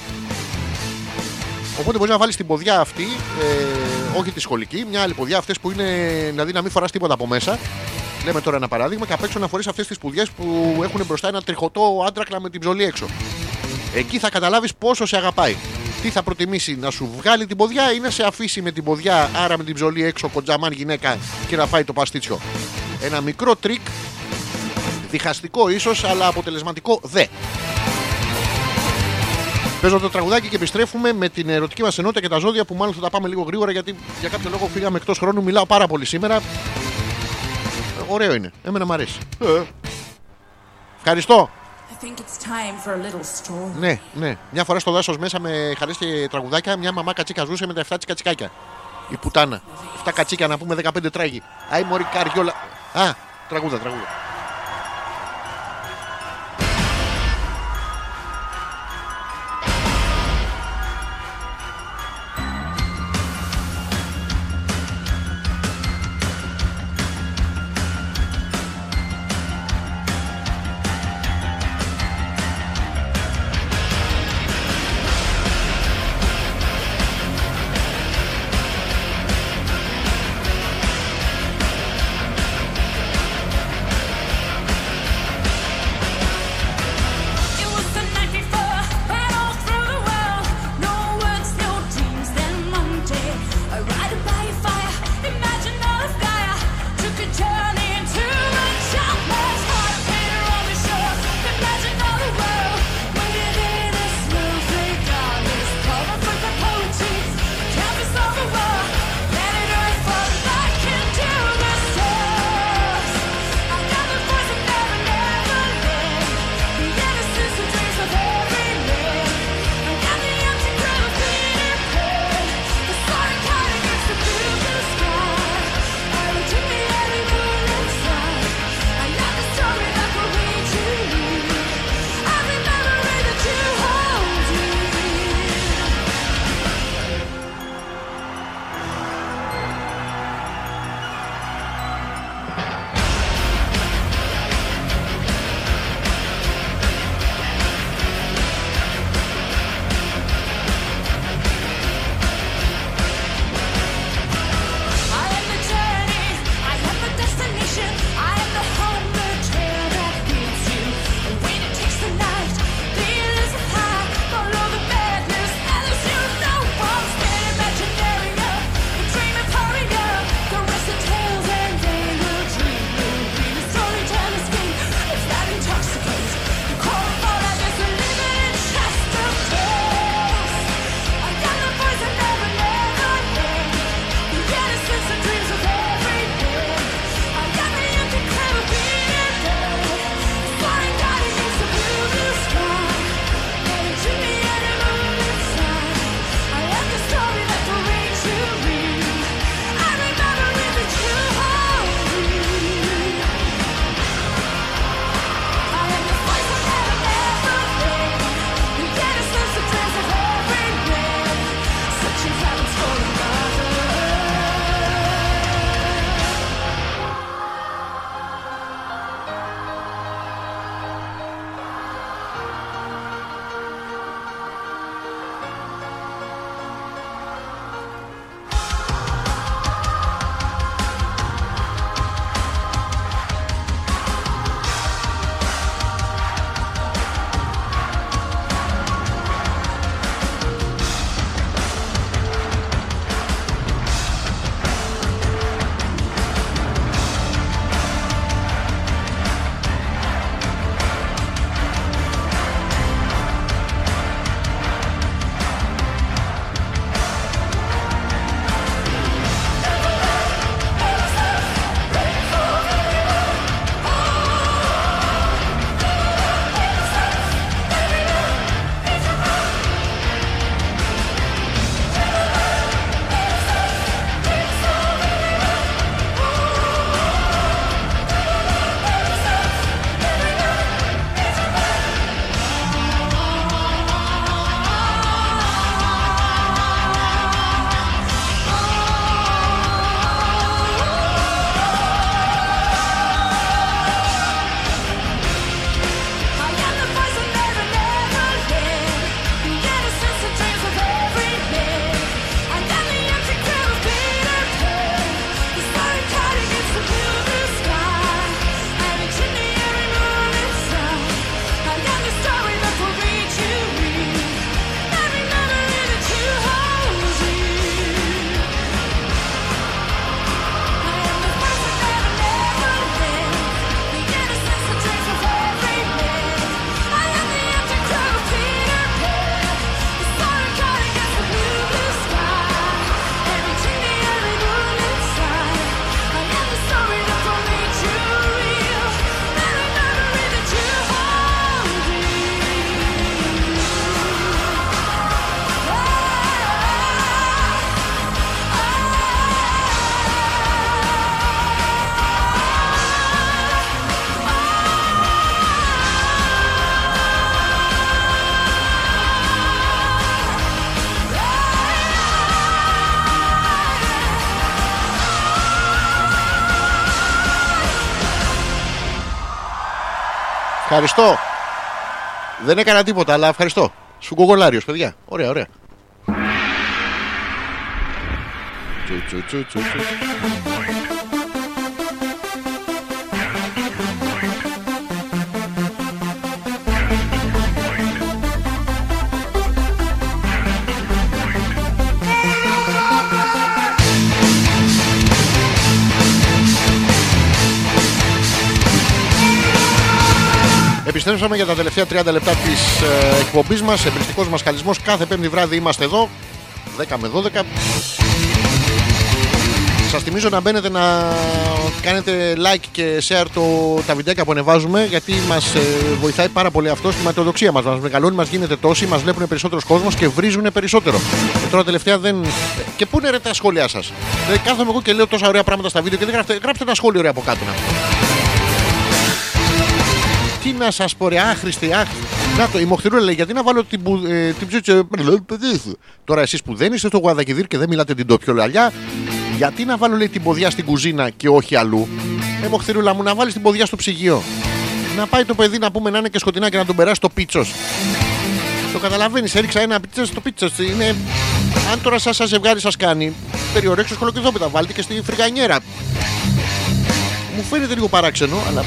Οπότε μπορείς να βάλεις την ποδιά αυτή, ε, όχι τη σχολική, μια άλλη ποδιά, αυτές που είναι δηλαδή να μην φοράς τίποτα από μέσα. Λέμε τώρα ένα παράδειγμα και απ' έξω να φορείς αυτές τις πουδιέ που έχουν μπροστά ένα τριχωτό άντρακλα με την ψωλή έξω. Εκεί θα καταλάβεις πόσο σε αγαπάει. Τι θα προτιμήσει, να σου βγάλει την ποδιά ή να σε αφήσει με την ποδιά, άρα με την ψωλή έξω, κοντζαμάν γυναίκα και να φάει το παστίτσιο. Ένα μικρό τρικ, διχαστικό ίσως, αλλά αποτελεσματικό δε. Παίζω το τραγουδάκι και επιστρέφουμε με την ερωτική μας ενότητα και τα ζώδια που μάλλον θα τα πάμε λίγο γρήγορα γιατί για κάποιο λόγο φύγαμε εκτός χρόνου. Μιλάω πάρα πολύ σήμερα. Ε, Ωραίο είναι. Εμένα μου αρέσει. Ε. Ευχαριστώ. I think it's time for a little story. Ναι, ναι. Μια φορά στο δάσος μέσα με χαρέ και τραγουδάκια, μια μαμά κατσίκα ζούσε με τα 7 τσικατσικάκια. Η πουτάνα. 7 κατσίκια να πούμε 15 τράγοι. Άι μωρή καριόλα. Α, τραγούδα, τραγούδα. Ευχαριστώ. Δεν έκανα τίποτα, αλλά ευχαριστώ. Σουγκογολάριο, παιδιά. Ωραία, ωραία. Τσου, τσου, τσου, τσου, τσου. Επιστρέψαμε για τα τελευταία 30 λεπτά της ε, εκπομπής μας. Εμπριστικός μας χαλισμό. Κάθε πέμπτη βράδυ είμαστε εδώ. 10 με 12. Σας θυμίζω να μπαίνετε να κάνετε like και share το, τα βιντεάκια που ανεβάζουμε γιατί μας βοηθάει πάρα πολύ αυτό στη ματαιοδοξία μας. Μας μεγαλώνει, μας γίνεται τόση, μας βλέπουν περισσότερος κόσμος και βρίζουν περισσότερο. Και τώρα τελευταία δεν. Και πού είναι ρε τα σχόλιά σας; Δηλαδή κάθομαι εγώ και λέω τόσα ωραία πράγματα στα βίντεο και δεν γράφετε, γράψτε ένα σχόλιο ρε από κάτω να. Τι να σας πω, ρε, άχρηστη, άχρηστη. Να το, η Μοχθηρούλα λέει, γιατί να βάλω την, που, ε, την ψήτσο. παιδί σου. Τώρα εσείς που δεν είστε στο Γουαδακιδίρ και δεν μιλάτε την τοπιολαλιά, γιατί να βάλω λέει την ποδιά στην κουζίνα και όχι αλλού; Ε, Μοχθηρούλα μου, να βάλεις την ποδιά στο ψυγείο. Να πάει το παιδί να πούμε να είναι και σκοτεινά και να τον περάσει το πίτσος. Το καταλαβαίνεις, έριξα ένα πίτσος στο πίτσος. Είναι... Αν τώρα σας σας ζευγάρι σας κάνει, περιορέξω σχολοκυθόπιτα, βάλτε και στη φρυγανιέρα. Μου φαίνεται λίγο παράξενο, αλλά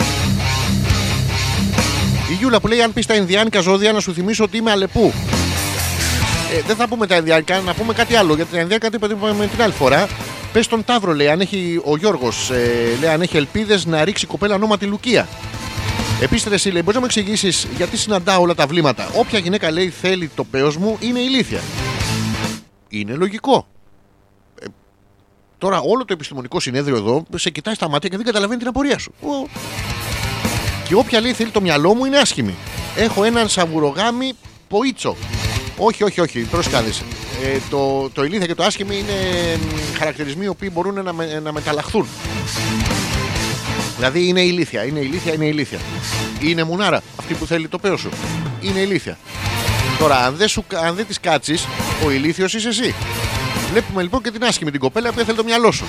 η Γιούλα που λέει: Αν πεις τα Ινδιάνικα ζώδια, να σου θυμίσω ότι είμαι Αλεπού. Ε, δεν θα πούμε τα Ινδιάνικα, να πούμε κάτι άλλο. Γιατί τα Ινδιάνικα τι είπαμε την άλλη φορά. Πες τον Ταύρο, λέει, αν έχει ο Γιώργος, ε, λέει, αν έχει ελπίδες να ρίξει κοπέλα ονόματι Λουκία. Επίσης, εσύ λέει, μπορείς να μου εξηγήσεις γιατί συναντάω όλα τα βλήματα. Όποια γυναίκα λέει θέλει το πέος μου είναι ηλίθια. Είναι λογικό. Ε, τώρα όλο το επιστημονικό συνέδριο εδώ σε κοιτάει στα μάτια και δεν καταλαβαίνει την απορία σου. Ο, και όποια λέει θέλει το μυαλό μου είναι άσχημη. Έχω έναν σαβουρογάμι ποίτσο. Όχι, όχι, όχι, προσκάλεσε. Ε, το, το ηλίθια και το άσχημη είναι μ, χαρακτηρισμοί οι οποίοι μπορούν να, με- να μεταλλαχθούν. Δηλαδή είναι ηλίθια, είναι ηλίθια, είναι ηλίθια. Είναι μουνάρα αυτή που θέλει το πέος σου. Είναι ηλίθια. Τώρα, αν δεν, σου, αν δεν της κάτσεις, ο ηλίθιος είσαι εσύ. Βλέπουμε λοιπόν και την άσχημη την κοπέλα που θέλει το μυαλό σου.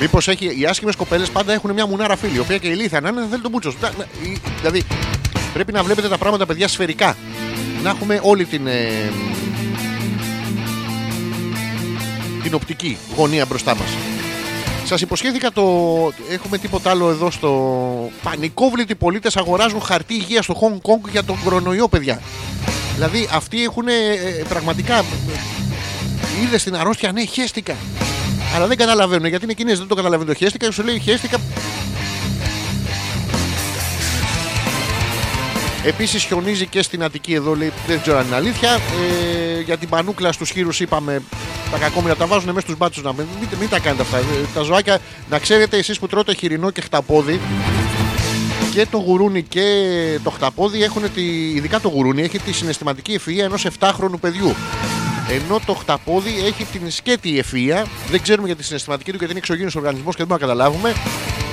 Μήπως έχει. Οι άσχημες κοπέλες πάντα έχουν μια μουνάρα φίλη, η οποία και ηλίθια να είναι δεν θέλει τον μπούτσος. σου. Να- να- η- Δηλαδή, πρέπει να βλέπετε τα πράγματα, παιδιά, σφαιρικά. Να έχουμε όλη την. ε, την οπτική γωνία μπροστά μας. Σας υποσχέθηκα το. Έχουμε τίποτα άλλο εδώ στο. Πανικόβλητοι πολίτες αγοράζουν χαρτί υγείας στο Hong Kong για τον κορονοϊό, παιδιά. Δηλαδή, αυτοί έχουν ε, ε, πραγματικά. Είδες την αρρώστια, ναι, χέστηκα. Αλλά δεν καταλαβαίνουν γιατί είναι Κινέζοι, δεν το καταλαβαίνουν το χέστηκα. Σου λέει χέστηκα. Επίσης χιονίζει και στην Αττική εδώ, λέει, δεν ξέρω αν είναι αλήθεια. Ε, για την πανούκλα στους χείρους είπαμε τα κακόμοιρα τα βάζουν μέσα στους μπάτσους να μην, μην, μην τα κάνετε αυτά. Ε, Τα ζωάκια, να ξέρετε εσείς που τρώτε χοιρινό και χταπόδι, και το γουρούνι και το χταπόδι έχουν τη, ειδικά το γουρούνι έχει τη συναισθηματική ευφυΐα ενός 7χρονου παιδιού. Ενώ το χταπόδι έχει την σκέτη ευφυΐα, δεν ξέρουμε για τη συναισθηματική του γιατί είναι εξωγήινος οργανισμός και δεν μπορούμε να καταλάβουμε.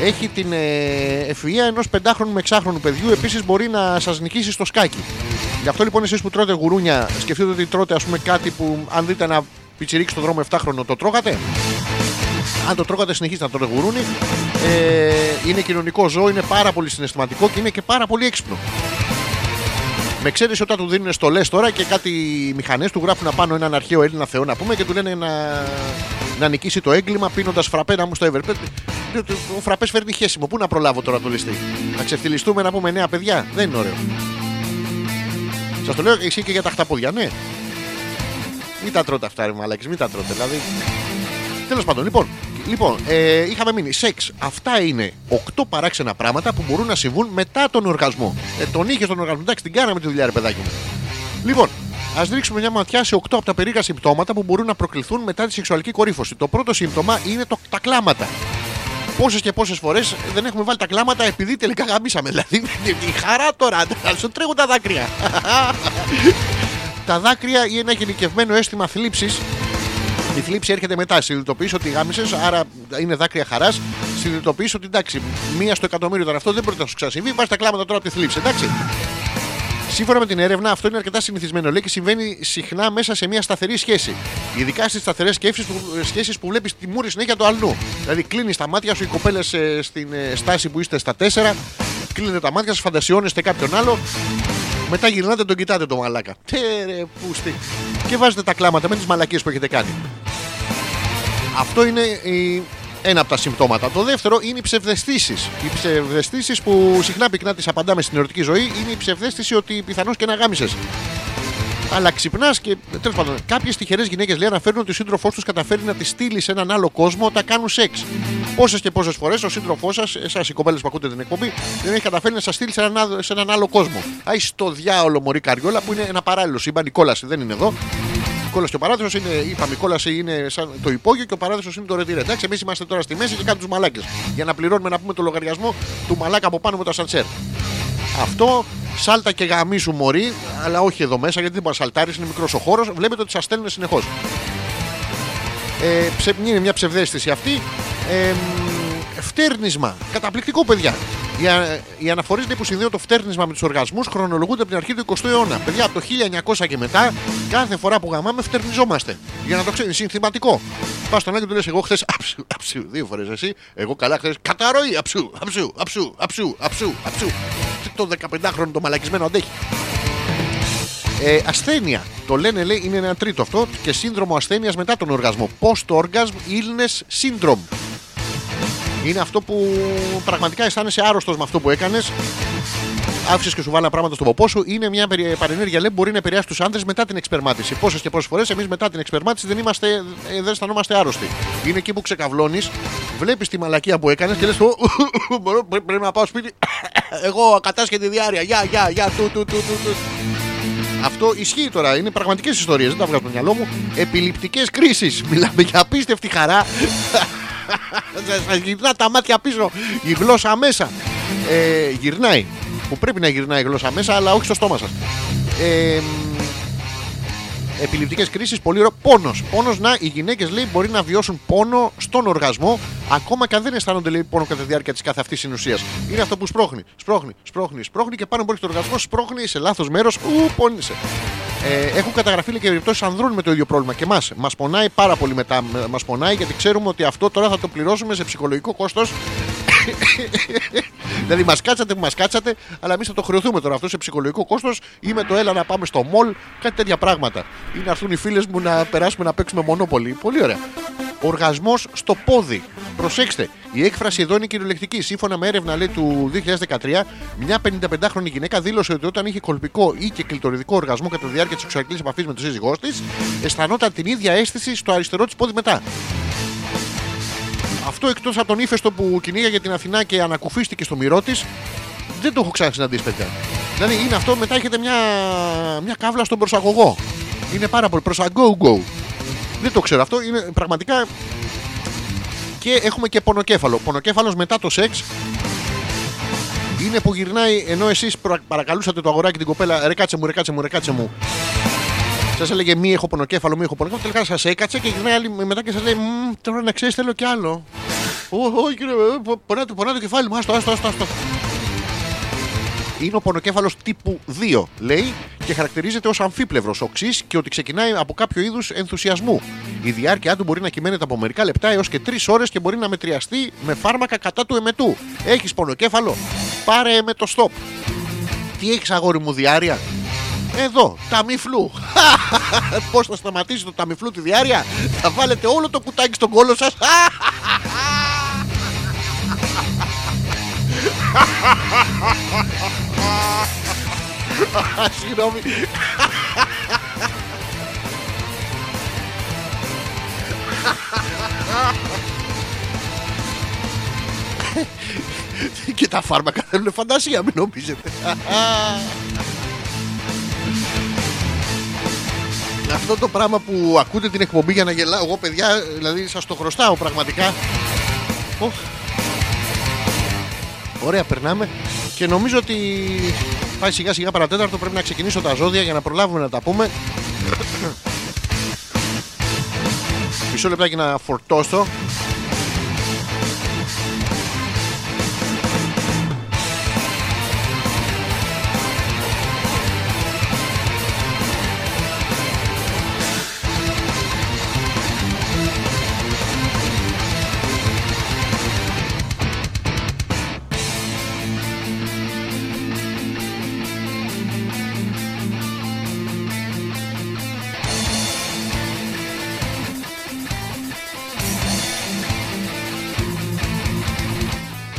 Έχει την ε, ευφυΐα ενός 5χρονου με 6χρονου παιδιού, επίσης μπορεί να σας νικήσει στο σκάκι. Γι' αυτό λοιπόν εσείς που τρώτε γουρούνια, σκεφτείτε ότι τρώτε ας πούμε κάτι που αν δείτε ένα πιτσιρίκι στο δρόμο 7χρονο το τρώγατε; Αν το τρώγατε, συνεχίστε να το γουρούνι. Ε, είναι κοινωνικό ζώο, είναι πάρα πολύ συναισθηματικό και είναι και πάρα πολύ έξυπνο. Με ξέρεις όταν του δίνουν στολές τώρα και κάτι μηχανές του γράφουν απάνω έναν αρχαίο Έλληνα Θεό να πούμε και του λένε να, να νικήσει το έγκλημα πίνοντας φραπέ να μου στο Everpet. Ο φραπές φέρνει χέσιμο. Πού να προλάβω τώρα το ληστή. Να ξεφτυλιστούμε να πούμε νέα παιδιά; Δεν είναι ωραίο. Σας το λέω εσύ και για τα χταπόδια, ναι. Μην τα τρώτε αυτά, ρε μαλάκες, μην τα τρώτε. Δηλαδή, Τέλος πάντων, λοιπόν, λοιπόν ε, είχαμε μείνει. Σεξ. Αυτά είναι 8 παράξενα πράγματα που μπορούν να συμβούν μετά τον οργασμό. Ε, τον είχε τον οργασμό. Εντάξει, την κάναμε τη δουλειά, ρε παιδάκι μου. Λοιπόν, ας ρίξουμε μια ματιά σε 8 από τα περίεργα συμπτώματα που μπορούν να προκληθούν μετά τη σεξουαλική κορύφωση. Το πρώτο σύμπτωμα είναι το, τα κλάματα. Πόσες και πόσες φορές δεν έχουμε βάλει τα κλάματα επειδή τελικά γαμίσαμε. Δηλαδή, η χαρά τώρα, να σου τρέχουν τα δάκρυα. τα δάκρυα είναι ένα γενικευμένο αίσθημα θλίψης η θλίψη έρχεται μετά. Συνειδητοποιείς ότι γάμισες, άρα είναι δάκρυα χαράς. Συνειδητοποιείς ότι εντάξει, μία στο εκατομμύριο ήταν αυτό, δεν μπορεί να σου ξανασυμβεί. Βάζει τα κλάματα τώρα από τη θλίψη, εντάξει. Σύμφωνα με την έρευνα, αυτό είναι αρκετά συνηθισμένο. Λέει και συμβαίνει συχνά μέσα σε μια σταθερή σχέση. Ειδικά στις σταθερές σχέσεις που βλέπεις τη μούρη συνέχεια του αλλού. Δηλαδή, κλείνεις τα μάτια σου, οι κοπέλες στην ε, στάση που είστε στα 4, Κλείνετε τα μάτια σας, φαντασιώνεστε κάποιον άλλο. Μετά γυρνάτε τον κοιτάτε το μαλάκα. Τερε πούστη. Και βάζετε τα κλάματα με τις μαλακίες που έχετε κάνει. Αυτό είναι η- ένα από τα συμπτώματα. Το δεύτερο είναι οι ψευδεστήσεις. Οι ψευδεστήσεις που συχνά πυκνά τις απαντάμε στην ερωτική ζωή είναι η ψευδέστηση ότι πιθανώς και να γάμισες. Αλλά ξυπνάς και. Τέλος πάντων, κάποιες τυχερές γυναίκες λέει αναφέρουν ότι ο σύντροφός τους καταφέρει να τη στείλει σε έναν άλλο κόσμο όταν κάνουν σεξ. Πόσες και πόσες φορές ο σύντροφός σας, εσάς οι κοπέλες που ακούτε την εκπομπή, δεν έχει καταφέρει να σας στείλει σε έναν, άδο- σε έναν άλλο κόσμο. Άι στο διάολο Μωρή Καριόλα που είναι ένα παράλληλο σύμπαν. Η κόλαση δεν είναι εδώ. Η κόλαση και ο παράδεισος είναι, είπαμε, η κόλαση είναι σαν το υπόγειο και ο παράδεισος είναι το ρετήρε. Εντάξει, εμείς είμαστε τώρα στη μέση και κάνουμε τους μαλάκες. Για να πληρώνουμε να πούμε το λογαριασμό του μαλάκα από πάνω με το ασανσέρ. Αυτό σάλτα και γαμίσου μωρή, αλλά όχι εδώ μέσα γιατί δεν μπορεί να σαλτάρεις, είναι μικρός ο χώρος. Βλέπετε ότι σας στέλνουν συνεχώς. Ε, ψε, είναι μια ψευδέστηση αυτή. Ε, μ, φτέρνισμα. Καταπληκτικό, παιδιά. Οι, α- οι αναφορέ που συνδέουν το φτέρνισμα με τους οργασμούς χρονολογούνται από την αρχή του 20ου αιώνα. Παιδιά, από το 1900 και μετά, κάθε φορά που γαμάμε, φτερνιζόμαστε. Για να το ξέρεις, συνθηματικό. Πας στον Άγιο και του λες: Εγώ χθες αψου, αψου, δύο φορές εσύ. Εγώ καλά χθες καταρροή, αψου, αψου, αψου, αψου, αψου, αψου. Τι Το 15χρονο το μαλακισμένο αντέχει. Ε, ασθένεια. Το λένε, λέει, είναι ένα τρίτο αυτό και σύνδρομο ασθένειας μετά τον οργασμό. Post-orgasm illness syndrome. Είναι αυτό που πραγματικά αισθάνεσαι άρρωστος με αυτό που έκανες. Άφησες και σου βάλα πράγματα στον ποπό σου. Είναι μια περι- παρενέργεια, λέει, που μπορεί να επηρεάσει τους άντρε μετά την εξπερμάτιση. Πόσες και πόσες φορές εμείς μετά την εξπερμάτιση δεν, είμαστε, ε, δεν αισθανόμαστε άρρωστοι. Είναι εκεί που ξεκαβλώνεις, βλέπεις τη μαλακία που έκανες και λες: Πρέπει να πάω σπίτι. Εγώ ακατάσχετη διάρκεια. Γεια, γεια, γεια, του, του, του, του, του. Αυτό ισχύει τώρα. Είναι πραγματικές ιστορίες. Δεν τα βγάζω στο μυαλό μου. Επιληπτικές κρίσεις. Μιλάμε για απίστευτη χαρά. Σας γυρνά τα μάτια πίσω. Η γλώσσα μέσα. Ε, γυρνάει. Που πρέπει να γυρνάει η γλώσσα μέσα, αλλά όχι στο στόμα σας. Ε, επιληπτικές κρίσεις, πολύ ωραίο. Πόνος. Πόνος να οι γυναίκες λέει μπορεί να βιώσουν πόνο στον οργασμό, ακόμα και αν δεν αισθάνονται λέει, πόνο κατά τη διάρκεια της καθ' αυτής συνουσίας. Είναι αυτό που σπρώχνει, σπρώχνει, σπρώχνει, σπρώχνει και πάνω που έχει το οργασμός, σπρώχνει σε λάθος μέρος, ου, πόνισε. Ε, έχουν καταγραφεί λέει, και περιπτώσεις ανδρών με το ίδιο πρόβλημα και εμάς. Μας πονάει πάρα πολύ μετά. Μας πονάει γιατί ξέρουμε ότι αυτό τώρα θα το πληρώσουμε σε ψυχολογικό κόστος δηλαδή, μας κάτσατε που μας κάτσατε, αλλά εμείς θα το χρεωθούμε τώρα αυτό σε ψυχολογικό κόστος ή με το έλα να πάμε στο μολ, κάτι τέτοια πράγματα. Ή να έρθουν οι φίλες μου να περάσουμε να παίξουμε μονόπολη. Πολύ ωραία. Οργασμός στο πόδι. Προσέξτε, η έκφραση εδώ είναι κυριολεκτική. Σύμφωνα με έρευνα λέει, του 2013, μια 55χρονη γυναίκα δήλωσε ότι όταν είχε κολπικό ή και κλειτοριδικό οργασμό κατά τη διάρκεια της σεξουαλικής επαφής με τον σύζυγός της, αισθανόταν την ίδια αίσθηση στο αριστερό της πόδι μετά. Αυτό εκτός από τον ύφεστο που κυνήγαγε την Αθηνά και ανακουφίστηκε στο μυρό της, δεν το έχω ξανασυναντήσει, παιδιά. Δηλαδή είναι αυτό, μετά έχετε μια, μια κάβλα στον προσαγωγό. Είναι πάρα πολύ προσαγκό-γκο. Δεν το ξέρω αυτό. Είναι πραγματικά. Και έχουμε και πονοκέφαλο. Πονοκέφαλος μετά το σεξ είναι που γυρνάει ενώ εσείς παρακαλούσατε το αγοράκι την κοπέλα, ρε κάτσε μου, ρε κάτσε μου, ρε κάτσε μου. Σας έλεγε μη έχω πονοκέφαλο, μη έχω πονοκέφαλο. Τελικά σας έκατσε και γυρνάει άλλη μετά και σας λέει «Μμ, Τώρα να ξέρεις, θέλω κι άλλο. «Ω, Όχι, κύριε, ε, πο- πονάει το, πονάει το κεφάλι μου, άστο, άστο, άστο. άστο. Είναι ο πονοκέφαλος τύπου 2, λέει, και χαρακτηρίζεται ως αμφίπλευρος οξύ και ότι ξεκινάει από κάποιο είδους ενθουσιασμού. Η διάρκεια του μπορεί να κυμαίνεται από μερικά λεπτά έως και 3 ώρες και μπορεί να μετριαστεί με φάρμακα κατά του εμετού. Έχεις πονοκέφαλο, πάρε με το stop. Τι έχεις αγόρι μου, διάρκεια; Εδώ, ταμιφλού. Πώς θα σταματήσει το ταμιφλού τη διάρκεια, θα βάλετε όλο το κουτάκι στον κόλο σας. Συγγνώμη. Και τα φάρμακα θέλουν φαντασία, μην νομίζετε. Αυτό το πράγμα που ακούτε την εκπομπή για να γελάω εγώ παιδιά, δηλαδή σας το χρωστάω πραγματικά. Οχ. Ωραία, περνάμε. Και νομίζω ότι πάει σιγά σιγά παρατέταρτο. Πρέπει να ξεκινήσω τα ζώδια για να προλάβουμε να τα πούμε. Μισό λεπτάκι να φορτώσω.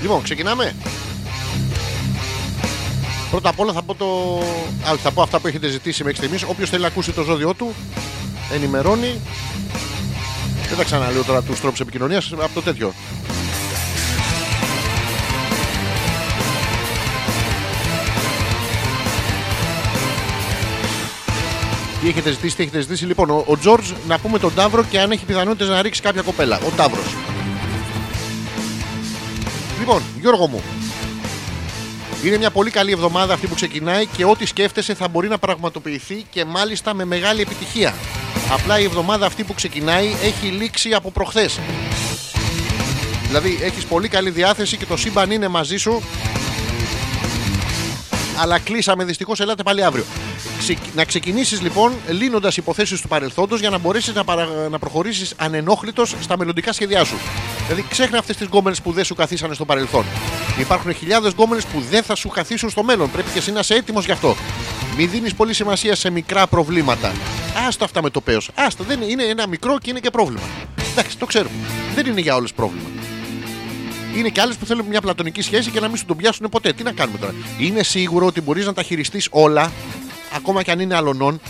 Λοιπόν, ξεκινάμε. Πρώτα απ' όλα θα πω το. Α, όχι, θα πω αυτά που έχετε ζητήσει μέχρι στιγμής. Όποιος θέλει να ακούσει το ζώδιό του, ενημερώνει. Δεν τα ξαναλέω τώρα τους τρόπους επικοινωνίας από το τέτοιο. Τι έχετε ζητήσει, τι έχετε ζητήσει. Λοιπόν, ο, ο Τζορτζ να πούμε τον Ταύρο και αν έχει πιθανότητες να ρίξει κάποια κοπέλα. Ο Ταύρος. Λοιπόν, Γιώργο μου, είναι μια πολύ καλή εβδομάδα αυτή που ξεκινάει και ό,τι σκέφτεσαι θα μπορεί να πραγματοποιηθεί και μάλιστα με μεγάλη επιτυχία. Απλά η εβδομάδα αυτή που ξεκινάει έχει λήξει από προχθές. Δηλαδή έχεις πολύ καλή διάθεση και το σύμπαν είναι μαζί σου. Αλλά κλείσαμε δυστυχώς, ελάτε πάλι αύριο. Ξε- Να ξεκινήσεις λοιπόν λύνοντας υποθέσεις του παρελθόντος για να μπορέσεις να, παρα... να προχωρήσεις ανενόχλητος στα μελλοντικά σχέδιά σου. Δηλαδή ξέχνα αυτές τις γκόμενες που δεν σου καθίσανε στο παρελθόν. Υπάρχουν χιλιάδες γκόμενες που δεν θα σου καθίσουν στο μέλλον. Πρέπει και εσύ να είσαι έτοιμος γι' αυτό. Μην δίνεις πολύ σημασία σε μικρά προβλήματα. Άστα αυτά με το πέος. Άστα, δεν είναι, είναι ένα μικρό και είναι και πρόβλημα. Εντάξει, το ξέρουμε. Δεν είναι για όλες πρόβλημα. Είναι και άλλες που θέλουν μια πλατωνική σχέση και να μην σου τον πιάσουν ποτέ. Τι να κάνουμε τώρα. Είναι σίγουρο ότι μπορείς να τα χειριστείς όλα, ακόμα και αν είναι αλωνών,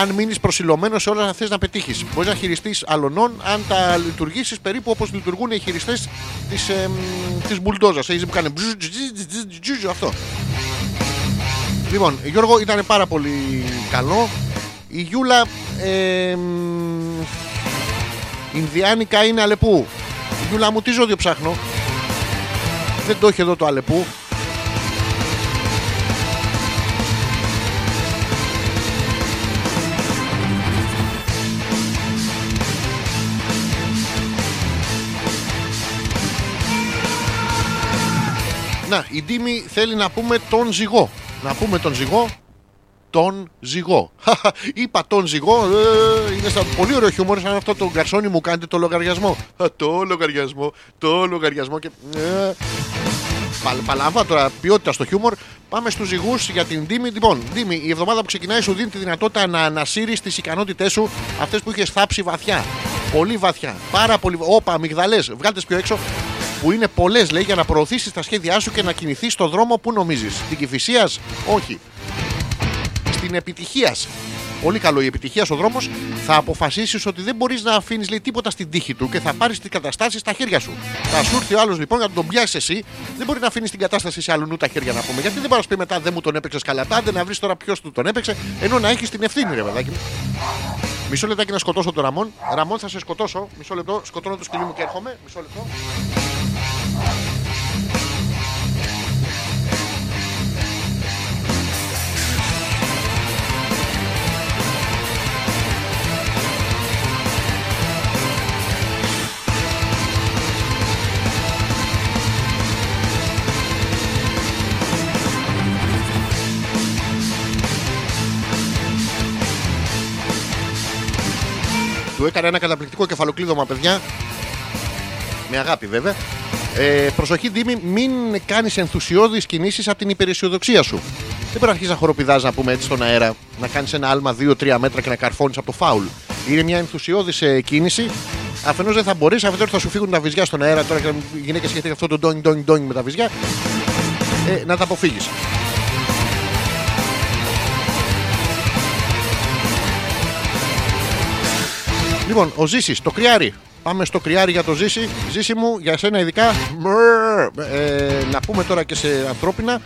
αν μείνεις προσιλωμένος σε όλα αυτά θες να πετύχεις. Μπορείς να χειριστείς αλωνών αν τα λειτουργήσεις περίπου όπως λειτουργούν οι χειριστές της της μπουλντόζας. Έχεις που κάνει μπζζ, τζζ, τζζ, τζζ, τζζ, αυτό. Λοιπόν, Γιώργο ήταν πάρα πολύ καλό. Η Γιούλα. Ε, μ, Ινδιάνικα είναι Αλεπού. Γιούλα μου, τι ζώδιο ψάχνω; Δεν το έχει εδώ το Αλεπού. Να, η Ντίμη θέλει να πούμε τον ζυγό. Να πούμε τον ζυγό. Τον ζυγό. Είπα τον ζυγό. ε, είναι στα πολύ ωραίο χιούμορ. Σαν αυτό το γκαρσόνι μου κάνετε το λογαριασμό. Α, Το λογαριασμό. Το λογαριασμό. Και... ε, Παλ, παλάβα τώρα, ποιότητα στο χιούμορ. Πάμε στους ζυγούς για την Ντίμη. Λοιπόν, Ντίμη, η εβδομάδα που ξεκινάει σου δίνει τη δυνατότητα να ανασύρεις τις ικανότητές σου, αυτές που είχες θάψει βαθιά. Πολύ βαθιά. Πάρα πολύ. Όπα, αμυγδαλές, βγάλτε πιο έξω. Που είναι πολλές, λέει, για να προωθήσεις τα σχέδιά σου και να κινηθείς στον δρόμο που νομίζεις. Την κυφυσία, όχι. Στην επιτυχίας. Πολύ καλό η επιτυχίας ο δρόμος. Θα αποφασίσεις ότι δεν μπορείς να αφήνεις τίποτα στην τύχη του και θα πάρεις τις καταστάσεις στα χέρια σου. Θα σου έρθει ο άλλος λοιπόν να τον πιάσεις εσύ. Δεν μπορεί να αφήνεις την κατάσταση σε αλλού τα χέρια να πούμε. Γιατί δεν μπορείς να σου πεις μετά δεν μου τον έπαιξες καλά. Τάντε να βρεις τώρα ποιος του τον έπαιξε. Ενώ να έχεις την ευθύνη, ρε παιδάκι μου. Μισό λεπτάκι να σκοτώσω τον Ραμόν. Ραμόν θα σε σκοτώσω. Μισό λεπτό. Σκοτώνω το σκυλί μου και έρχομαι. Μισό λεπτό. Του έκανα ένα καταπληκτικό κεφαλοκλείδωμα, παιδιά. Με αγάπη, βέβαια. Ε, προσοχή, Δήμη, μην κάνεις ενθουσιώδεις κινήσεις από την υπεραισιοδοξία σου. Δεν πρέπει να αρχίσεις να χοροπηδάς, να πούμε έτσι στον αέρα, να κάνεις ένα άλμα 2-3 μέτρα και να καρφώνεις από το φάουλ. Είναι μια ενθουσιώδης κίνηση. Αφενός δεν θα μπορείς, αφετέρου θα σου φύγουν τα βυζιά στον αέρα. Τώρα και οι γυναίκες σκέφτεται αυτό το ντόνι, ντόνι, ντόνι με τα βυζιά. Ε, να τα αποφύγεις. Λοιπόν, ο Ζήσης, το κρυάρι. Πάμε στο κρυάρι για το Ζήση. Ζήση μου, για σένα ειδικά. Μρρρ. Ε, να πούμε τώρα και σε ανθρώπινα.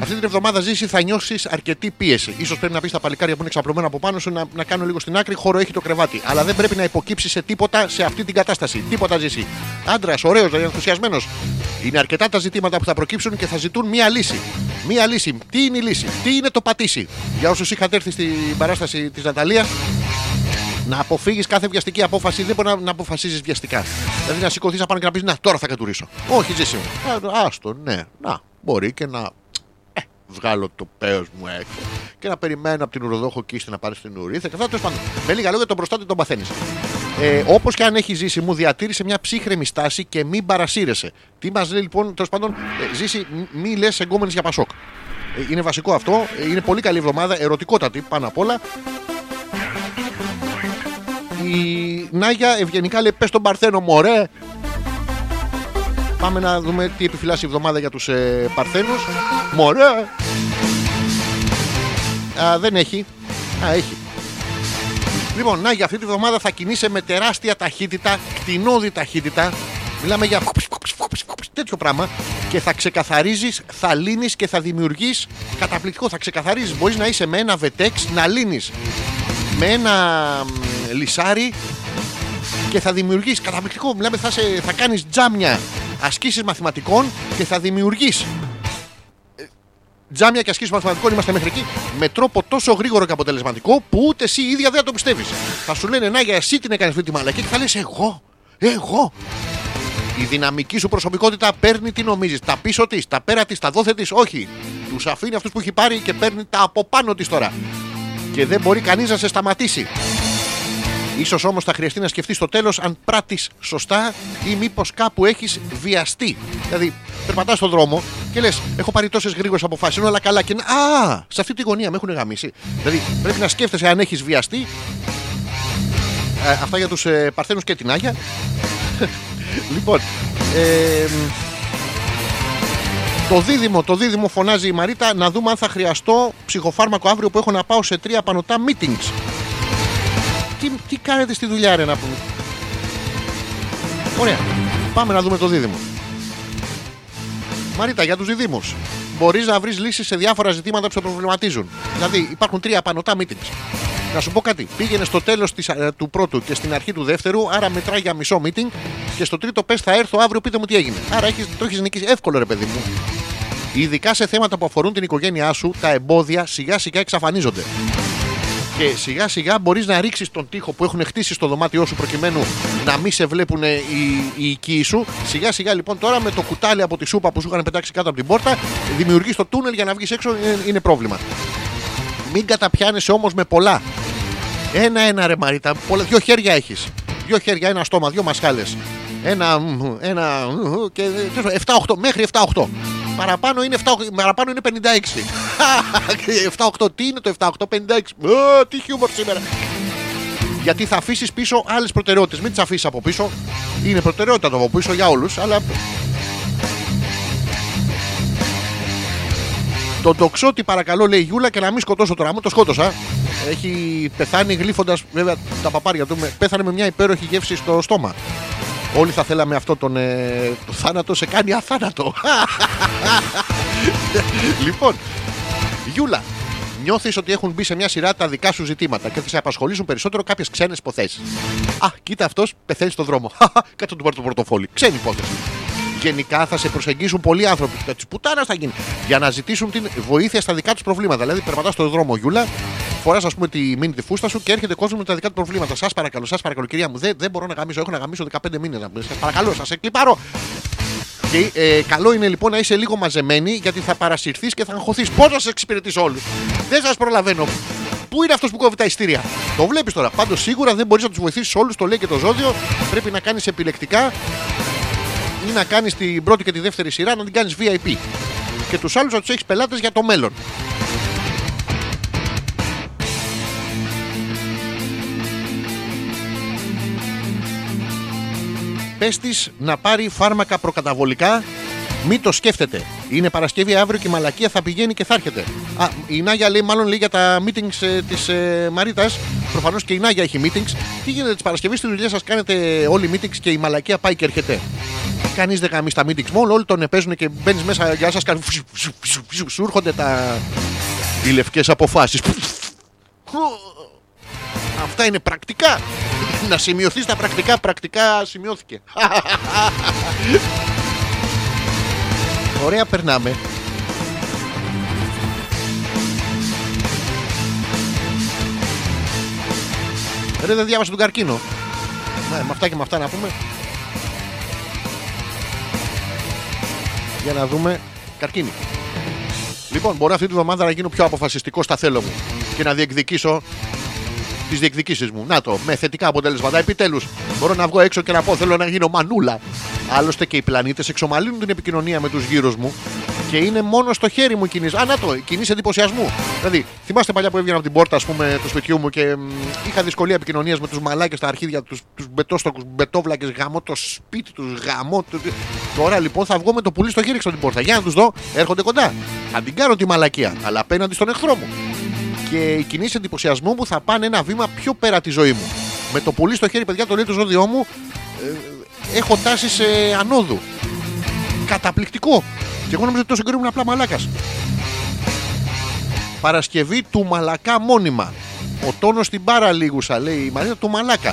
Αυτή την εβδομάδα ζήσει θα νιώσεις αρκετή πίεση. σω πρέπει να πεις στα παλικάρια που είναι εξαπλωμένα από πάνω σου να, να κάνω λίγο στην άκρη. Χώρο έχει το κρεβάτι. Αλλά δεν πρέπει να υποκύψεις σε τίποτα σε αυτή την κατάσταση. Τίποτα ζήσει. Άντρας, ωραίος, ενθουσιασμένος. Είναι αρκετά τα ζητήματα που θα προκύψουν και θα ζητούν μία λύση. Μία λύση. Τι είναι η λύση, τι είναι το πατήσι; Για όσους είχατε έρθει στην παράσταση της Ναταλία, να αποφύγεις κάθε βιαστική απόφαση. Δεν μπορεί να, να αποφασίζεις βιαστικά. Δηλαδή να σηκωθείς απάνω και να πεις Να, τώρα θα κατουρίσω. Όχι, ζήσει μου. Α, Άστο, ναι. Να, μπορεί και να ε, βγάλω το πέος μου έξω και να περιμένω από την ουροδόχο κίστη να πάρει στην ουρίθα και αυτά τέλος πάντων. Με λίγα λόγια τον μπροστά του τον παθαίνεις. Ε, Όπως και αν έχει ζήσει, μου διατήρησε μια ψύχρεμη στάση και μην παρασύρεσαι. Τι μας λέει λοιπόν, τέλος πάντων, ε, ζήσει, μη- μη λες εγκόμενες για πασόκ. Ε, είναι βασικό αυτό. Ε, είναι πολύ καλή εβδομάδα, ερωτικότατη πάνω απ' όλα. Η Νάγια ευγενικά λέει: Πες τον Παρθένο, μωρέ. Πάμε να δούμε τι επιφυλάσσει η εβδομάδα για τους ε, Παρθένους. Μωρέ! Α, δεν έχει. Α, έχει. Λοιπόν, να για αυτή τη βδομάδα θα κινείσαι με τεράστια ταχύτητα, κτηνώδη ταχύτητα. Μιλάμε για τέτοιο πράγμα και θα ξεκαθαρίζεις, θα λύνεις και θα δημιουργείς καταπληκτικό. Θα ξεκαθαρίζεις. Μπορείς να είσαι με ένα βετέξ να λύνεις με ένα μ, λισάρι και θα δημιουργείς καταπληκτικό. Μιλάμε, θα, σε, θα κάνεις τζάμια ασκήσεις μαθηματικών και θα δημιουργείς τζάμια και ασκήσεις μαθηματικών είμαστε μέχρι εκεί με τρόπο τόσο γρήγορο και αποτελεσματικό που ούτε εσύ η ίδια δεν θα το πιστεύεις. Θα σου λένε να για εσύ την έκανες αυτή τη μαλακή και θα λες εγώ, εγώ. Η δυναμική σου προσωπικότητα παίρνει τι νομίζεις. Τα πίσω της, τα πέρα της, τα δόθε της. Όχι. Τους αφήνει αυτούς που έχει πάρει και παίρνει τα από πάνω της τώρα. Και δεν μπορεί κανείς να σε σταματήσει. Ίσως όμως θα χρειαστεί να σκεφτείς στο τέλος αν πράττεις σωστά ή μήπως κάπου έχεις βιαστεί. Δηλαδή, περπατάς στον δρόμο και λες, έχω πάρει τόσες γρήγορες αποφάσεις, είναι όλα καλά και να- Α, σε αυτή τη γωνία με έχουν γαμίσει. Δηλαδή, πρέπει να σκέφτεσαι αν έχεις βιαστεί. Ε, αυτά για τους ε, Παρθένους και την Άγια. λοιπόν, ε, το δίδυμο, το δίδυμο φωνάζει η Μαρίτα να δούμε αν θα χρειαστώ ψυχοφάρμακο αύριο που έχω να πάω σε τρία πανωτά meetings. Τι, τι κάνετε στη δουλειά, ρε να πούμε. Ωραία. Πάμε να δούμε το δίδυμο. Μαρίτα, για τους διδήμου. Μπορείς να βρεις λύσεις σε διάφορα ζητήματα που σε προβληματίζουν. Δηλαδή, υπάρχουν τρία πανωτά meetings. Να σου πω κάτι. Πήγαινε στο τέλος του πρώτου και στην αρχή του δεύτερου, άρα μετράει για μισό meeting. Και στο τρίτο πες θα έρθω αύριο, πείτε μου τι έγινε. Άρα έχεις, το έχεις νικήσει. Εύκολο, ρε παιδί μου. Ειδικά σε θέματα που αφορούν την οικογένειά σου, τα εμπόδια σιγά σιγά εξαφανίζονται. Και σιγά σιγά μπορείς να ρίξεις τον τοίχο που έχουν χτίσει στο δωμάτιό σου προκειμένου να μην σε βλέπουν οι, οι οικοί σου. Σιγά σιγά λοιπόν τώρα με το κουτάλι από τη σούπα που σου είχαν πετάξει κάτω από την πόρτα, δημιουργείς το τούνελ για να βγεις έξω είναι, είναι πρόβλημα. Μην καταπιάνεσαι όμως με πολλά. Ένα-ένα ρε Μαρίτα, πολλά, δύο χέρια έχεις. Δύο χέρια, ένα στόμα, δύο μασχάλε. Ένα, μ, ένα και 7-8, μέχρι 7-8. Παραπάνω είναι, 7, παραπάνω είναι 56. 7-8, τι είναι το 7-8, 56. Ω, τι χιούμορ σήμερα. Γιατί θα αφήσεις πίσω άλλες προτεραιότητες. Μην τις αφήσεις από πίσω. Είναι προτεραιότητα το από πίσω για όλους, αλλά. Τον τοξότη παρακαλώ λέει η Γιούλα και να μην σκοτώσω τώρα. Μου το σκότωσα. Έχει πεθάνει γλύφοντας βέβαια τα παπάρια του. με- Πέθανε με μια υπέροχη γεύση στο στόμα. Όλοι θα θέλαμε αυτό τον ε, το θάνατο σε κάνει αθάνατο. λοιπόν, Γιούλα, νιώθεις ότι έχουν μπει σε μια σειρά τα δικά σου ζητήματα και θα σε απασχολήσουν περισσότερο κάποιες ξένες υποθέσεις. Α, κοίτα αυτός πεθαίνει στον δρόμο. Κάτω του πάρει το πορτοφόλι. Ξένη υπόθεση. Γενικά θα σε προσεγγίσουν πολλοί άνθρωποι. Της πουτάνας θα γίνει. Για να ζητήσουν την βοήθεια στα δικά τους προβλήματα. Δηλαδή, περπατάς στον δρόμο, Γιούλα, φοράς ας πούμε τη μήνυ τη φούστα σου και έρχεται κόσμος με τα δικά του προβλήματα. Σας παρακαλώ, σας παρακαλώ, κυρία μου, δεν, δεν μπορώ να γαμίσω. Έχω να γαμίσω 15 μήνες. Σας παρακαλώ, σας εκλυπαρώ. Και ε, καλό είναι λοιπόν να είσαι λίγο μαζεμένη γιατί θα παρασυρθείς και θα αγχωθείς. Πώς να σα εξυπηρετήσω όλους. Δεν σας προλαβαίνω. Πού είναι αυτός που κόβει τα ειστήρια; Το βλέπεις τώρα. Πάντως σίγουρα δεν μπορείς να τους βοηθήσεις όλους. Το λέει και το ζώδιο. Πρέπει να κάνεις επιλεκτικά ή να κάνεις την πρώτη και τη δεύτερη σειρά να την κάνεις VIP. Και τους άλλους να τους έχεις πελάτες για το μέλλον. Πες της να πάρει φάρμακα προκαταβολικά. Μην το σκέφτεται. Είναι Παρασκευή αύριο και η μαλακία θα πηγαίνει και θα έρχεται. Α, η Νάγια λέει, μάλλον λέει για τα meetings ε, της ε, Μαρίτας. Προφανώς και η Νάγια έχει meetings. Τι γίνεται τη Παρασκευής στη δουλειά σας, κάνετε όλοι meetings και η μαλακία πάει και έρχεται. Κανείς δεν κάνει τα meetings μόνο, όλοι τον παίζουν και μπαίνεις μέσα για σας κάνει. φουσου, φουσου, φουσου, φουσου, Σου έρχονται τα. οι λευκές αποφάσεις. Αυτά είναι πρακτικά. Να σημειωθείς τα πρακτικά. Πρακτικά σημειώθηκε. Ωραία, περνάμε. Ρε, δεν διάβασα τον καρκίνο. Ναι, με αυτά και με αυτά να πούμε. Για να δούμε. Καρκίνη. Λοιπόν, μπορώ αυτή τη βδομάδα να γίνω πιο αποφασιστικός στα θέλω μου και να διεκδικήσω τι διεκδικήσει μου. Να το, με θετικά αποτέλεσματα. Επιτέλους, μπορώ να βγω έξω και να πω: Θέλω να γίνω μανούλα. Άλλωστε και οι πλανήτες εξομαλύνουν την επικοινωνία με τους γύρω μου και είναι μόνο στο χέρι μου κινήσεις. Α, να το, κινήσεις εντυπωσιασμού. Δηλαδή, θυμάστε παλιά που έβγαινα από την πόρτα ας πούμε, του σπιτιού μου και μ, είχα δυσκολία επικοινωνίας με τους μαλάκες στα αρχίδια, τους τους μπετόστοκους, μπετόβλακες, γαμώ το σπίτι τους, γαμώ. Το... Τώρα λοιπόν θα βγω με το πουλί στο χέρι έξω από την πόρτα. Για να τους δω, έρχονται κοντά. Θα την κάνω τη μαλακία, αλλά απέναντι στον εχθρό μου. Και οι κινήσεις εντυπωσιασμού μου θα πάνε ένα βήμα πιο πέρα τη ζωή μου. Με το πουλί στο χέρι, παιδιά, το λέει το ζώδιό μου, ε, έχω τάσει σε ανόδου. Καταπληκτικό. Και εγώ νομίζω ότι τόσο καιρό ήμουν απλά μαλάκας. Παρασκευή του Μαλακά μόνιμα. Ο τόνος στην παραλίγουσα, λέει η Μαρίνα του Μαλάκα.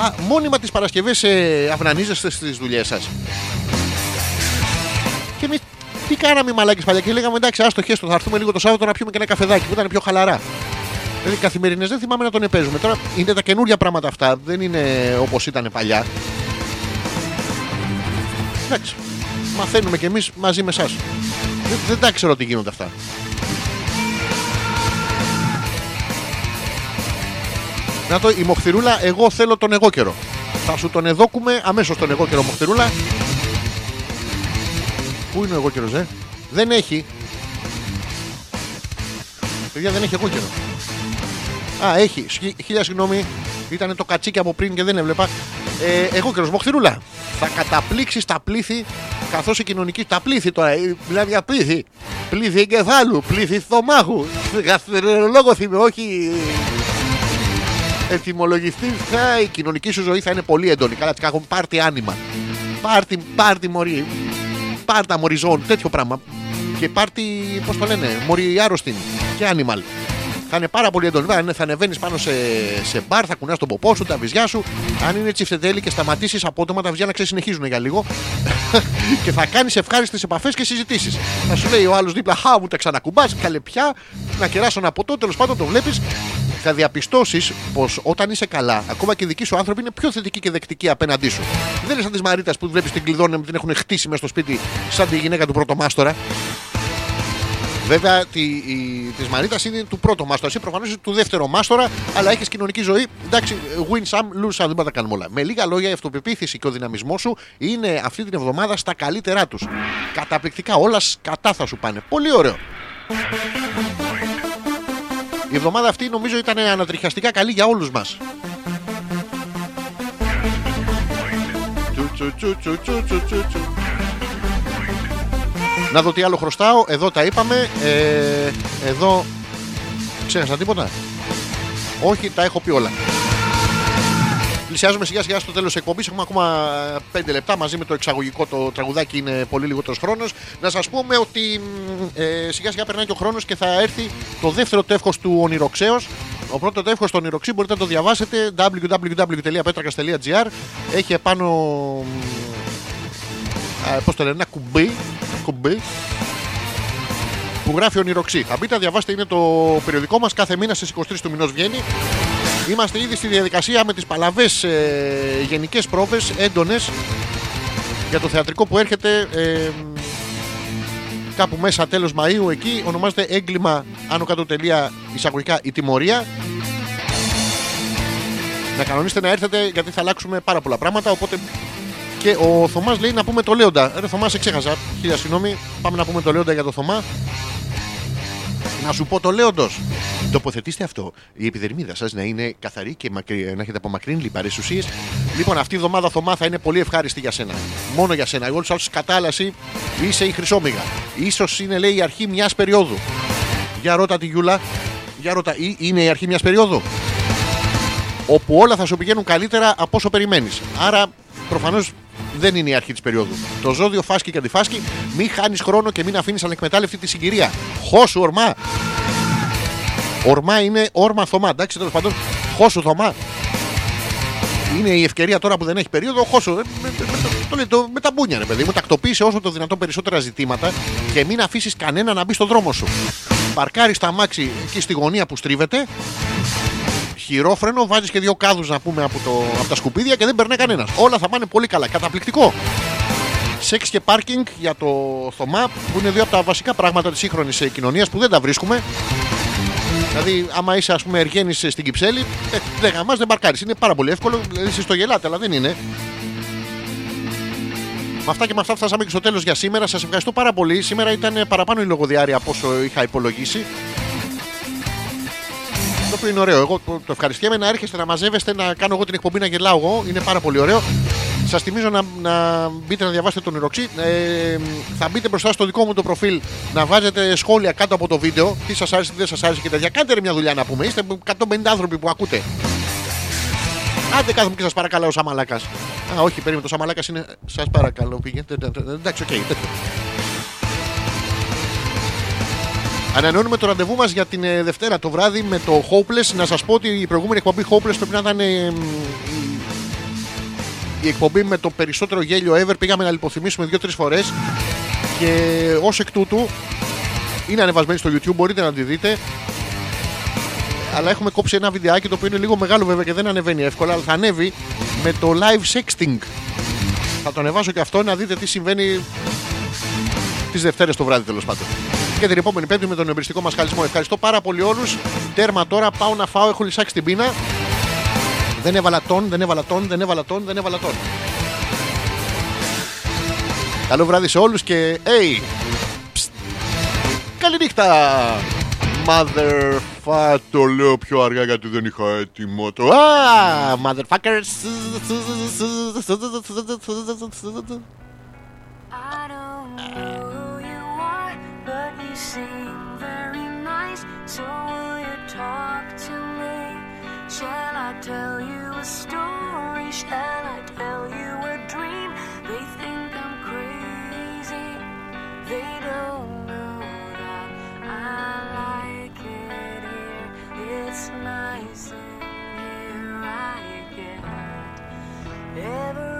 Α, μόνιμα τις Παρασκευές ε, αυνανίζεστε στις δουλειές σας. Και εμείς τι κάναμε οι μαλάκες παλιά και λέγαμε εντάξει, άστο χέστο, θα έρθουμε λίγο το Σάββατο να πιούμε και ένα καφεδάκι που ήταν πιο χαλαρά. Δηλαδή καθημερινές δεν θυμάμαι να τον επέζουμε. Τώρα είναι τα καινούργια πράγματα αυτά, δεν είναι όπως ήταν παλιά. Εντάξει. Μαθαίνουμε κι εμείς μαζί με εσάς. Δεν, δεν τα ξέρω τι γίνονται αυτά. Να το, η Μοχθηρούλα, εγώ θέλω τον εγώ καιρό. Θα σου τον εδώκουμε αμέσως τον εγώ καιρό, Μοχθηρούλα. Πού είναι ο εγώ καιρός, ε; Δεν έχει. Παιδιά, δεν έχει εγώ καιρό. Α, έχει. Σχι- Χίλια συγγνώμη. Ήταν το κατσίκι από πριν και δεν έβλεπα. Ε, εγώ καιρός, Μοχθηρούλα. Θα καταπλήξεις τα πλήθη καθώς η κοινωνική. Τα πλήθη τώρα. ε, Μιλάμε για πλήθη. Πλήθη εγκεφάλου, πλήθη στομάχου. Γαστρολόγο είμαι, όχι ετοιμολογηθεί, θα, η κοινωνική σου ζωή θα είναι πολύ έντονη. Καλά, τις κάγουν πάρτι άνιμα. Πάρτι, πάρτι μωρή. Πάρτα μοριζόν, τέτοιο πράγμα. Και πάρτι, πώς το λένε, μωρή άρρωστη και animal. Θα είναι πάρα πολύ έντονη. Θα, θα ανεβαίνεις πάνω σε, σε μπαρ, θα κουνάς τον ποπό σου, τα βυζιά σου. Αν είναι τσιφτετέλη και σταματήσεις απότομα, τα βυζιά να ξεσυνεχίζουν για λίγο. και θα κάνεις ευχάριστες επαφές και συζητήσεις. Θα σου λέει ο άλλος δίπλα, Χά, μου τα ξανακουμπάς, καλεπιά, να κεράσω ένα ποτό, τέλος πάντων το βλέπεις. Θα διαπιστώσεις πως όταν είσαι καλά, ακόμα και οι δικοί σου άνθρωποι είναι πιο θετικοί και δεκτικοί απέναντί σου. Δεν είναι σαν τη Μαρίτας που βλέπεις την κλειδώνει, την έχουν χτίσει μέσα στο σπίτι, σαν τη γυναίκα του πρωτομάστορα. Βέβαια, τη, η, της Μαρίτας είναι του πρώτου μάστορα. Εσύ προφανώς είσαι του δεύτερου μάστορα, αλλά έχεις κοινωνική ζωή. Εντάξει, win some, lose some, δεν μπορεί να τα κάνουμε όλα. Με λίγα λόγια, η αυτοπεποίθηση και ο δυναμισμός σου είναι αυτή την εβδομάδα στα καλύτερά τους. Καταπληκτικά, όλα σκατά θα σου πάνε. Πολύ ωραίο. Η εβδομάδα αυτή νομίζω ήταν ανατριχιαστικά καλή για όλους μας. Τσου, τσου, τσου, τσου, τσου, τσου, τσου, τσου. Να δω τι άλλο χρωστάω. Εδώ τα είπαμε. Ε, εδώ. Ξέχασα τίποτα; Όχι, τα έχω πει όλα. Πλησιάζουμε σιγά σιγά στο τέλος εκπομπής. Έχουμε ακόμα 5 λεπτά μαζί με το εξαγωγικό. Το τραγουδάκι είναι πολύ λιγότερος χρόνος. Να σας πούμε ότι μ, ε, σιγά σιγά περνάει και ο χρόνος και θα έρθει το δεύτερο τεύχος του ονειροξέως. Ο πρώτο τεύχος του ονειροξή μπορείτε να το διαβάσετε www.petrakas.gr. Έχει επάνω. Πώς το λένε, ένα κουμπί. κουμπί που γράφει ονειροξή. Θα μπείτε, να διαβάσετε, είναι το περιοδικό μας. Κάθε μήνα στις 23 του μηνός βγαίνει. Είμαστε ήδη στη διαδικασία με τις παλαβές ε, γενικές πρόβες έντονες για το θεατρικό που έρχεται ε, κάπου μέσα τέλος Μαΐου εκεί ονομάζεται έγκλημα άνω κάτω τελεία εισαγωγικά η τιμωρία. Να κανονίσετε να έρθετε γιατί θα αλλάξουμε πάρα πολλά πράγματα οπότε και ο Θωμάς λέει να πούμε το Λέοντα. Ρε Θωμά σε ξέχασα. Χίλια συγγνώμη πάμε να πούμε το Λέοντα για το Θωμά να σου πω το λέοντο. Τοποθετήστε αυτό. Η επιδερμίδα σας να είναι καθαρή και μακρύ, να έχετε απομακρύνει λιπαρές ουσίες. Λοιπόν, αυτή η εβδομάδα Θωμά θα είναι πολύ ευχάριστη για σένα. Μόνο για σένα. Εγώ του άλλου κατάλαση είσαι η χρυσόμυγα. σω είναι, λέει, η αρχή μιας περίοδου. Για ρώτα τη Γιούλα. Για ρώτα, ή- είναι η αρχή μιας περίοδου. Όπου όλα θα σου πηγαίνουν καλύτερα από όσο περιμένεις. Άρα, προφανώς δεν είναι η αρχή της περίοδου. Το ζώδιο φάσκει και αντιφάσκει. Μην χάνεις χρόνο και μην αφήνεις ανεκμετάλλευτη τη συγκυρία. Χώσου ορμά. Ορμά είναι όρμα θωμά. Εντάξει, τέλος πάντων. Χώσου θωμά. Είναι η ευκαιρία τώρα που δεν έχει περίοδο. Χώσου. Ε, με- με- με- το λέει το- με τα μπούνια, ρε παιδί μου. Τακτοποίησε όσο το δυνατόν περισσότερα ζητήματα και μην αφήσεις κανένα να μπει στο δρόμο σου. Παρκάρεις τα αμάξι εκεί στη γωνία που στρίβεται. Χειρόφρενο, βάζεις και δύο κάδους να πούμε από, το, από τα σκουπίδια και δεν περνάει κανένας. Όλα θα πάνε πολύ καλά. Καταπληκτικό. Σεξ και πάρκινγκ για το Θωμά, που είναι δύο από τα βασικά πράγματα της σύγχρονης κοινωνίας που δεν τα βρίσκουμε. Δηλαδή, άμα είσαι, ας πούμε, εργένη στην Κυψέλη, ε, δεν γαμάς, δεν παρκάρεις. Είναι πάρα πολύ εύκολο. Δηλαδή, εσείς το γελάτε, αλλά δεν είναι. Με αυτά και με αυτά φτάσαμε και στο τέλος για σήμερα. Σας ευχαριστώ πάρα πολύ. Σήμερα ήταν παραπάνω η λογοδιάρεια από όσο είχα υπολογίσει. Οποίο είναι ωραίο. Εγώ το, το ευχαριστιέμαι να έρχεστε να μαζεύεστε, να κάνω εγώ την εκπομπή να γελάω εγώ. Είναι πάρα πολύ ωραίο. Σας θυμίζω να, να μπείτε να διαβάσετε τον Ιροξή. Ε, θα μπείτε μπροστά στο δικό μου το προφίλ να βάζετε σχόλια κάτω από το βίντεο. Τι σας άρεσε, τι δεν σας άρεσε και τέτοια. Κάντε ρε μια δουλειά να πούμε. Είστε 150 άνθρωποι που ακούτε. Άντε κάθομαι και σας παρακαλώ σα μαλάκα. Α, όχι, περίμενε, το σα μαλάκα είναι. Σας παρακαλώ, πήγαινε. Εντάξει, οκ. τέτοιο. Ανανεώνουμε το ραντεβού μας για την ε, Δευτέρα το βράδυ με το Hopeless. Να σας πω ότι η προηγούμενη εκπομπή Hopeless πρέπει να ήταν. ε, μ, η- η εκπομπή με το περισσότερο γέλιο ever. Πήγαμε να λιποθυμίσουμε δύο-τρεις φορές. Και ως εκ τούτου είναι ανεβασμένη στο YouTube, μπορείτε να τη δείτε. Αλλά έχουμε κόψει ένα βιντεάκι το οποίο είναι λίγο μεγάλο βέβαια και δεν ανεβαίνει εύκολα, αλλά θα ανέβει με το live sexting. Θα το ανεβάσω και αυτό να δείτε τι συμβαίνει τις Δευτέρες το βράδυ τέλος πάντων. Και την επόμενη Πέμπτη με τον εμπριστικό μας χαλισμό. Ευχαριστώ πάρα πολύ όλους. Τέρμα τώρα, πάω να φάω, έχω λυσάξει την πείνα. Δεν έβαλα τόν, δεν έβαλα τόν, δεν έβαλα τόν, δεν έβαλα τόν. Καλό βράδυ σε όλους και hey! Ψτ. Καληνύχτα! Motherfucker, το λέω πιο αργά γιατί δεν είχα έτοιμο το... Α, motherfuckers! seem very nice, so will you talk to me? Shall I tell you a story? Shall I tell you a dream? They think I'm crazy, they don't know that I like it here. It's nice in here, I get every